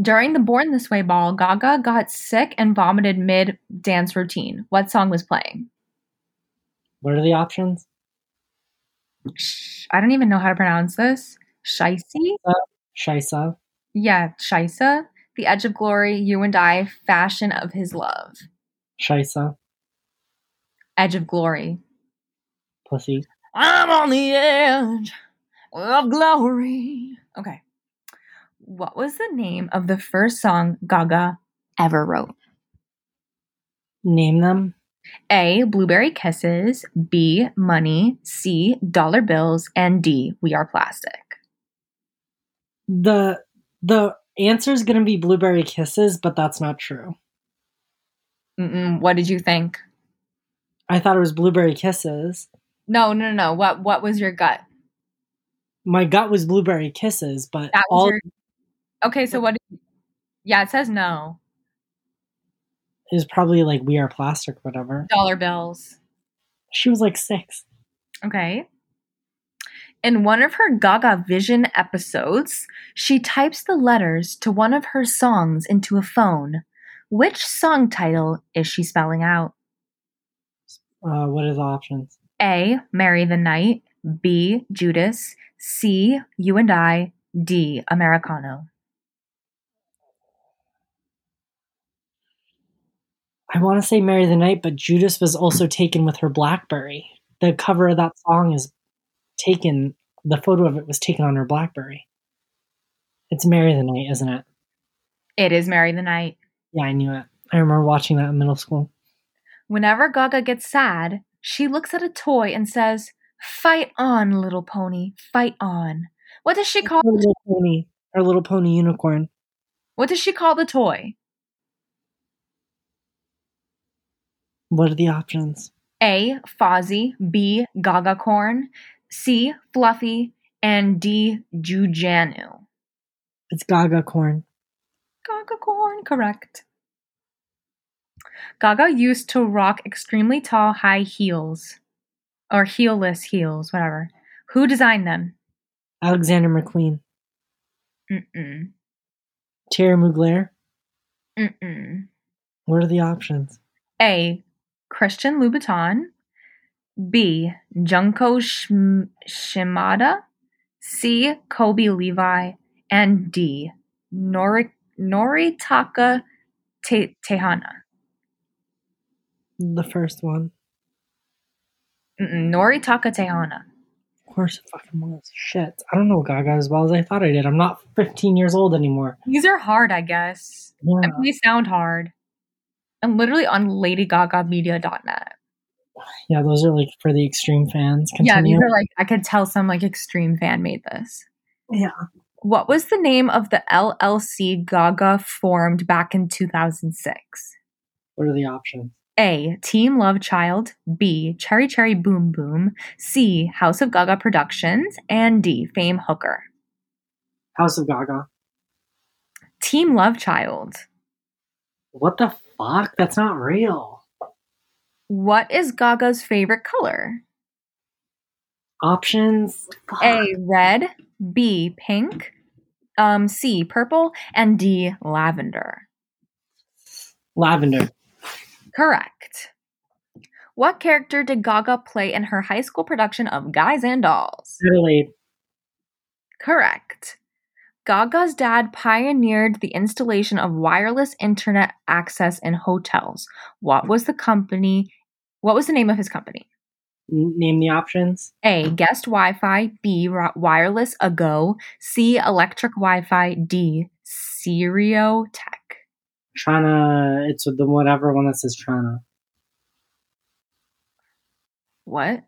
S1: During the Born This Way ball, Gaga got sick and vomited mid dance routine. What song was playing?
S2: What are the options?
S1: I don't even know how to pronounce this. Shicey?
S2: Shisa.
S1: Yeah, Shisa. The Edge of Glory, You and I, Fashion of His Love.
S2: Shisa.
S1: Edge of Glory.
S2: Pussy.
S1: I'm on the edge of glory. Okay. What was the name of the first song Gaga ever wrote?
S2: Name them.
S1: A. Blueberry Kisses. B. Money. C. Dollar Bills. And D. We Are Plastic.
S2: The the answer is gonna be blueberry kisses, but that's not true.
S1: Mm-mm, what did you think?
S2: I thought it was blueberry kisses.
S1: No, no, no, no. What What was your gut?
S2: My gut was blueberry kisses, but
S1: That was
S2: all
S1: your. Okay, so what? Did, yeah, it says no.
S2: It was probably like We Are Plastic, whatever.
S1: Dollar bills.
S2: She was like six.
S1: Okay. In one of her Gaga Vision episodes, she types the letters to one of her songs into a phone. Which song title is she spelling out?
S2: Uh, what are the options?
S1: A. Marry the Night. B. Judas. C. You and I. D. Americano.
S2: I want to say Marry the Night, but Judas was also taken with her Blackberry. The cover of that song is taken, the photo of it was taken on her Blackberry. It's Marry the Night, isn't it?
S1: It is Marry the Night.
S2: Yeah, I knew it. I remember watching that in middle school.
S1: Whenever Gaga gets sad, she looks at a toy and says, Fight on, little pony, fight on. What does she call
S2: Her little pony, her little pony unicorn.
S1: what does she call the toy?
S2: What are the options?
S1: A. Fozzie, B. Gaga corn, C. Fluffy, and D. Jujanu.
S2: It's Gaga corn.
S1: Gaga corn, correct. Gaga used to rock extremely tall high heels. Or heelless heels, whatever. Who designed them?
S2: Alexander McQueen.
S1: Mm-mm.
S2: Terry Mugler.
S1: Mm-mm.
S2: What are the options?
S1: A. Christian Louboutin. B. Junko Shim- Shimada. C. Kobe Levi. And D. Nori- Noritaka Te- Tehana.
S2: The first one.
S1: Mm-mm. Noritaka Tehana.
S2: Of course it fucking was. Shit. I don't know Gaga as well as I thought I did. I'm not 15 years old anymore.
S1: These are hard, I guess.
S2: Yeah.
S1: I mean, they sound hard. I'm literally on ladygagamedia.net.
S2: Yeah, those are like for the extreme fans.
S1: Yeah, these are like I could tell some like extreme fan made this.
S2: Yeah.
S1: What was the name of the LLC Gaga formed back in 2006?
S2: What are the options?
S1: A. Team Love Child. B. Cherry Cherry Boom Boom. C. House of Gaga Productions. And D. Fame Hooker.
S2: House of Gaga.
S1: Team Love Child.
S2: What the fuck? That's not real.
S1: What is Gaga's favorite color?
S2: Options? Fuck.
S1: A. Red. B. Pink. Um, C. Purple. And D. Lavender.
S2: Lavender.
S1: Correct. What character did Gaga play in her high school production of Guys and Dolls?
S2: Adelaide.
S1: Correct. Gaga's dad pioneered the installation of wireless internet access in hotels. What was the company? What was the name of his company?
S2: Name the options.
S1: A. Guest Wi-Fi. B. Ri- Wireless Ago. C. Electric Wi-Fi. D. Stereo Tech.
S2: Trana. It's the whatever one that says Trana.
S1: What?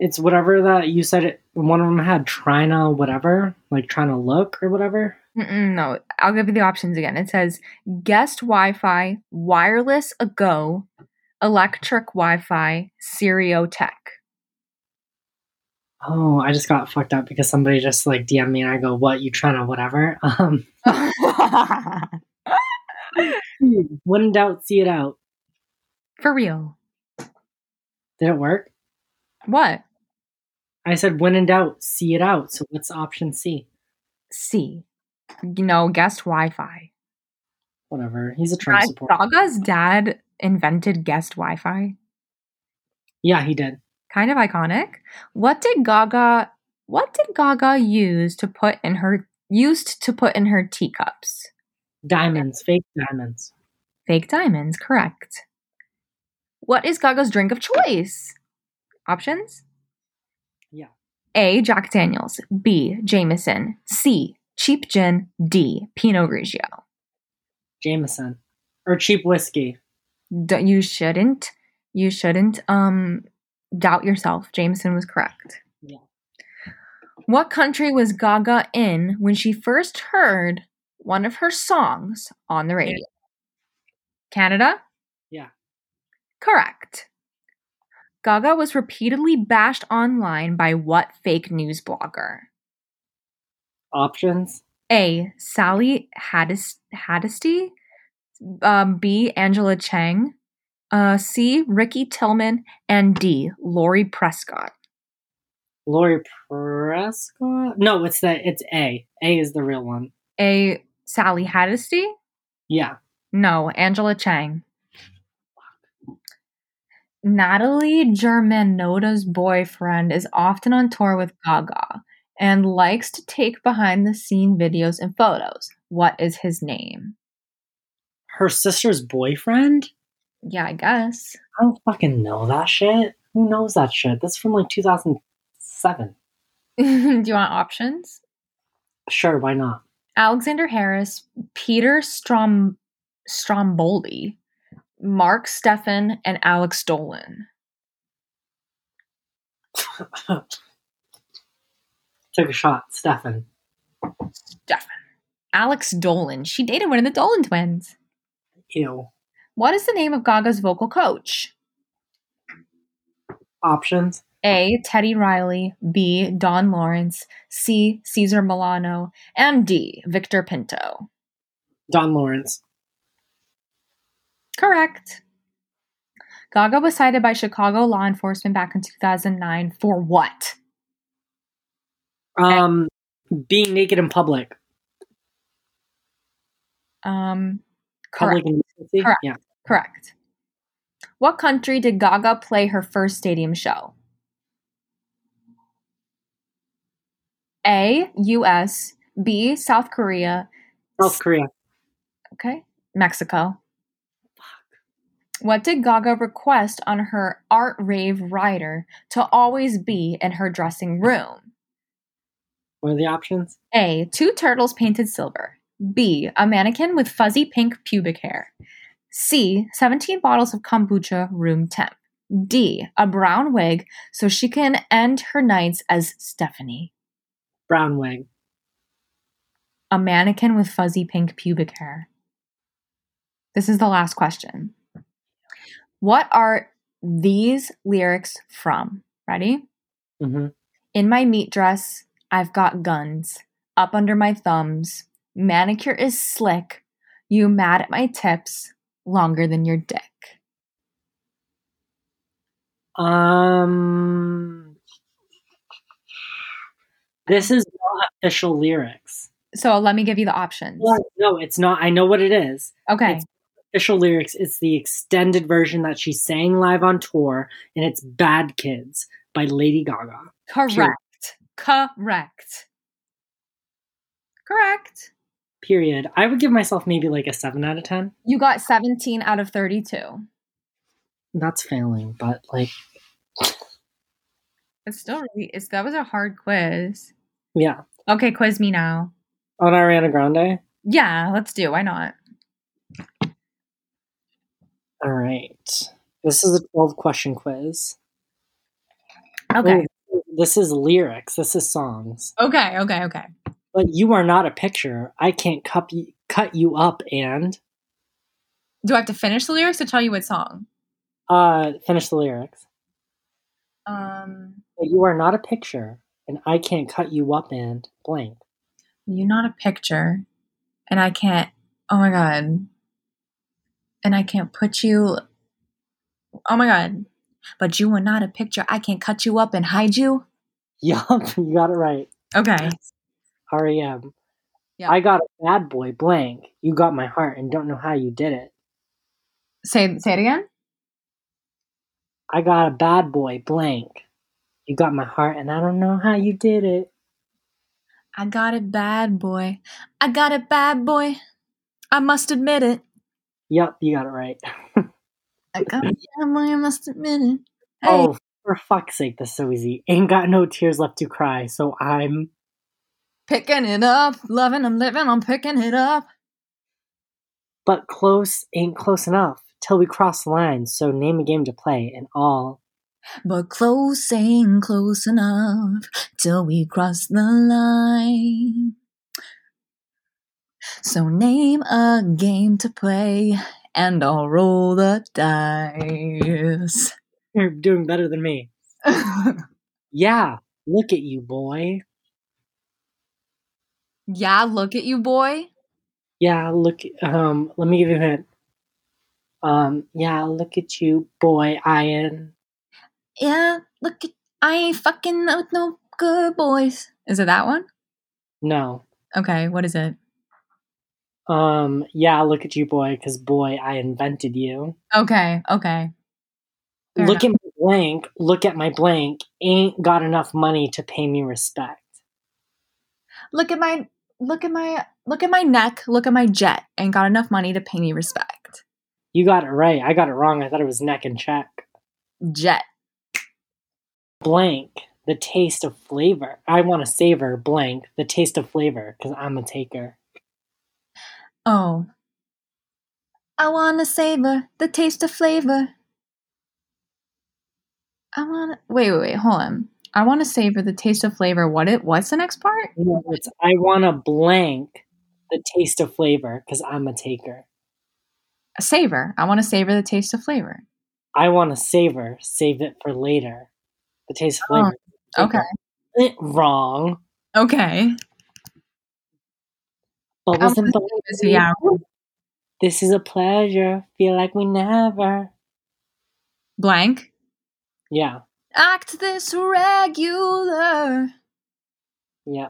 S2: It's whatever that you said it. One of them had Trina, whatever, like trying to look or whatever.
S1: Mm-mm, no, I'll give you the options again. It says guest Wi Fi, wireless Ago, electric Wi Fi, Stereo Tech.
S2: Oh, I just got fucked up because somebody just like DM me and I go, "What you trying to whatever?" <laughs> Um, <laughs> when in doubt, see it out.
S1: For real.
S2: Did it work?
S1: What?
S2: I said, when in doubt, see it out. So what's option C?
S1: C. You know, guest Wi Fi.
S2: Whatever. He's a Trump supporter.
S1: Gaga's dad invented guest Wi Fi.
S2: Yeah, he did.
S1: Kind of iconic. What did Gaga what did Gaga use to put in her used to put in her teacups?
S2: Diamonds, fake diamonds.
S1: Fake diamonds, correct. What is Gaga's drink of choice? Options? A. Jack Daniels. B. Jameson. C. Cheap gin. D. Pinot Grigio.
S2: Jameson. Or cheap whiskey.
S1: D- you shouldn't. You shouldn't. Um, doubt yourself. Jameson was correct.
S2: Yeah.
S1: What country was Gaga in when she first heard one of her songs on the radio? Canada.
S2: Yeah.
S1: Correct. Gaga was repeatedly bashed online by what fake news blogger?
S2: Options?
S1: A. Sally Haddis- Haddisty. Um, B. Angela Chang. Uh, C. Ricky Tillman. And D. Lori Prescott.
S2: Lori Prescott? No, it's the it's A. A is the real one.
S1: A. Sally Hardesty.
S2: Yeah.
S1: No, Angela Chang. Natalie Germanotta's boyfriend is often on tour with Gaga and likes to take behind the scene videos and photos. What is his name?
S2: Her sister's boyfriend?
S1: Yeah, I guess.
S2: I don't fucking know that shit. Who knows that shit? That's from like 2007. <laughs> <laughs>
S1: Do you want options?
S2: Sure, why not?
S1: Alexander Harris, Peter Strom Stromboli, Mark Steffen, and Alex Dolan. <laughs>
S2: Took a shot, Stefan.
S1: Steffen. Alex Dolan. She dated one of the Dolan twins.
S2: Ew.
S1: What is the name of Gaga's vocal coach?
S2: Options?
S1: A. Teddy Riley, B. Don Lawrence, C. Caesar Milano, and D. Victor Pinto.
S2: Don Lawrence.
S1: Correct. Gaga was cited by Chicago law enforcement back in 2009 for what?
S2: Um, being naked in public.
S1: Um, correct.
S2: Public?
S1: Correct.
S2: Yeah.
S1: Correct. What country did Gaga play her first stadium show? A. U.S. B. South Korea.
S2: South Korea.
S1: Okay. Mexico. What did Gaga request on her art rave rider to always be in her dressing room?
S2: What are the options?
S1: A. Two turtles painted silver. B. A mannequin with fuzzy pink pubic hair. C. 17 bottles of kombucha room temp. D. A brown wig so she can end her nights as Stefani.
S2: Brown wig.
S1: A mannequin with fuzzy pink pubic hair. This is the last question. What are these lyrics from? Ready?
S2: hmm
S1: In my meat dress, I've got guns. Up under my thumbs. Manicure is slick. You mad at my tips. Longer than your dick.
S2: Um, this is not official lyrics.
S1: So let me give you the options.
S2: No, it's not. I know what it is.
S1: Okay.
S2: It's official lyrics. It's the extended version that she sang live on tour, and it's "Bad Kids" by Lady Gaga.
S1: Correct. Correct. Correct.
S2: Period. I would give myself maybe like a seven out of ten.
S1: You got 17 out of 32.
S2: That's failing, but like,
S1: It's still really, it's, that was a hard quiz.
S2: yeah.
S1: Okay, quiz me now.
S2: On Ariana Grande.
S1: Yeah, let's do. Why not?
S2: All right. This is a twelve question quiz.
S1: Okay.
S2: Ooh, this is lyrics. This is songs.
S1: Okay, okay, okay.
S2: But you are not a picture. I can't cup you, cut you up and
S1: Do I have to finish the lyrics to tell you what song?
S2: uh finish the lyrics.
S1: Um,
S2: But you are not a picture, and I can't cut you up and blank.
S1: you're not a picture, and I can't. Oh my god. And I can't put you. Oh my god. But you are not a picture. I can't cut you up and hide you. <laughs>
S2: Yup, you got it right.
S1: Okay.
S2: REM.
S1: Yeah.
S2: I got a bad boy blank. You got my heart and don't know how you did it.
S1: Say say it again.
S2: I got a bad boy blank. You got my heart and I don't know how you did it.
S1: I got a bad boy. I got a bad boy. I must admit it.
S2: Yup, you got it right. <laughs>
S1: I got. I must admit it. Hey.
S2: Oh, for fuck's sake, that's so easy. Ain't got no tears left to cry, so I'm.
S1: Picking it up, loving, I'm living, I'm picking it up.
S2: But close ain't close enough till we cross the line, so name a game to play and all.
S1: But close ain't close enough till we cross the line. So name a game to play and I'll roll the dice.
S2: You're doing better than me. <laughs> Yeah, look at you, boy.
S1: yeah, look at you, boy.
S2: Yeah, look. Um, let me give you a hint. Um, yeah, look at you, boy, Ian.
S1: Yeah, look at I ain't fucking with no good boys. Is it that one?
S2: No.
S1: Okay, what is it?
S2: Um, yeah, look at you, boy, because boy, I invented you.
S1: Okay, okay. Fair
S2: look at my blank, look at my blank, ain't got enough money to pay me respect.
S1: Look at my look at my look at my neck, look at my jet. Ain't got enough money to pay me respect.
S2: You got it right. I got it wrong. I thought it was neck and check.
S1: Jet.
S2: Blank, the taste of flavor. I want to savor blank, the taste of flavor, because I'm a taker.
S1: Oh. I wanna savor the taste of flavor. I wanna wait, wait, wait, hold on. I wanna savor the taste of flavor. What it what's the next part?
S2: No, it's I want to blank the taste of flavor, because I'm a taker.
S1: A savor. I wanna savor the taste of flavor.
S2: I want to savor, save it for later. The taste of
S1: Oh,
S2: flavor.
S1: Okay.
S2: Eh, Wrong.
S1: Okay.
S2: But
S1: I
S2: wasn't
S1: wanna
S2: the
S1: savor- yeah.
S2: This is a pleasure. Feel like we never.
S1: Blank.
S2: Yeah,
S1: Act this regular.
S2: yeah.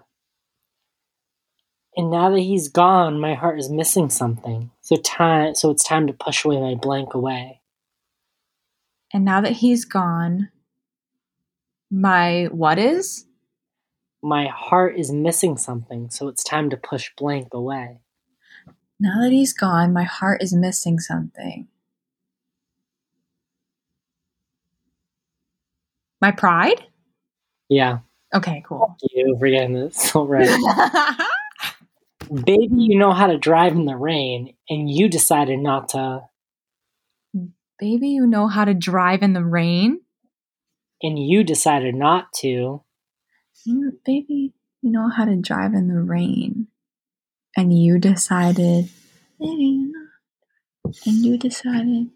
S2: And now that he's gone, my heart is missing something. So time, so it's time to push away my blank away.
S1: And now that he's gone, my what is?
S2: My heart is missing something, so it's time to push blank away.
S1: Now that he's gone, my heart is missing something. My pride?
S2: Yeah,
S1: Okay, cool.
S2: you for getting this <laughs> so right. <laughs> Baby, you know how to drive in the rain, and you decided not to.
S1: Baby, you know how to drive in the rain?
S2: And you decided not to.
S1: Mm, you- Baby, you know how to drive in the rain. And you decided, baby, you know. And you decided.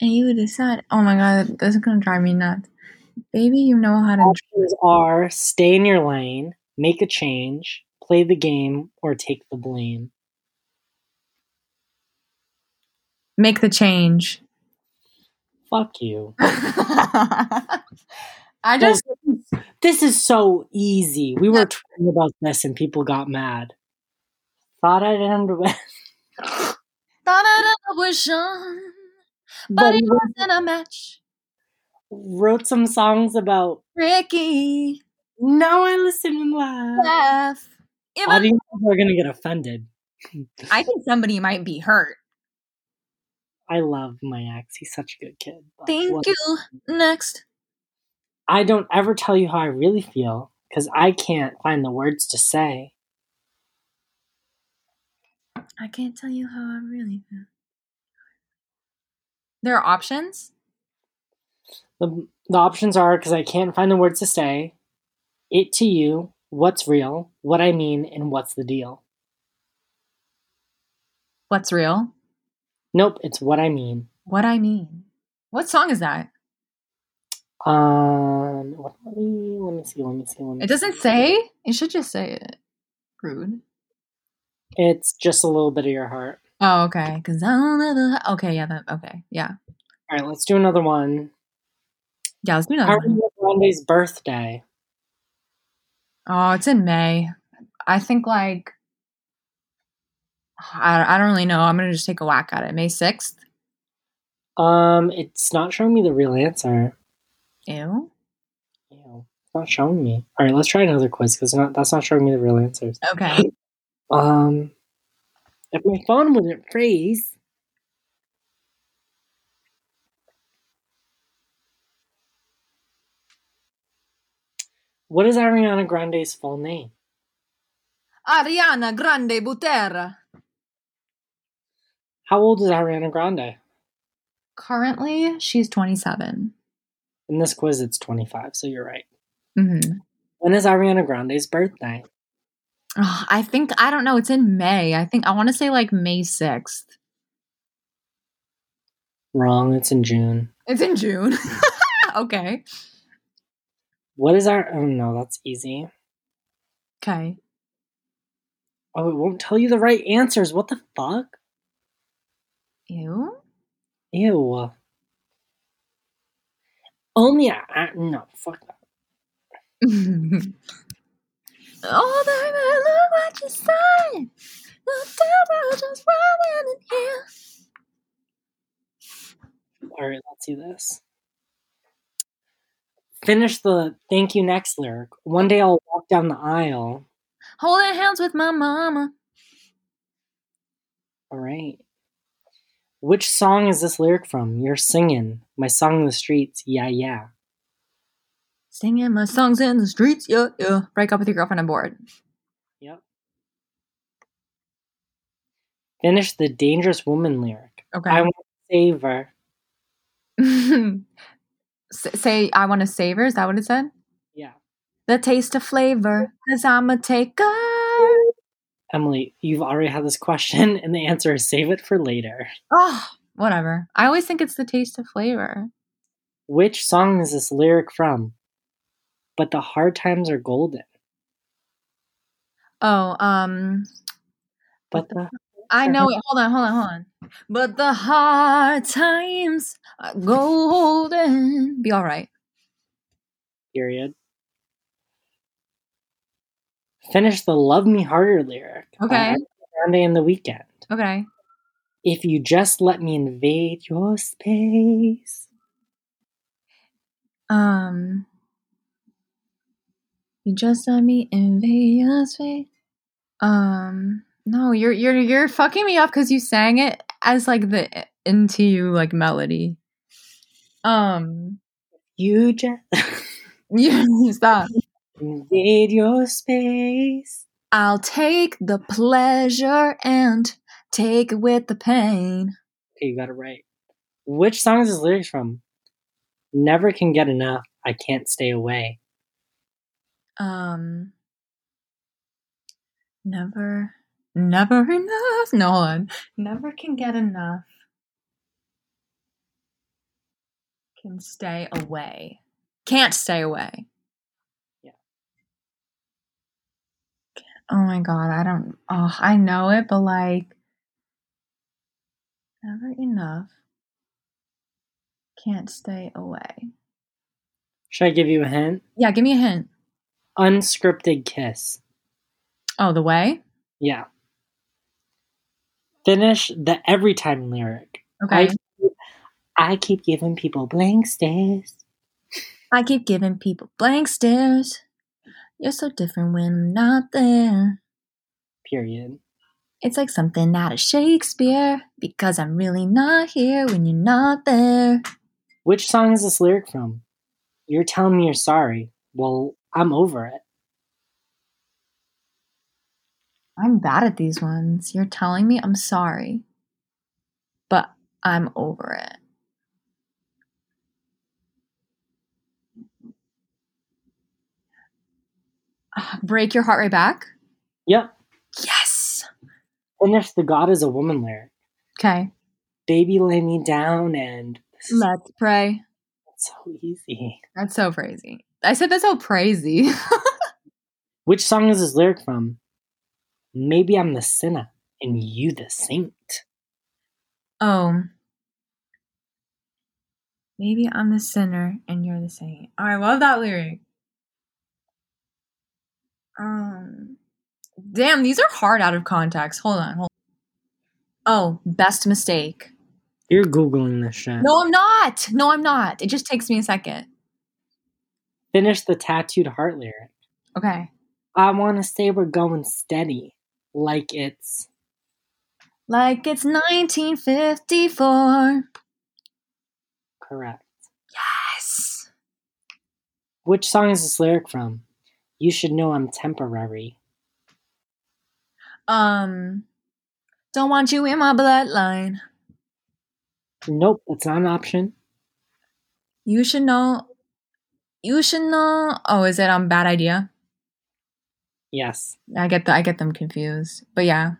S1: And you decided. Oh my god, this is gonna drive me nuts. Baby, you know how to.
S2: Options are stay in your lane, make a change, play the game, or take the blame.
S1: Make the change.
S2: Fuck you. <laughs>
S1: I just
S2: this is so easy. We were talking about this and people got mad. Thought I'd end with, <laughs>
S1: thought I was young, but it
S2: he
S1: wasn't a match.
S2: wrote some songs about
S1: Ricky,
S2: now I listen and laugh.
S1: laugh.
S2: Audiences are gonna get offended.
S1: I think somebody might be hurt.
S2: I love my ex. He's such a good kid.
S1: Thank
S2: what-
S1: you. Next.
S2: I don't ever tell you how I really feel because I can't find the words to say.
S1: I can't tell you how I really feel. There are options.
S2: The, the options are because I can't find the words to say, it to you, what's real, what I mean, and what's the deal.
S1: What's real?
S2: Nope, it's what I mean.
S1: What I mean. What song is that?
S2: Um, let me let me see. Let me see. Let me.
S1: It doesn't say. It should just say it. Rude.
S2: It's just a little bit of your heart.
S1: Oh, okay. Cause I don't ever. Okay, yeah. That. Okay, yeah.
S2: All right, let's do another one.
S1: Yeah. Let's do another one.
S2: Ariana Grande's birthday.
S1: Oh, it's in May. I think like. I, I don't really know. I'm gonna just take a whack at it. May sixth.
S2: Um, it's not showing me the real answer.
S1: Ew.
S2: Ew, it's not showing me. All right, let's try another quiz because not that's not showing me the real answers.
S1: Okay. <laughs>
S2: Um, if my phone wouldn't freeze. What is Ariana Grande's full name?
S1: Ariana Grande Butera.
S2: How old is Ariana Grande?
S1: Currently, she's 27.
S2: In this quiz, it's 25, so you're right.
S1: Mm-hmm.
S2: When is Ariana Grande's birthday?
S1: Oh, I think I don't know. It's in May. I think I want to say like May 6th.
S2: Wrong, it's in June.
S1: It's in June. <laughs> okay.
S2: What is our. Oh no, that's easy.
S1: Okay.
S2: Oh, it won't tell you the right answers. What the fuck?
S1: Ew.
S2: Ew. Only I, I no fuck that. <laughs>
S1: All the time look what you said. The devil just running in here.
S2: All right, let's do this. Finish the thank you next lyric. One day I'll walk down the aisle.
S1: Holding hands with my mama.
S2: All right. Which song is this lyric from? You're singing my song in the streets. Yeah, yeah.
S1: Singing my songs in the streets. Yeah, yeah. Break up with your girlfriend I'm bored.
S2: Yep. Finish the dangerous woman lyric.
S1: Okay.
S2: I want to save her. <laughs>
S1: S- say, I want to savor. Is that what it said?
S2: Yeah.
S1: The taste of flavor. Cause I'm a taker.
S2: Emily, you've already had this question, <laughs> and the answer is save it for later.
S1: Oh, whatever. I always think it's the taste of flavor.
S2: Which song is this lyric from? But the hard times are golden.
S1: Oh, um,
S2: But the
S1: I know it. Hold on, hold on, hold on. But the hard times are golden. Be all right.
S2: period. Finish the love me harder lyric.
S1: Okay.
S2: Grande in the Weeknd.
S1: Okay.
S2: If you just let me invade your space.
S1: Um, you just let me invade your space. Um, no, you're you're you're fucking me up because you sang it as like the into you like melody. Um,
S2: You just <laughs>
S1: you stop.
S2: Invade your space.
S1: I'll take the pleasure and take it with the pain.
S2: Okay, you got it right. Which song is this lyrics from? Never can get enough. I can't stay away.
S1: Um, never, never enough. No one, never can get enough. Can stay away. Can't stay away.
S2: Yeah.
S1: Oh my god, I don't. Oh, I know it, but like, never enough. Can't stay away.
S2: Should I give you a hint?
S1: Yeah, give me a hint.
S2: Unscripted kiss.
S1: Oh, the way.
S2: Yeah. Finish the every time lyric.
S1: Okay.
S2: I, I keep giving people blank stares.
S1: I keep giving people blank stares. You're so different when I'm not there.
S2: Period.
S1: It's like something out of Shakespeare because I'm really not here when you're not there.
S2: Which song is this lyric from? You're telling me you're sorry. Well, I'm over it.
S1: I'm bad at these ones. You're telling me I'm sorry, but I'm over it. Break your heart right back.
S2: Yep.
S1: Yes.
S2: Finish the God is a Woman lyric.
S1: Okay.
S2: Baby lay me down and
S1: Let's pray.
S2: That's so easy.
S1: That's so crazy. I said that's so crazy. <laughs>
S2: Which song is this lyric from? Maybe I'm the sinner and you the saint.
S1: Oh. Maybe I'm the sinner and you're the saint. Oh, I love that lyric. Um Damn, these are hard out of context. Hold on, hold Oh, best mistake.
S2: You're Googling this shit.
S1: No, I'm not. No, I'm not. It just takes me a second.
S2: Finish the tattooed heart lyric.
S1: Okay.
S2: I want to say we're going steady. Like it's.
S1: Like it's 1954.
S2: Correct.
S1: Yes.
S2: Which song is this lyric from? You should know I'm temporary.
S1: Um don't want you in my bloodline.
S2: Nope, that's not an option.
S1: You should know. You should know. Oh, is it um bad idea?
S2: Yes.
S1: I get the I get them confused. But yeah.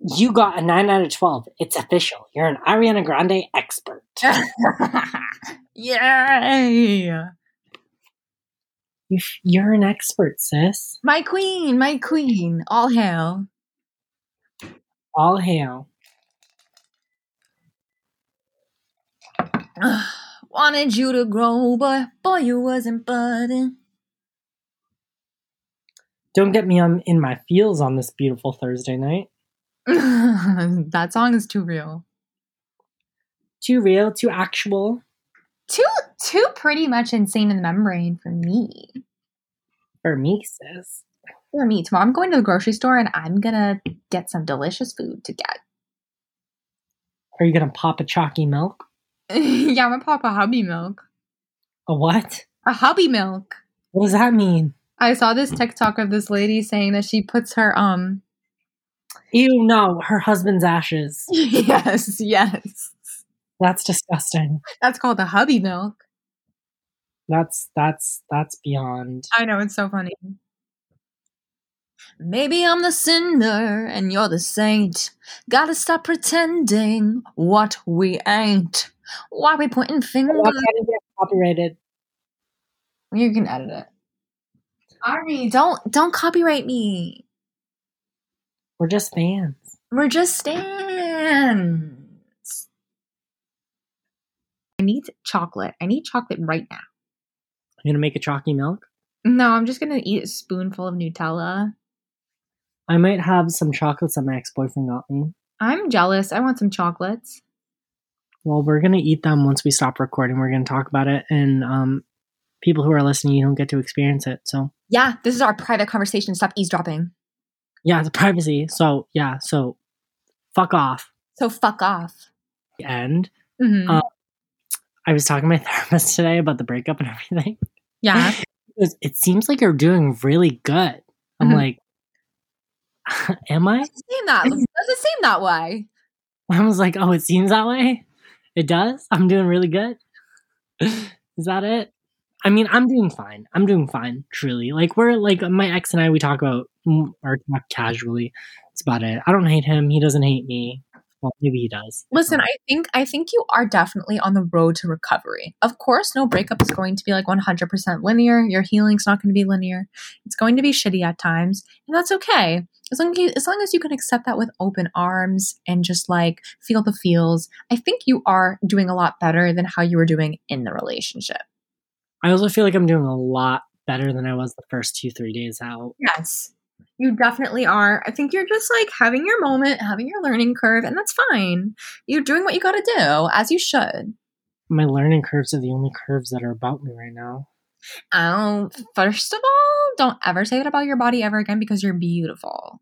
S2: You got a 9 out of 12. It's official. You're an Ariana Grande expert. <laughs>
S1: Yay!
S2: You- You're an expert, sis.
S1: My queen, my queen. All hail.
S2: All hail. <sighs>
S1: Wanted you to grow, but boy, you wasn't budding.
S2: Don't get me um, in my feels on this beautiful Thursday night. <laughs>
S1: that song is too real.
S2: Too real, too actual
S1: Too, too pretty much insane in the membrane for me.
S2: for me, sis.
S1: For me, tomorrow I'm going to the grocery store and I'm gonna get some delicious food to get.
S2: Are you gonna pop a chalky milk? <laughs>
S1: yeah, I'm gonna pop a hubby milk.
S2: A what?
S1: A hubby milk.
S2: What does that mean?
S1: I saw this TikTok of this lady saying that she puts her um
S2: Ew, no, her husband's ashes. <laughs>
S1: yes, yes.
S2: That's disgusting.
S1: That's called the hubby milk.
S2: That's that's that's beyond.
S1: I know it's so funny. Maybe I'm the sinner and you're the saint. Gotta stop pretending what we ain't. Why we pointing fingers?
S2: That's how to get copyrighted.
S1: You can edit it. Ari, don't don't copyright me.
S2: We're just fans.
S1: We're just stands. I need chocolate. I need chocolate right now.
S2: You gonna make a chalky milk?
S1: No, I'm just gonna eat a spoonful of Nutella.
S2: I might have some chocolates that my ex boyfriend got me.
S1: I'm jealous. I want some chocolates.
S2: Well, we're gonna eat them once we stop recording. We're gonna talk about it, and um, people who are listening, you don't get to experience it. So
S1: Yeah, this is our private conversation. Stop eavesdropping.
S2: yeah, the privacy. So yeah, so fuck off.
S1: So fuck off.
S2: And
S1: Mhm.
S2: Uh, I was talking to my <laughs> therapist today about the breakup and everything.
S1: yeah. <laughs>
S2: Goes, It seems like you're doing really good. I'm
S1: Mhm.
S2: like, <laughs> am I?
S1: Doesn't seem that doesn't seem that way.
S2: I was like, oh, it seems that way. It does. I'm doing really good. Is that it? I mean, I'm doing fine. I'm doing fine, truly. Like we're like my ex and I, we talk about or talk casually. It's about it. I don't hate him. He doesn't hate me. Well, maybe he does.
S1: Listen, I think I think you are definitely on the road to recovery. Of course, no breakup is going to be like 100% linear. Your healing's not going to be linear. It's going to be shitty at times, and that's okay. As long as you, as long as you can accept that with open arms and just like feel the feels, I think you are doing a lot better than how you were doing in the relationship.
S2: I also feel like I'm doing a lot better than I was the first two, three days out.
S1: Yes. You definitely are. I think you're just like having your moment, having your learning curve, and that's fine. You're doing what you got to do, as you should.
S2: My learning curves are the only curves that are about me right now.
S1: Um, first of all, don't ever say that about your body ever again because you're beautiful.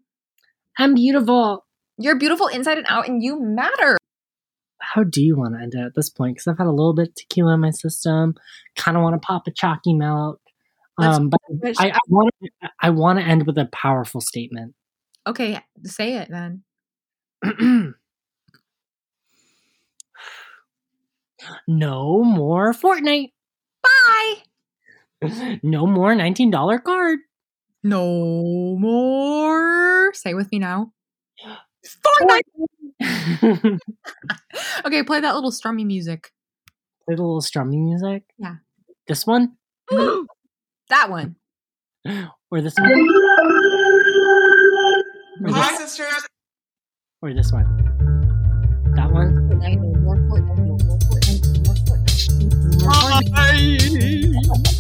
S2: I'm beautiful.
S1: You're beautiful inside and out, and you matter.
S2: How do you want to end it at this point? Because I've had a little bit of tequila in my system. Kind of want to pop a chalky milk. Um, but I, I want to. I want to end with a powerful statement.
S1: Okay, say it then. <clears throat>
S2: no more Fortnite.
S1: Bye. <laughs>
S2: No more nineteen dollar card.
S1: No more. Say it with me now. Fortnite. <laughs> Okay, play that little strummy music.
S2: Play the little strummy music.
S1: Yeah.
S2: This one <gasps> <gasps>
S1: that one.
S2: or this one or
S3: Hi,
S2: this,
S3: sisters.
S2: or this one. That one.
S1: No